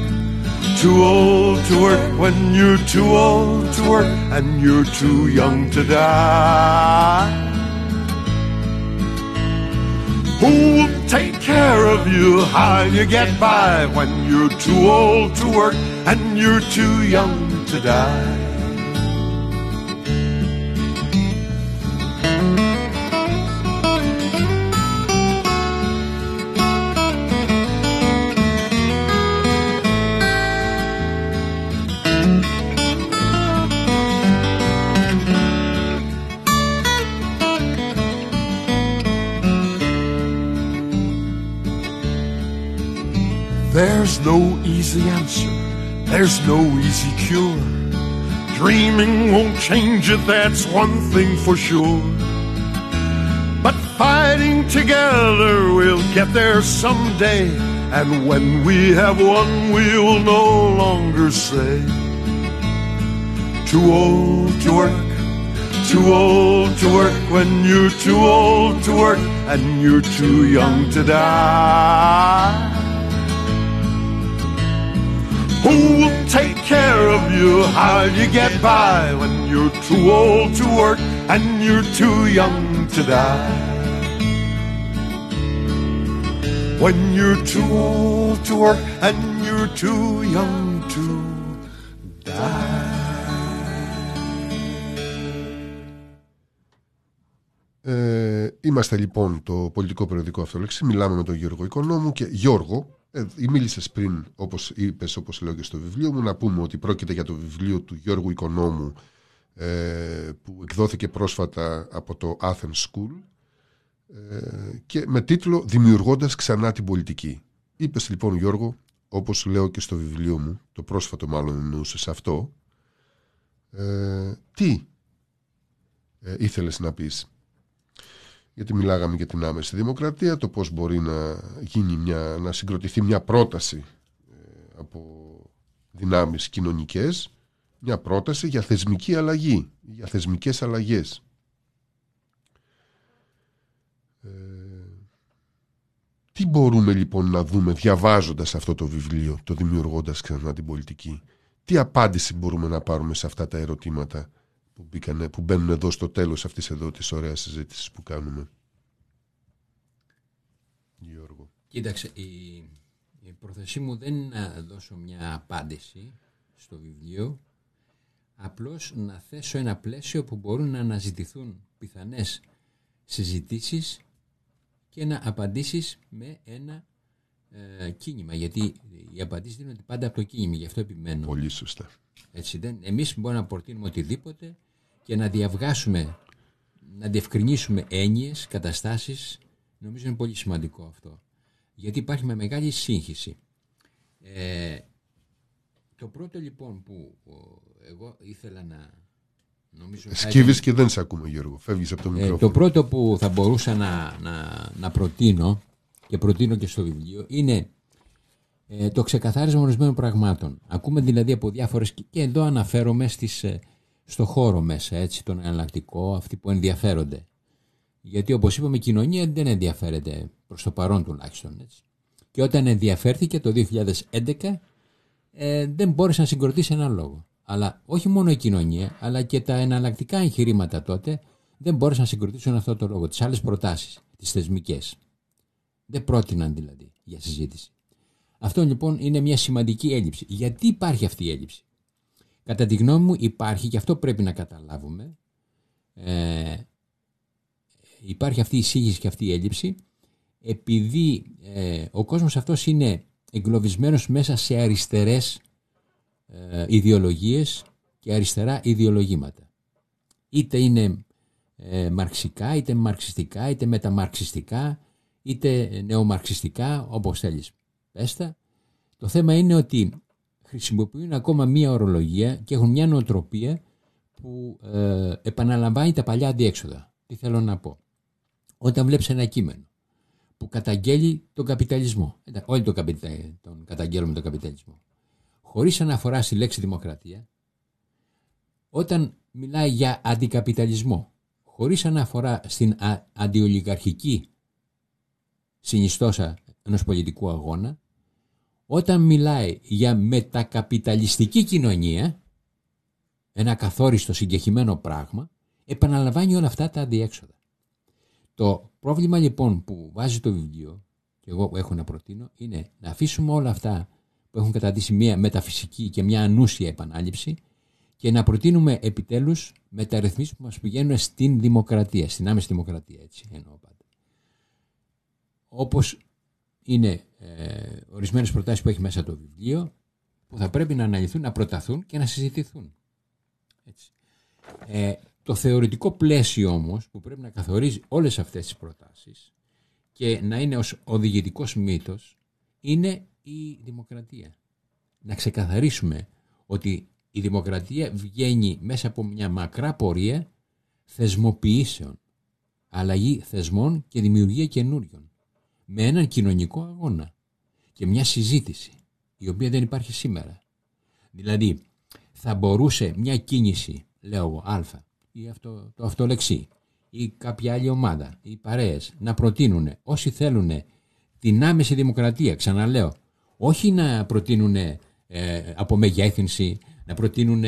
Too old to work when you're too old to work and you're too young to die. Who will take care of you? How you get by when you're too old to work and you're too young to die? There's no easy answer, there's no easy cure. Dreaming won't change it, that's one thing for sure. But fighting together, we'll get there someday. And when we have won, we will no longer say, Too old to work, too old to work when you're too old to work and you're too young to die. Who will take care of you? How you get by when you're too old to work and you're too young to die? When you're too old to work and you're too young to die. Ε, είμαστε λοιπόν το πολιτικό περιοδικό Αυτολέξη. Μιλάμε με τον Γιώργο Οικονόμου και Γιώργο, ε, μίλησες πριν, όπως είπες, όπως λέω και στο βιβλίο μου, να πούμε ότι πρόκειται για το βιβλίο του Γιώργου Οικονόμου ε, που εκδόθηκε πρόσφατα από το Athens School ε, και με τίτλο «Δημιουργώντας ξανά την πολιτική». Είπες λοιπόν Γιώργο, όπως λέω και στο βιβλίο μου, το πρόσφατο μάλλον εννοούσες αυτό, ε, τι ε, ήθελες να πεις; Γιατί μιλάγαμε για την άμεση δημοκρατία, το πώς μπορεί να γίνει μια, να συγκροτηθεί μια πρόταση ε, από δυνάμεις κοινωνικές, μια πρόταση για θεσμική αλλαγή, για θεσμικές αλλαγές. Ε, τι μπορούμε λοιπόν να δούμε διαβάζοντας αυτό το βιβλίο, το δημιουργώντας ξανά την πολιτική, τι απάντηση μπορούμε να πάρουμε σε αυτά τα ερωτήματα; Που που, μπήκανε, που μπαίνουν εδώ στο τέλος αυτής εδώ της ωραίας συζήτησης που κάνουμε. Γιώργο. Κοίταξε, η, η πρόθεσή μου δεν είναι να δώσω μια απάντηση στο βιβλίο, απλώς να θέσω ένα πλαίσιο που μπορούν να αναζητηθούν πιθανές συζητήσεις και να απαντήσεις με ένα ε, κίνημα. Γιατί οι απαντήσεις δίνονται πάντα από το κίνημα, γι' αυτό επιμένω. Πολύ σωστά. Έτσι, δεν, εμείς μπορούμε να προτείνουμε οτιδήποτε και να διαβγάσουμε, να διευκρινίσουμε έννοιες, καταστάσεις. Νομίζω είναι πολύ σημαντικό αυτό. Γιατί υπάρχει με μεγάλη σύγχυση. Ε, το πρώτο λοιπόν που ο, εγώ ήθελα να νομίζω... θα Σκύβεις και δεν σε ακούμε Γιώργο. Φεύγεις από το ε, μικρόφωνο. το πρώτο που θα μπορούσα να, να, να προτείνω και προτείνω και στο βιβλίο είναι ε, το ξεκαθάρισμα ορισμένων πραγμάτων. Ακούμε δηλαδή από διάφορες και εδώ αναφέρομαι στις, ε, στο χώρο μέσα, έτσι, τον εναλλακτικό, αυτοί που ενδιαφέρονται. Γιατί όπως είπαμε η κοινωνία δεν ενδιαφέρεται προς το παρόν τουλάχιστον. Έτσι. Και όταν ενδιαφέρθηκε το 2011 ε, δεν μπόρεσε να συγκροτήσει έναν λόγο. Αλλά όχι μόνο η κοινωνία, αλλά και τα εναλλακτικά εγχειρήματα τότε δεν μπόρεσαν να συγκροτήσουν αυτό το λόγο. Τις άλλες προτάσεις, τις θεσμικές. Δεν πρότειναν δηλαδή για συζήτηση. Αυτό λοιπόν είναι μια σημαντική έλλειψη. Γιατί υπάρχει αυτή η έλλειψη; Κατά τη γνώμη μου υπάρχει και αυτό πρέπει να καταλάβουμε. Ε, υπάρχει αυτή η εισήγηση και αυτή η έλλειψη επειδή ε, ο κόσμος αυτός είναι εγκλωβισμένος μέσα σε αριστερές ε, ιδεολογίες και αριστερά ιδεολογήματα. Είτε είναι ε, μαρξικά, είτε μαρξιστικά, είτε μεταμαρξιστικά, είτε νεομαρξιστικά, όπως θέλεις. Πέστα. Το θέμα είναι ότι χρησιμοποιούν ακόμα μία ορολογία και έχουν μια νοοτροπία που ε, επαναλαμβάνει τα παλιά αντιέξοδα. Τι θέλω να πω; Όταν βλέπεις ένα κείμενο που καταγγέλει τον καπιταλισμό. Εντάξει, Όλοι τον, καπιτα... τον καταγγέλουμε τον καπιταλισμό. Χωρίς αναφορά στη λέξη δημοκρατία, όταν μιλάει για αντικαπιταλισμό, χωρίς αναφορά στην α... αντιολιγαρχική συνιστόσα ενός πολιτικού αγώνα, όταν μιλάει για μετακαπιταλιστική κοινωνία, ένα καθόριστο συγκεχημένο πράγμα, επαναλαμβάνει όλα αυτά τα αντιέξοδα. Το πρόβλημα λοιπόν που βάζει το βιβλίο, και εγώ έχω να προτείνω, είναι να αφήσουμε όλα αυτά που έχουν καταντήσει μια μεταφυσική και μια ανούσια επανάληψη και να προτείνουμε επιτέλους μεταρρυθμίσεις που μας πηγαίνουν στην δημοκρατία, στην άμεση δημοκρατία, έτσι εννοώ πάντα. Όπως είναι ε, ορισμένες προτάσεις που έχει μέσα το βιβλίο, που θα πρέπει να αναλυθούν, να προταθούν και να συζητηθούν. Έτσι. Ε, το θεωρητικό πλαίσιο όμως που πρέπει να καθορίζει όλες αυτές τις προτάσεις και να είναι ως οδηγητικός μύτος είναι η δημοκρατία. Να ξεκαθαρίσουμε ότι η δημοκρατία βγαίνει μέσα από μια μακρά πορεία θεσμοποιήσεων, αλλαγή θεσμών και δημιουργία καινούριων, με έναν κοινωνικό αγώνα και μια συζήτηση, η οποία δεν υπάρχει σήμερα. Δηλαδή, θα μπορούσε μια κίνηση, λέω εγώ, α, ή αυτό, το αυτολεξί ή κάποια άλλη ομάδα ή παρέες να προτείνουν όσοι θέλουν την άμεση δημοκρατία, ξαναλέω, όχι να προτείνουν ε, από μεγέθυνση, να προτείνουν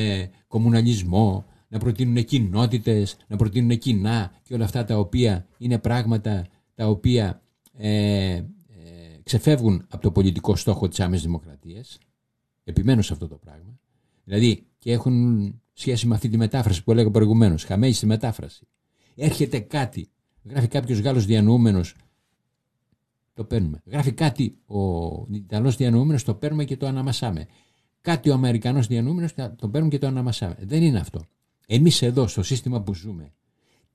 κομμουναλισμό, να προτείνουν κοινότητες, να προτείνουν κοινά και όλα αυτά τα οποία είναι πράγματα τα οποία ε, ε, ξεφεύγουν από το πολιτικό στόχο της άμεσης δημοκρατίας. Επιμένω σε αυτό το πράγμα. Δηλαδή και έχουν σχέση με αυτή τη μετάφραση που έλεγα προηγουμένως. Χαμένη στη μετάφραση. Έρχεται κάτι, γράφει κάποιος Γάλλος διανοούμενος, το παίρνουμε. Γράφει κάτι ο Ιταλός διανοούμενος, το παίρνουμε και το αναμασάμε. Κάτι ο Αμερικανός διανοούμενος, το παίρνουμε και το αναμασάμε. Δεν είναι αυτό. Εμείς εδώ, στο σύστημα που ζούμε,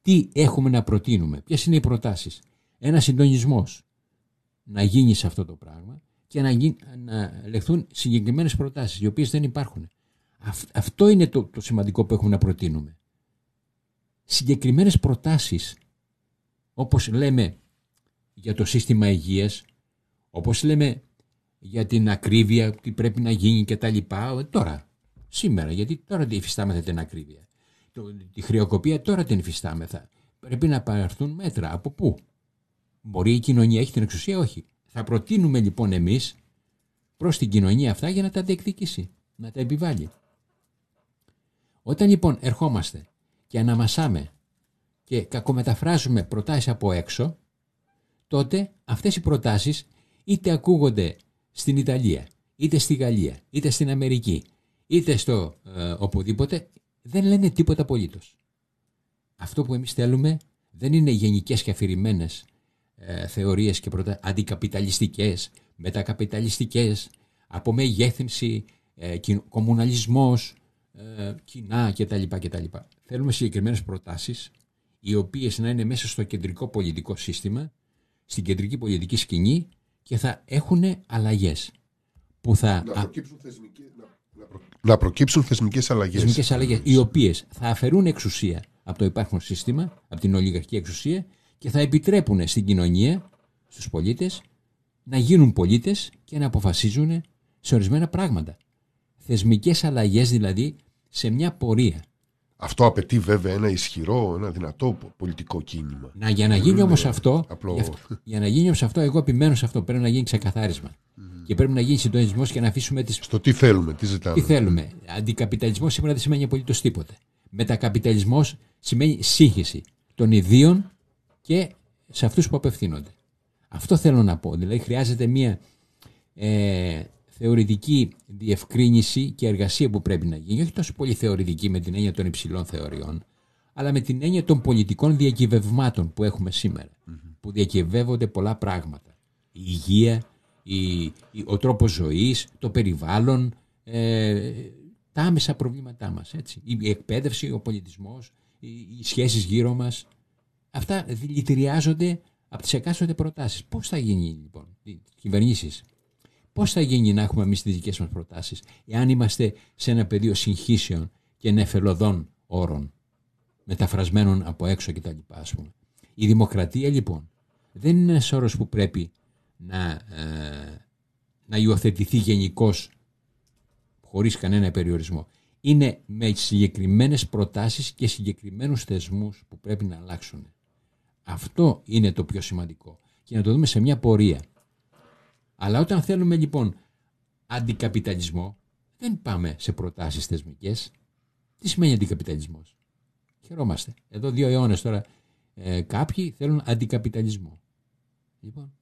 τι έχουμε να προτείνουμε, ποιες είναι οι προτάσεις. Ένας συντονισμός να γίνει σε αυτό το πράγμα και να, γίνει, να λεχθούν συγκεκριμένες προτάσεις, οι οποίες δεν υπάρχουν αυτό είναι το, το σημαντικό που έχουμε να προτείνουμε. Συγκεκριμένες προτάσεις, όπως λέμε για το σύστημα υγείας, όπως λέμε για την ακρίβεια, τι πρέπει να γίνει και τα λοιπά, ε, τώρα, σήμερα, γιατί τώρα την υφιστάμεθα την ακρίβεια. Το, τη χρεοκοπία τώρα την υφιστάμεθα. Πρέπει να παραρθούν μέτρα. Από πού; Μπορεί η κοινωνία, έχει την εξουσία, όχι. Θα προτείνουμε λοιπόν εμείς προς την κοινωνία αυτά για να τα διεκδικήσει, να τα επιβάλλει. Όταν λοιπόν ερχόμαστε και αναμασάμε και κακομεταφράζουμε προτάσεις από έξω, τότε αυτές οι προτάσεις είτε ακούγονται στην Ιταλία, είτε στη Γαλλία, είτε στην Αμερική, είτε στο ε, οπουδήποτε, δεν λένε τίποτα απολύτως. Αυτό που εμείς θέλουμε δεν είναι γενικές και αφηρημένες ε, θεωρίες και προτα... αντικαπιταλιστικές, μετακαπιταλιστικές, απομεγέθυνση, ε, κομμουναλισμός, ε, κοινά κτλ. κτλ. Θέλουμε συγκεκριμένες προτάσεις οι οποίες να είναι μέσα στο κεντρικό πολιτικό σύστημα, στην κεντρική πολιτική σκηνή και θα έχουν αλλαγές. Που θα... Να προκύψουν θεσμικές, να, προ... να προκύψουν θεσμικές αλλαγές. Θεσμικές αλλαγές, οι οποίες θα αφαιρούν εξουσία από το υπάρχον σύστημα, από την ολιγαρχική εξουσία και θα επιτρέπουν στην κοινωνία, στους πολίτες, να γίνουν πολίτες και να αποφασίζουν σε ορισμένα πράγματα. Θεσμικές αλλαγές δηλαδή σε μια πορεία. Αυτό απαιτεί βέβαια ένα ισχυρό, ένα δυνατό πολιτικό κίνημα. Να, για να γίνει όμως αυτό, για, να γίνει όμως αυτό, εγώ επιμένω σε αυτό. Πρέπει να γίνει ξεκαθάρισμα. Και πρέπει να γίνει συντονισμός και να αφήσουμε τι. Στο τι θέλουμε, τι ζητάμε. Τι θέλουμε. Αντικαπιταλισμός σήμερα δεν σημαίνει απολύτως τίποτε. Μετακαπιταλισμός σημαίνει σύγχυση των ιδίων και σε αυτούς που απευθύνονται. Αυτό θέλω να πω. Δηλαδή χρειάζεται μια ε, θεωρητική διευκρίνηση και εργασία που πρέπει να γίνει, όχι τόσο πολύ θεωρητική με την έννοια των υψηλών θεωριών, αλλά με την έννοια των πολιτικών διακυβευμάτων που έχουμε που διακυβεύονται πολλά πράγματα. Η υγεία, η, η, ο τρόπος ζωής, το περιβάλλον, ε, τα άμεσα προβλήματά μας. Έτσι. Η εκπαίδευση, ο πολιτισμός, οι, οι σχέσεις γύρω μας. Αυτά δηλητηριάζονται από τις εκάστοτε προτάσεις. Πώς θα γίνει λοιπόν οι κυβερνήσεις; Πώς θα γίνει να έχουμε εμείς τις δικές μας προτάσεις, εάν είμαστε σε ένα πεδίο συγχύσεων και νεφελωδών όρων, μεταφρασμένων από έξω κτλ. Η δημοκρατία λοιπόν δεν είναι ένας όρος που πρέπει να, ε, να υιοθετηθεί γενικώς χωρίς κανένα περιορισμό. Είναι με συγκεκριμένες προτάσεις και συγκεκριμένους θεσμούς που πρέπει να αλλάξουν. Αυτό είναι το πιο σημαντικό. Και να το δούμε σε μια πορεία. Αλλά όταν θέλουμε λοιπόν αντικαπιταλισμό, δεν πάμε σε προτάσεις θεσμικές. Τι σημαίνει αντικαπιταλισμός; Χαιρόμαστε. Εδώ δύο αιώνες τώρα ε, κάποιοι θέλουν αντικαπιταλισμό. Λοιπόν,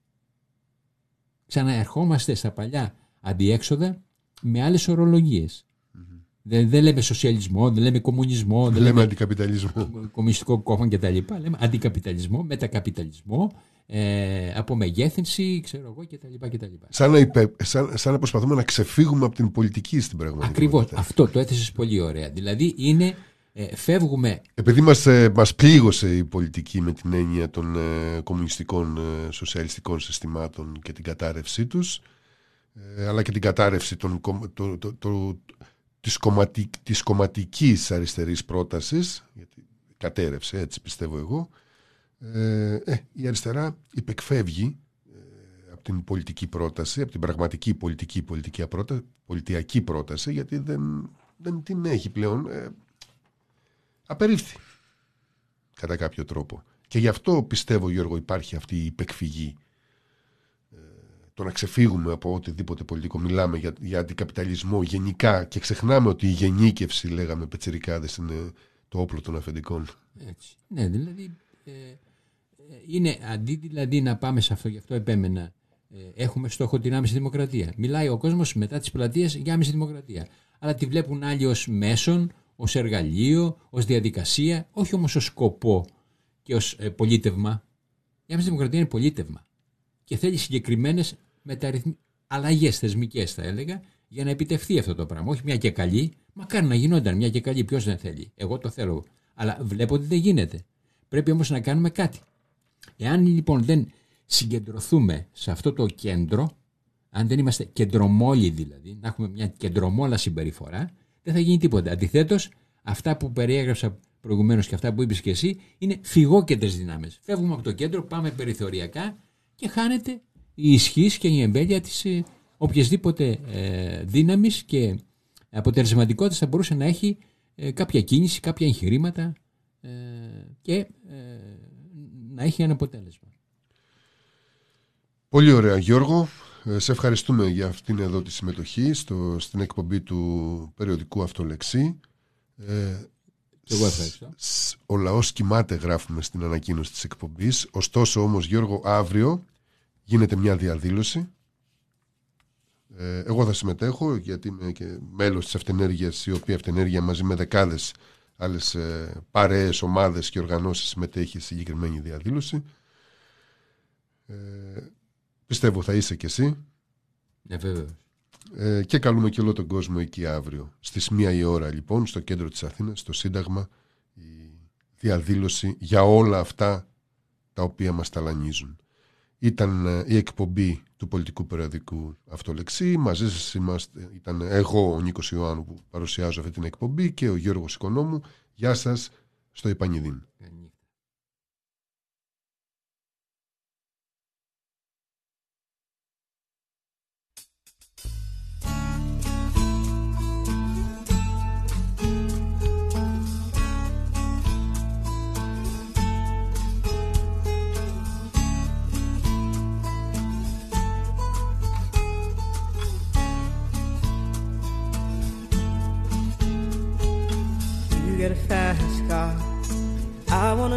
ξαναερχόμαστε στα παλιά αντιέξοδα με άλλες ορολογίες. Δεν, δεν λέμε σοσιαλισμό, δεν λέμε κομμουνισμό, δεν, δεν λέμε αντικαπιταλισμό. Κομμουνιστικό κόμμα κτλ. Λέμε αντικαπιταλισμό, μετακαπιταλισμό, ε, από μεγέθυνση, ξέρω εγώ κτλ. Σαν, να υπε, σαν, σαν να προσπαθούμε να ξεφύγουμε από την πολιτική στην πραγματικότητα. Ακριβώς. Αυτό το έθεσες πολύ ωραία. Δηλαδή είναι. Ε, φεύγουμε. Επειδή μας, ε, μας πλήγωσε η πολιτική με την έννοια των ε, κομμουνιστικών ε, σοσιαλιστικών συστημάτων και την κατάρρευσή τους ε, αλλά και την κατάρρευση των, το, το, το, της, κομματικ, της κομματικής αριστερής πρότασης γιατί κατέρευσε έτσι πιστεύω εγώ ε, ε, η αριστερά υπεκφεύγει ε, από την πολιτική πρόταση, από την πραγματική πολιτική πολιτική πρόταση, πολιτιακή πρόταση, γιατί δεν, δεν την έχει πλέον. Ε, απερίφθη κατά κάποιο τρόπο. Και γι' αυτό πιστεύω Γιώργο υπάρχει αυτή η υπεκφυγή ε, το να ξεφύγουμε από οτιδήποτε πολιτικό μιλάμε για, για αντικαπιταλισμό γενικά και ξεχνάμε ότι η γενίκευση λέγαμε πετσερικάδες είναι το όπλο των αφεντικών. Έτσι. Ναι, δηλαδή ε, είναι αντί δηλαδή να πάμε σε αυτό, γι' αυτό επέμενα. Ε, έχουμε στόχο την άμεση δημοκρατία. Μιλάει ο κόσμος μετά τις πλατείες για άμεση δημοκρατία. Αλλά τη βλέπουν άλλοι ως μέσον, ως εργαλείο, ως διαδικασία, όχι όμως ως σκοπό και ως ε, πολίτευμα. Η άμεση δημοκρατία είναι πολίτευμα. Και θέλει συγκεκριμένες μεταρρυθμίσει, αλλαγές θεσμικές, θα έλεγα, για να επιτευχθεί αυτό το πράγμα. Όχι μια και καλή, μακάρι να γινόταν μια και καλή. Ποιος δεν θέλει. Εγώ το θέλω. Αλλά βλέπω ότι δεν γίνεται. Πρέπει όμως να κάνουμε κάτι. Εάν λοιπόν δεν συγκεντρωθούμε σε αυτό το κέντρο, αν δεν είμαστε κεντρομόλοι δηλαδή, να έχουμε μια κεντρομόλα συμπεριφορά, δεν θα γίνει τίποτα. Αντιθέτως, αυτά που περιέγραψα προηγουμένως και αυτά που είπες και εσύ είναι φυγόκεντρες δυνάμεις. Φεύγουμε από το κέντρο, πάμε περιθωριακά και χάνεται η ισχύς και η εμπέλεια της ε, οποιασδήποτε ε, δύναμης και αποτελεσματικότητας θα μπορούσε να έχει ε, κάποια κίνηση, κάποια εγχειρήματα ε, και ε, να έχει ένα αποτέλεσμα. Πολύ ωραία Γιώργο. Ε, σε ευχαριστούμε για αυτήν εδώ τη συμμετοχή στο, στην εκπομπή του περιοδικού Αυτολεξή. Ε, Εγώ ευχαριστώ. Σ- Ο λαός κοιμάται γράφουμε στην ανακοίνωση της εκπομπής. Ωστόσο όμως Γιώργο αύριο γίνεται μια διαδήλωση. Ε, εγώ θα συμμετέχω γιατί είμαι και μέλος της Αυτενέργειας η οποία Αυτενέργεια μαζί με δεκάδες άλλες ε, παρέες, ομάδες και οργανώσεις συμμετέχει στη συγκεκριμένη διαδήλωση. Ε, πιστεύω θα είσαι κι εσύ. Ναι, βέβαια. Ε, και καλούμε και όλο τον κόσμο εκεί αύριο. Στις μία η ώρα λοιπόν στο κέντρο της Αθήνας, στο Σύνταγμα, η διαδήλωση για όλα αυτά τα οποία μας ταλανίζουν. Ήταν ε, η εκπομπή του πολιτικού περιοδικού Αυτολεξή. Μαζί σας είμαστε, ήταν εγώ ο Νίκος Ιωάννου που παρουσιάζω αυτή την εκπομπή και ο Γιώργος Οικονόμου. Γεια σας στο Ιπανιδίν.